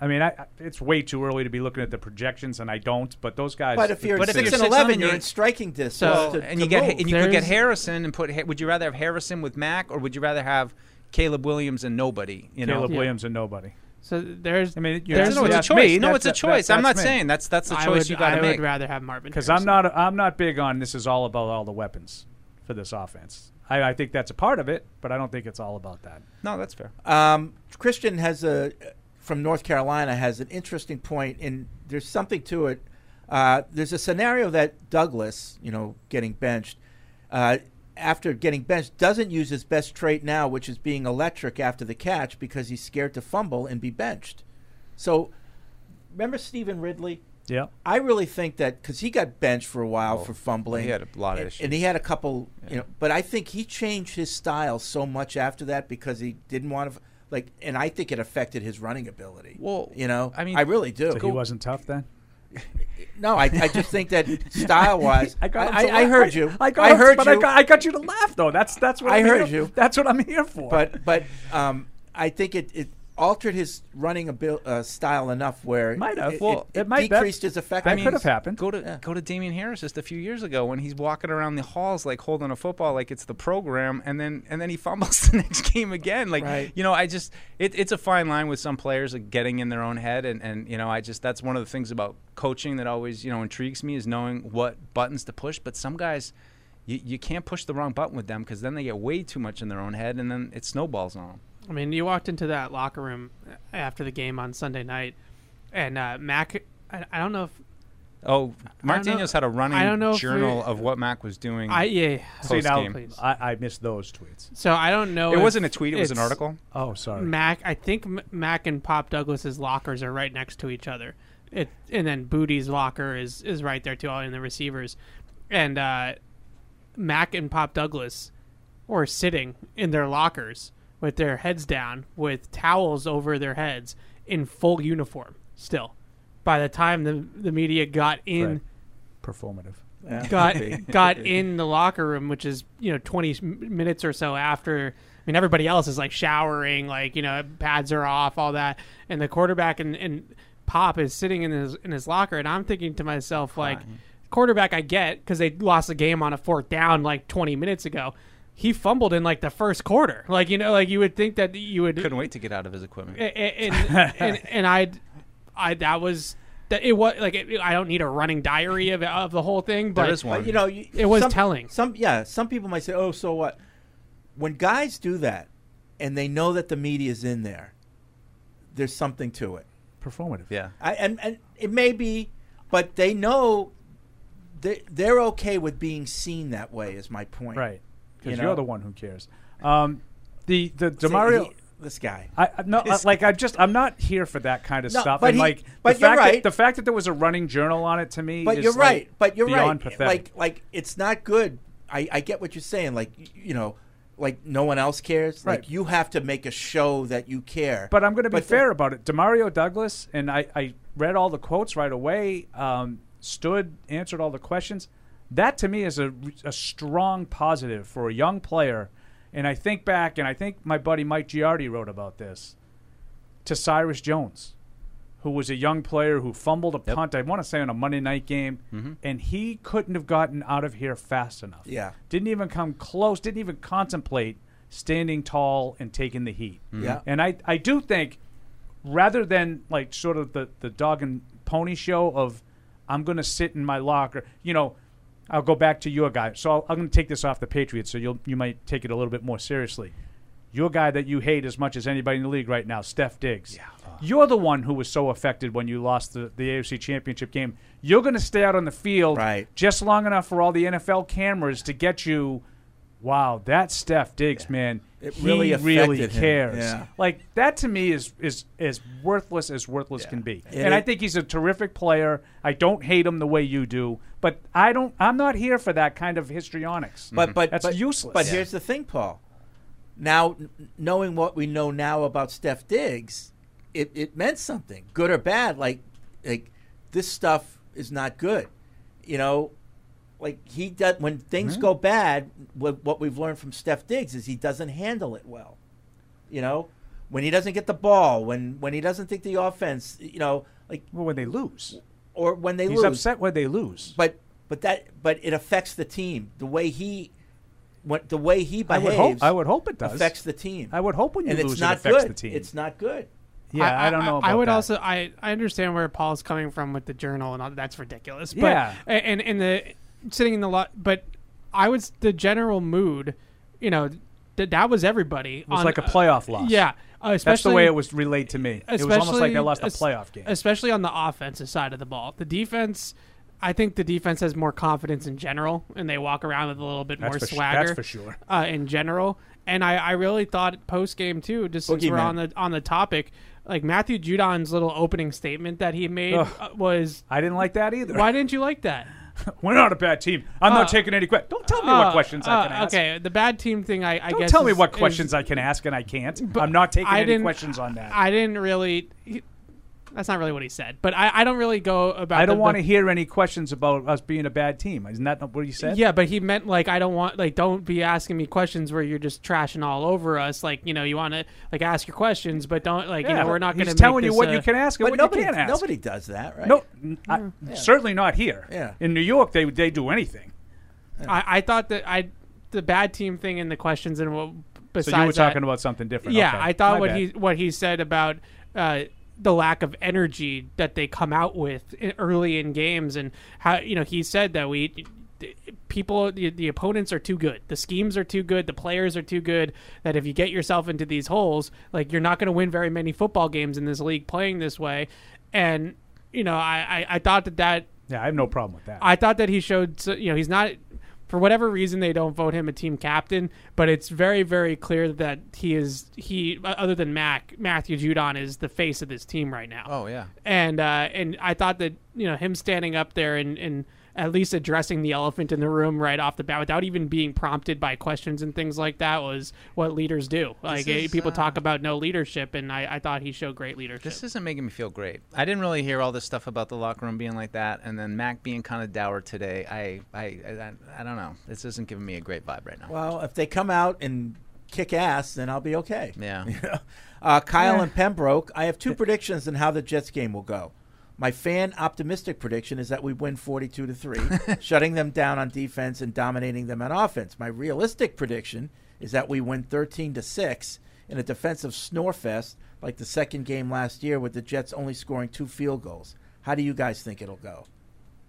I mean, I, I- it's way too early to be looking at the projections, and I don't. But those guys. But if you're But if six you're and six eleven, and you're in striking distance. Well, to- and to you get move. and you could get Harrison and put. Would you rather have Harrison with Mac or would you rather have Caleb Williams and nobody? You know, Caleb Williams and nobody. So there's. I mean, Yeah, there's no, it's a choice. me. No, That's- it's a that- choice. I'm not me. saying that's that's the choice would, you got to make. I would rather have Marvin because I'm not. I'm not big on this is all about all the weapons for this offense. I, I think that's a part of it, but I don't think it's all about that. No, that's fair. Um, Christian has a from North Carolina has an interesting point, and there's something to it. Uh, there's a scenario that Douglas, you know, getting benched, uh, after getting benched, doesn't use his best trait now, which is being electric after the catch because he's scared to fumble and be benched. So, remember Stevan Ridley? Yeah. I really think that because he got benched for a while Oh, for fumbling, he had a lot of and, issues. and he had a couple, you know. But I think he changed his style so much after that because he didn't want to, like, and I think it affected his running ability. Well, you know, I mean- I really do. So he wasn't tough then. No, I, I just think that style wise, [laughs] I, got I, I heard you. I, got I him- heard but you. I got, I got you to laugh though. That's that's what I I'm heard here- you. That's what I'm here for. But but um, I think it, it altered his running abil- uh, style enough where Might have. It, Well, it, it might- that- decreased his effectiveness. Go to go to Damien Harris just a few years ago when he's walking around the halls like holding a football like it's the program, and then and then he fumbles [laughs] the next game again. Like Right. you know, I just it, it's a fine line with some players like getting in their own head, and and you know, I just that's one of the things about coaching that always you know intrigues me is knowing what buttons to push. But some guys. You, you can't push the wrong button with them because then they get way too much in their own head and then it snowballs on them. I mean, you walked into that locker room after the game on Sunday night, and uh, Mac. I, I don't know if. Oh, Mark I know- Daniels had a running I don't know journal of what Mac was doing. I yeah. See now, post-game. I, I missed those tweets. So I don't know. It if wasn't a tweet, it was an article. Oh, sorry. Mac, I think Mac and Pop Douglas's lockers are right next to each other. It and then Boutte's locker is is right there too, all in the receivers, and uh, Mac and Pop Douglas were sitting in their lockers with their heads down, with towels over their heads, in full uniform. Still, by the time the the media got in. Fred, performative. got [laughs] got in the locker room, which is you know twenty minutes or so after. I mean, everybody else is like showering, like you know, pads are off, all that, and the quarterback and, and Pop is sitting in his in his locker, and I'm thinking to myself, like, quarterback, I get because they lost the game on a fourth down like twenty minutes ago. He fumbled in like the first quarter, like you know, like you would think that you would Couldn't wait to get out of his equipment. and and, [laughs] and, and I, I that was that it was like it, I don't need a running diary of, of the whole thing, but But, you know, you, it was some- telling. Some yeah, some people might say, "Oh, so what?" When guys do that, and they know that the media's in there, there's something to it. Performative. Yeah. I, and and it may be, but they know they they're okay with being seen that way. Is my point. Right. Because You know? are the one who cares. Um, the the Demario. he- this guy. I, I no, I- like I'm just I'm not here for that kind of No, stuff. but and he- like but the you're fact right. that the fact that there was a running journal on it to me. But is you're like right. But you're beyond right. Pathetic. Like like it's not good. I I get what you're saying. Like you know, like no one else cares. Right. Like you have to make a show that you care. But I'm going to be But fair about it. Demario Douglas, and I, I read all the quotes right away, um, stood, answered all the questions. That to me is a, a strong positive for a young player. And I think back, and I think my buddy Mike Giardi wrote about this, to Cyrus Jones, who was a young player who fumbled a punt, I want to say on a Monday night game, Mhm. and he couldn't have gotten out of here fast enough. Yeah. Didn't even come close, didn't even contemplate standing tall and taking the heat. Yeah. And I, I do think rather than like sort of the, the dog and pony show of I'm going to sit in my locker, you know, I'll go back to your guy. So I'll, I'm going to take this off the Patriots, so you'll you might take it a little bit more seriously. Your guy that you hate as much as anybody in the league right now, Steph Diggs. Yeah. You're the one who was so affected when you lost the, the AFC Championship game. You're going to stay out on the field right. just long enough for all the NFL cameras to get you. Wow, that Steph Diggs, man. It he really really him. cares. Yeah. Like that to me is is as worthless as worthless can be. It and I think he's a terrific player. I don't hate him the way you do, but I don't. I'm not here for that kind of histrionics. But but that's but, useless. But here's the thing, Paul. Now, knowing what we know now about Steph Diggs, it, it meant something, good or bad. Like like this stuff is not good. You know, like he does when things Mhm. go bad. What, what we've learned from Steph Diggs is he doesn't handle it well. You know, when he doesn't get the ball, when when he doesn't think the offense, you know, like well, when they lose, or when they He's lose, upset when they lose. But but that but it affects the team. The way he what the way he behaves, I would hope- I would hope it does. Affects the team. I would hope when you and lose, it's it not affects good. the team. It's not good. Yeah, I, don't know. About I would that. also I I understand where Paul's coming from with the journal and all that's ridiculous. But, Yeah. and and the sitting in the lot, but I was the general mood. You know, th- that was everybody. It was on- like a playoff loss. Yeah, uh, especially That's the way it was relayed to me. It was almost like they lost a playoff game. Especially on the offensive side of the ball, the defense. I think the defense has more confidence in general, and they walk around with a little bit That's more swagger. that's for sure. Uh, in general, and I, I really thought post game too. Just since we're on the on the topic, like Matthew Judon's little opening statement that he made Ugh. uh, was. I didn't like that either. Why didn't you like that? [laughs] We're not a bad team. I'm Uh, not taking any questions. Don't tell me uh, what questions I can uh, ask. Okay, the bad team thing. I, I Don't guess tell me is- what is- questions I can ask and I can't. I'm not taking I any questions on that. I didn't really. He- that's not really what he said, but I, I don't really go about. I don't the- want to the- hear any questions about us being a bad team. Isn't that what you said? Yeah, but he meant like I don't want like don't be asking me questions where you're just trashing all over us. Like you know you want to like ask your questions, but don't like you know we're not going to telling you what you can ask and But what nobody you can't ask. nobody does that, right? No, n- I- Yeah. certainly not here. Yeah. In New York, they they do anything. I, I thought that I the bad team thing in the questions and what besides so you were that- talking about something different. Yeah, Okay. I thought My what bad. he what he said about uh, the lack of energy that they come out with early in games, and how you know he said that we people the, the opponents are too good. The schemes are too good. The players are too good. That if you get yourself into these holes like you're not going to win very many football games in this league playing this way. And you know i i, I thought that that Yeah, I have no problem with that. I thought that he showed, so- you know, he's not, for whatever reason, they don't vote him a team captain, but it's very, very clear that he is, he, other than Mac, Matthew Judon is the face of this team right now. Oh, yeah. And, uh, and I thought that, you know, him standing up there and, and at least addressing the elephant in the room right off the bat without even being prompted by questions and things like that was what leaders do. Like, is, people uh, talk about no leadership, and I, I thought he showed great leadership. This isn't making me feel great. I didn't really hear all this stuff about the locker room being like that, and then Mac being kind of dour today. I, I, I, I don't know. This isn't giving me a great vibe right now. Well, if they come out and kick ass, then I'll be okay. Yeah. [laughs] Uh, Kyle Yeah. and Pembroke, I have two predictions on how the Jets game will go. My fan optimistic prediction is that we win 42 to 3, [laughs] shutting them down on defense and dominating them on offense. My realistic prediction is that we win 13 to 6 in a defensive snorefest like the second game last year with the Jets only scoring two field goals. How do you guys think it'll go?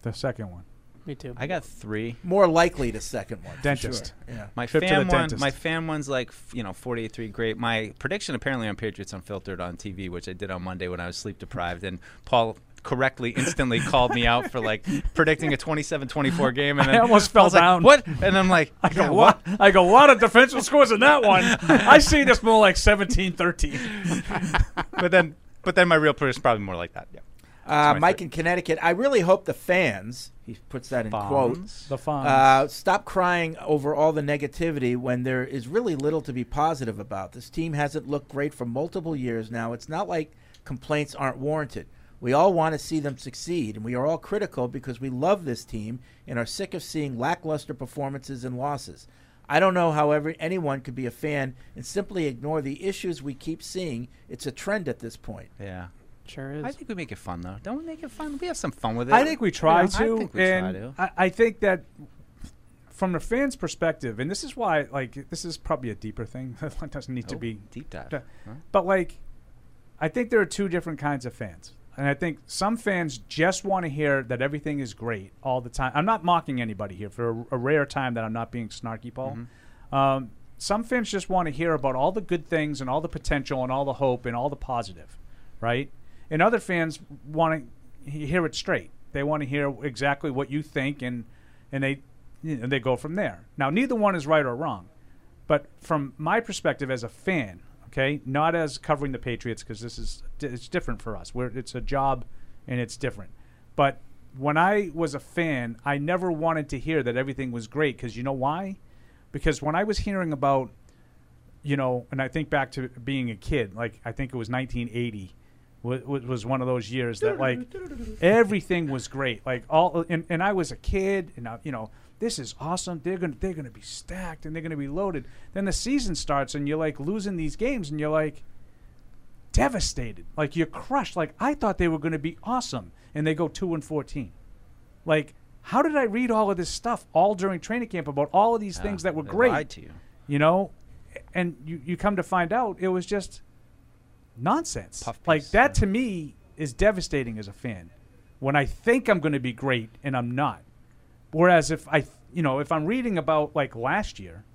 The second one. Me too. I got three. More likely the second one. Dentist. sure. Yeah. My Trip to fan the one, dentist. my fan one's like you know forty eight three great. My prediction apparently on Patriots Unfiltered on TV, which I did on Monday when I was sleep deprived, and Paul correctly instantly called me out for like predicting a 27-24 game, and I almost fell was like, down. what? And I'm like, I go, yeah, what? I go, a lot of defensive scores in that one. I see this more like 17-13. [laughs] but then, but then my real prediction is probably more like that. Yeah. Uh, That's my Mike in Connecticut. I really hope the fans, he puts that in Fans. quotes, The fans. uh, stop crying over all the negativity when there is really little to be positive about. This team hasn't looked great for multiple years now. It's not like complaints aren't warranted. We all want to see them succeed, and we are all critical because we love this team and are sick of seeing lackluster performances and losses. I don't know how ever anyone could be a fan and simply ignore the issues we keep seeing. It's a trend at this point. Yeah. Sure is. I think we make it fun though. Don't we make it fun? We have some fun with it. I think we try You know, to, I think we and try to. I, I think that from the fans' perspective, and this is why, like, this is probably a deeper thing. [laughs] that doesn't need to Oh, be deep dive. Yeah. Huh? But like, I think there are two different kinds of fans. And I think some fans just want to hear that everything is great all the time. I'm not mocking anybody here for a, a rare time that I'm not being snarky, Paul. Um, some fans just want to hear about all the good things and all the potential and all the hope and all the positive, right? And other fans want to hear it straight. They want to hear exactly what you think, and and they you know, they go from there. Now, neither one is right or wrong, but from my perspective as a fan, okay, not as covering the Patriots because this is it's different for us. We're, it's a job and it's different. But when I was a fan, I never wanted to hear that everything was great because you know why? Because when I was hearing about, you know, and I think back to being a kid, like I think it was 1980 wa- wa- was one of those years that like everything was great. Like all, and, and I was a kid, and I, you know, this is awesome. They're gonna they're gonna be stacked and they're gonna be loaded. Then the season starts, and you're like losing these games, and you're like devastated. Like you're crushed. Like I thought they were gonna be awesome, and they go two and fourteen. Like how did I read all of this stuff all during training camp about all of these Yeah, things that were great? lied to you. You know, and you you come to find out it was just nonsense. like that to me is devastating as a fan. When I think I'm going to be great and I'm not. Whereas if I, you know, if I'm reading about like last year,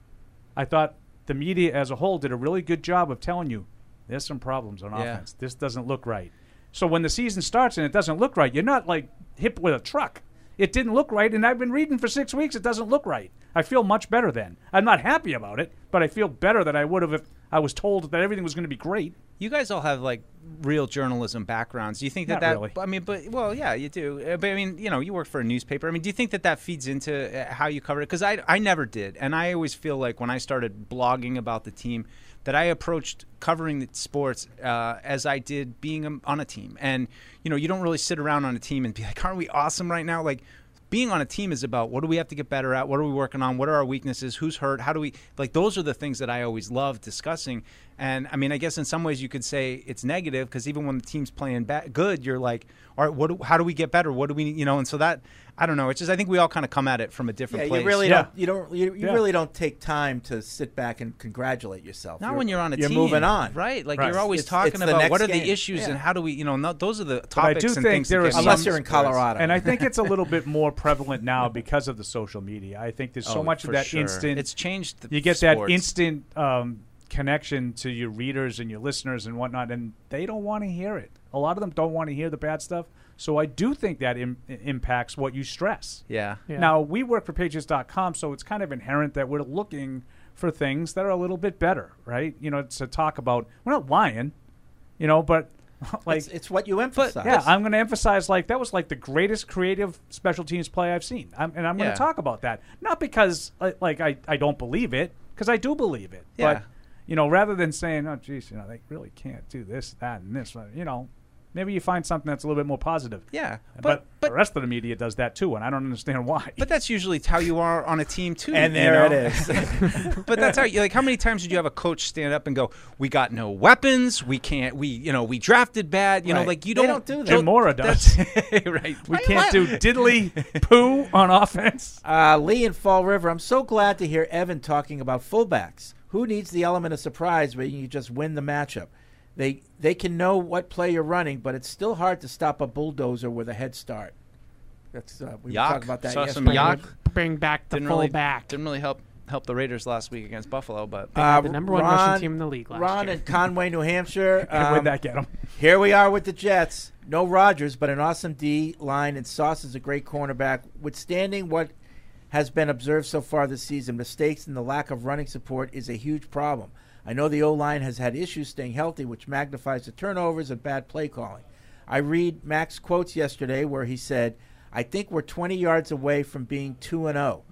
I thought the media as a whole did a really good job of telling you there's some problems on Yeah. offense. This doesn't look right. So when the season starts and it doesn't look right, you're not like hit with a truck. It didn't look right, and I've been reading for six weeks. It doesn't look right. I feel much better then. I'm not happy about it, but I feel better than I would have if I was told that everything was going to be great. You guys all have like real journalism backgrounds. Do you think that Not that? really. I mean, but well, yeah, you do. Uh, But I mean, you know, you work for a newspaper. I mean, do you think that that feeds into uh, how you cover it? Because I I never did, and I always feel like when I started blogging about the team, that I approached covering the sports uh, as I did being um, on a team. And you know, you don't really sit around on a team and be like, "Aren't we awesome right now?" Like being on a team is about what do we have to get better at? What are we working on? What are our weaknesses? Who's hurt? How do we like those are the things that I always love discussing. And I mean, I guess in some ways you could say it's negative because even when the team's playing ba- good, you're like, all right, what? Do, how do we get better? What do we, you know? And so that I don't know. It's just I think we all kind of come at it from a different Yeah, place. you really don't. You don't. You, you Yeah. really don't take time to sit back and congratulate yourself. Not when you're on a team. you're moving on, right? Like Right. you're always It's- talking it's about what are game. the issues Yeah. and how do we, you know, no, those are the But I topics do and think things. there that is get Unless some you're in. Colorado. And I [laughs] think it's a little bit more prevalent now because of the social media. I think there's so Oh, much of that sure. instant. It's changed the you get sports. that instant um, connection to your readers and your listeners and whatnot, and they don't want to hear it. A lot of them don't want to hear the bad stuff. So I do think that Im- impacts what you stress. Yeah. Yeah. Now we work for Pages.com, so it's kind of inherent that we're looking for things that are a little bit better, right? You know, to talk about. We're not lying, you know, but [laughs] like it's, it's what you emphasize. yeah, I'm going to emphasize like that was like the greatest creative special teams play I've seen, I'm, and I'm going Yeah. to talk about that. Not because like, like I, I don't believe it, because I do believe it. Yeah. But you know, rather than saying, "Oh, geez, you know, they really can't do this, that, and this," you know, maybe you find something that's a little bit more positive. Yeah, but, the rest of the media does that too, and I don't understand why. But that's usually how you are on a team too. And you there know? it is. [laughs] but that's how you like. How many times did you have a coach stand up and go, "We got no weapons. We can't. We you know we drafted bad. You know like you don't, don't do that. Jim Mora does. [laughs] Right. we can't do diddly poo on [laughs] offense. Uh, Lee in Fall River, I'm so glad to hear Evan talking about fullbacks. Who needs the element of surprise when you just win the matchup? They they can know what play you're running, but it's still hard to stop a bulldozer with a head start. That's uh, we were Yak. talking about that Saw yesterday. some yak. Bring back the Didn't full really back. didn't really help help the Raiders last week against Buffalo, but Uh, the number one Ron, rushing team in the league last Ron year. in Conway, New Hampshire. [laughs] And where'd Um, that get 'em? Here we are with the Jets. No Rodgers, but an awesome D line, and Sauce is a great cornerback. Withstanding what has been observed so far this season, mistakes and the lack of running support is a huge problem. I know the O line has had issues staying healthy, which magnifies the turnovers and bad play calling. I read Mac's quotes yesterday where he said, I think we're 20 yards away from being 2 and 0.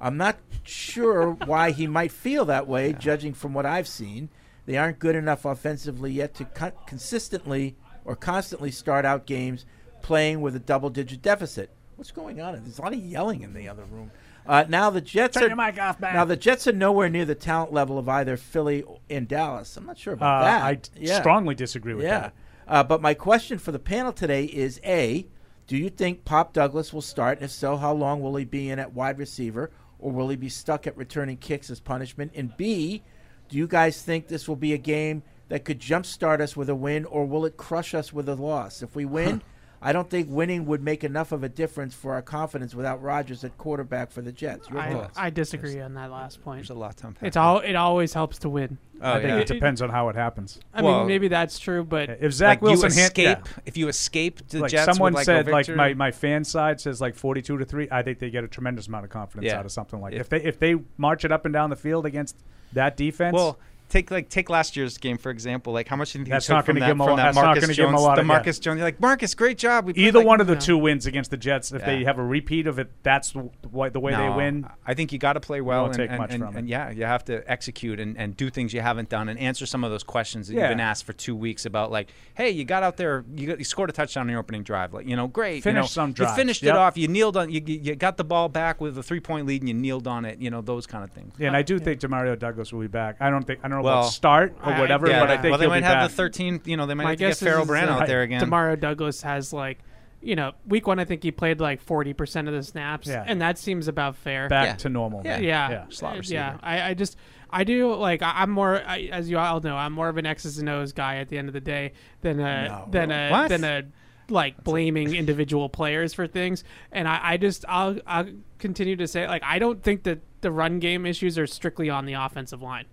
I'm not sure why he might feel that way, judging from what I've seen. They aren't good enough offensively yet to con- consistently or constantly start out games playing with a double digit deficit. What's going on? There's a lot of yelling in the other room. Uh, now the Jets Turn are your mic off, man. now the Jets are nowhere near the talent level of either Philly and Dallas. I'm not sure about Uh, that. I d- Yeah. strongly disagree with yeah. that. Uh, but my question for the panel today is: A, do you think Pop Douglas will start? And if so, how long will he be in at wide receiver, or will he be stuck at returning kicks as punishment? And B, do you guys think this will be a game that could jumpstart us with a win, or will it crush us with a loss? If we win, I don't think winning would make enough of a difference for our confidence without Rodgers at quarterback for the Jets. Your I, thoughts? I disagree on that last point. There's a lot to unpack It's all. It always helps to win. Oh, I think yeah. it depends on how it happens. I mean, maybe that's true, but if Zach Like, you Wilson hand- escape- yeah. if you escape the like Jets someone with, like, said, like victory- my, my fan side says like forty-two to three. I think they get a tremendous amount of confidence Yeah. out of something like If- if they if they march it up and down the field against that defense. Well, take like take last year's game for example. Like how much do you think That's not from gonna that, give a from lot- that that's not Marcus Jones, give a lot the of- yeah. Marcus Jones? You're like Marcus, great job. We either like- one of the two wins against the Jets, if they have a repeat of it, that's the way, the way No, they win. I think you got to play well and, take and, much and, from it. and yeah, you have to execute and, and do things you haven't done and answer some of those questions that Yeah. you've been asked for two weeks about like, hey, you got out there, you, got, you scored a touchdown on your opening drive, like you know, great, Finish you know, some you finished Yep. it off, you kneeled on, you, you you got the ball back with a three point lead and you kneeled on it, you know, those kind of things. Yeah, and uh, I do think Demario Douglas will be back. I don't think I don't know Well, about start or I- whatever, yeah, but I think well, they he'll might be have back. the 13, you know, they might My have to get guess Farrell is, Brand out there again. Tomorrow Douglas has like, you know, week one I think he played like forty percent of the snaps, Yeah. and that seems about fair. Back Yeah. to normal. Yeah, Yeah. yeah, Yeah, slot receiver. Yeah, I, I just I do like I, I'm more I, as you all know I'm more of an X's and O's guy at the end of the day than a No. than a What? than a like blaming [laughs] individual players for things. And I, I just I'll I'll continue to say like I don't think that the run game issues are strictly on the offensive line.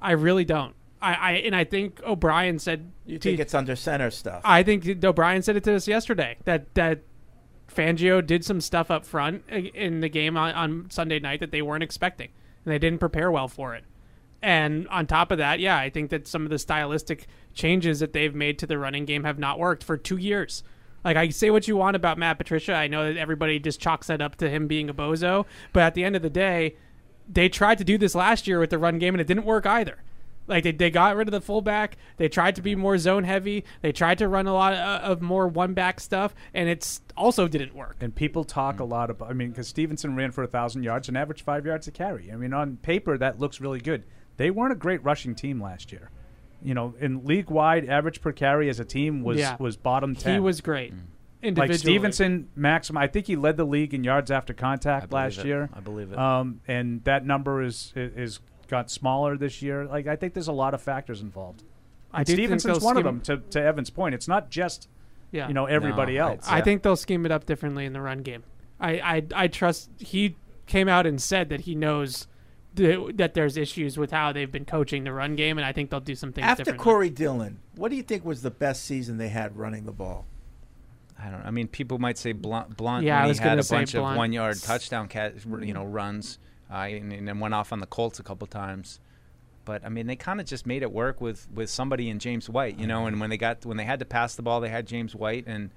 I really don't. I, I and I think O'Brien said You think it's under center stuff? I think O'Brien said it to us yesterday that that Fangio did some stuff up front uh, in the game on, on Sunday night that they weren't expecting, and they didn't prepare well for it. And on top of that, yeah, I think that some of the stylistic changes that they've made to the running game have not worked for two years. Like I say what you want about Matt Patricia, I know that everybody just chalks that up to him being a bozo, but at the end of the day, they tried to do this last year with the run game and it didn't work either. Like they, they got rid of the fullback. They tried to be more zone heavy. They tried to run a lot of, of more one back stuff, and it's also didn't work. And people talk mm. a lot about. I mean, because Stevenson ran for a thousand yards and averaged five yards a carry. I mean, on paper that looks really good. They weren't a great rushing team last year. You know, in league wide, average per carry as a team was Yeah. was bottom ten. He was great. Like Individually. Stevenson, maximum. I think he led the league in yards after contact last it. year. I believe it. Um, and that number is is got smaller this year. Like I think there's a lot of factors involved. I And Stevenson's they'll one of them. To to Evan's point, it's not just Yeah. you know everybody else. I think they'll scheme it up differently in the run game. I I, I trust he came out and said that he knows th- that there's issues with how they've been coaching the run game, and I think they'll do some things After. Corey Dillon, what do you think was the best season they had running the ball? I don't. I mean, people might say Blunt, Blunt Yeah, I when he had a say bunch of one-yard touchdown, cat, you know, runs, uh, and, and then went off on the Colts a couple times. But I mean, they kind of just made it work with, with somebody in James White, you know. And when they got when they had to pass the ball, they had James White. And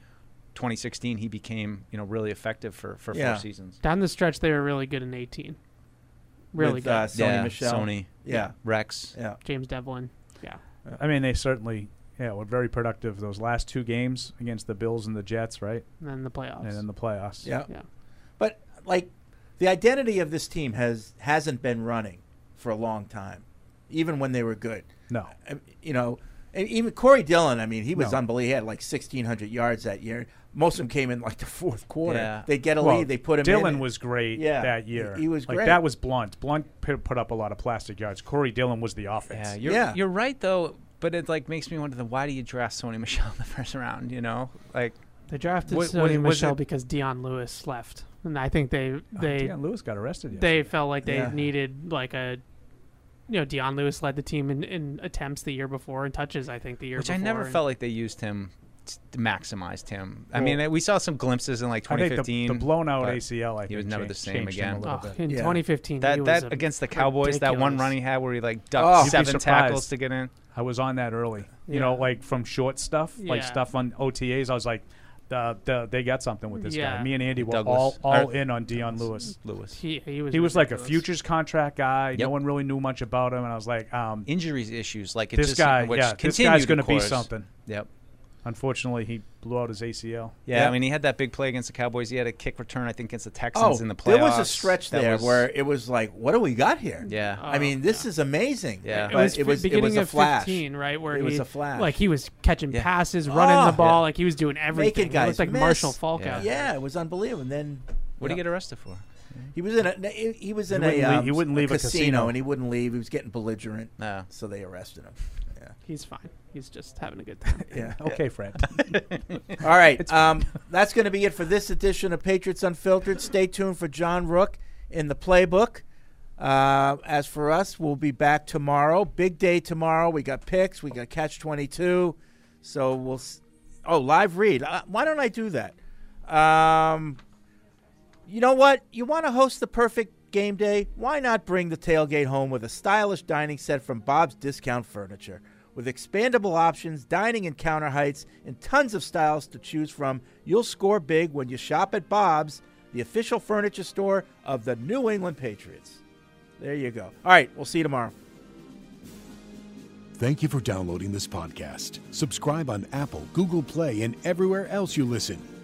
2016, he became you know really effective for, for Yeah. four seasons. Down the stretch, they were really good in 18. Really With, good. uh, Sony Yeah, Michelle. Sony, Yeah. Rex. Yeah. James Develin. Yeah. I mean, they certainly yeah we were very productive those last two games against the Bills and the Jets, right? And then the playoffs. And then the playoffs. Yeah. Yeah. But like the identity of this team has hasn't been running for a long time, even when they were good. No. I- You know, and even Corey Dillon. I mean, he was No. unbelievable. He had like sixteen hundred yards that year. Most of them came in like the fourth quarter. Yeah. They get a Well, lead. They put him. Dillon in. was great Yeah, that year. He, he was like great. that was Blunt. Blunt put up a lot of plastic yards. Corey Dillon was the offense. Yeah, you're you're right though. But it like makes me wonder then why do you draft Sony Michel in the first round? You know, like They drafted Wa- Sony was Michel because Dion Lewis left, and I think they oh, they Dion Lewis got arrested They felt like they Yeah. needed like a, you know, Dion Lewis led the team in, in attempts the year before and touches. I think the year which before. I never felt like they used him, maximized him. I Well- mean, we saw some glimpses in like I think the- 2015. the blown out ACL, I he was think, never cha- the same changed him a again. Oh, bit. in 2015, he that was that against the Cowboys, that one run he had where he like Oh, ducked you'd seven tackles to get in. I was on that early. You know, like from short stuff, like stuff on OTAs. I was like, the, the, they got something with this Yeah. guy. Me and Andy were Douglas. all all Or- in on Dion Lewis. Lewis. He he was he was like a futures contract guy. No one really knew much about him, and I was like, um, Injuries issues, like it this just- guy, which yeah, this guy's going to be something. Yep. Unfortunately, he blew out his ACL. Yeah, I mean, he had that big play against the Cowboys. He had a kick return, I think, against the Oh, Texans in the playoffs. there was a stretch there was- where it was like, "What do we got here?" Yeah. I mean, this is amazing. Yeah. It but was, it was beginning it was a of flash. 15, right? Where it he, was a flash. Like he was catching Yeah. passes, running Oh, the ball, yeah. like he was doing everything. making guys it looked like miss. Marshall Faulk Yeah. out there. Yeah, it was unbelievable. And then What did he get arrested for? He was in a he- he was in He a, wouldn't leave- um, he wouldn't leave a casino, casino. and he wouldn't leave. He was getting belligerent, No. so they arrested him. He's fine. He's just having a good time. [laughs] Yeah. Okay, Fred. [laughs] All right. Um, that's going to be it for this edition of Patriots Unfiltered. Stay tuned for John Rook in the playbook. Uh, as for us, we'll be back tomorrow. Big day tomorrow. We got picks. We got Catch 22. So we'll. S- oh, live read. Uh, why don't I do that? Um, you know what? You want to host the perfect game day? Why not bring the tailgate home with a stylish dining set from Bob's Discount Furniture? With expandable options, dining and counter heights, and tons of styles to choose from, you'll score big when you shop at Bob's, the official furniture store of the New England Patriots. There you go. All right, we'll see you tomorrow. Thank you for downloading this podcast. Subscribe on Apple, Google Play, and everywhere else you listen.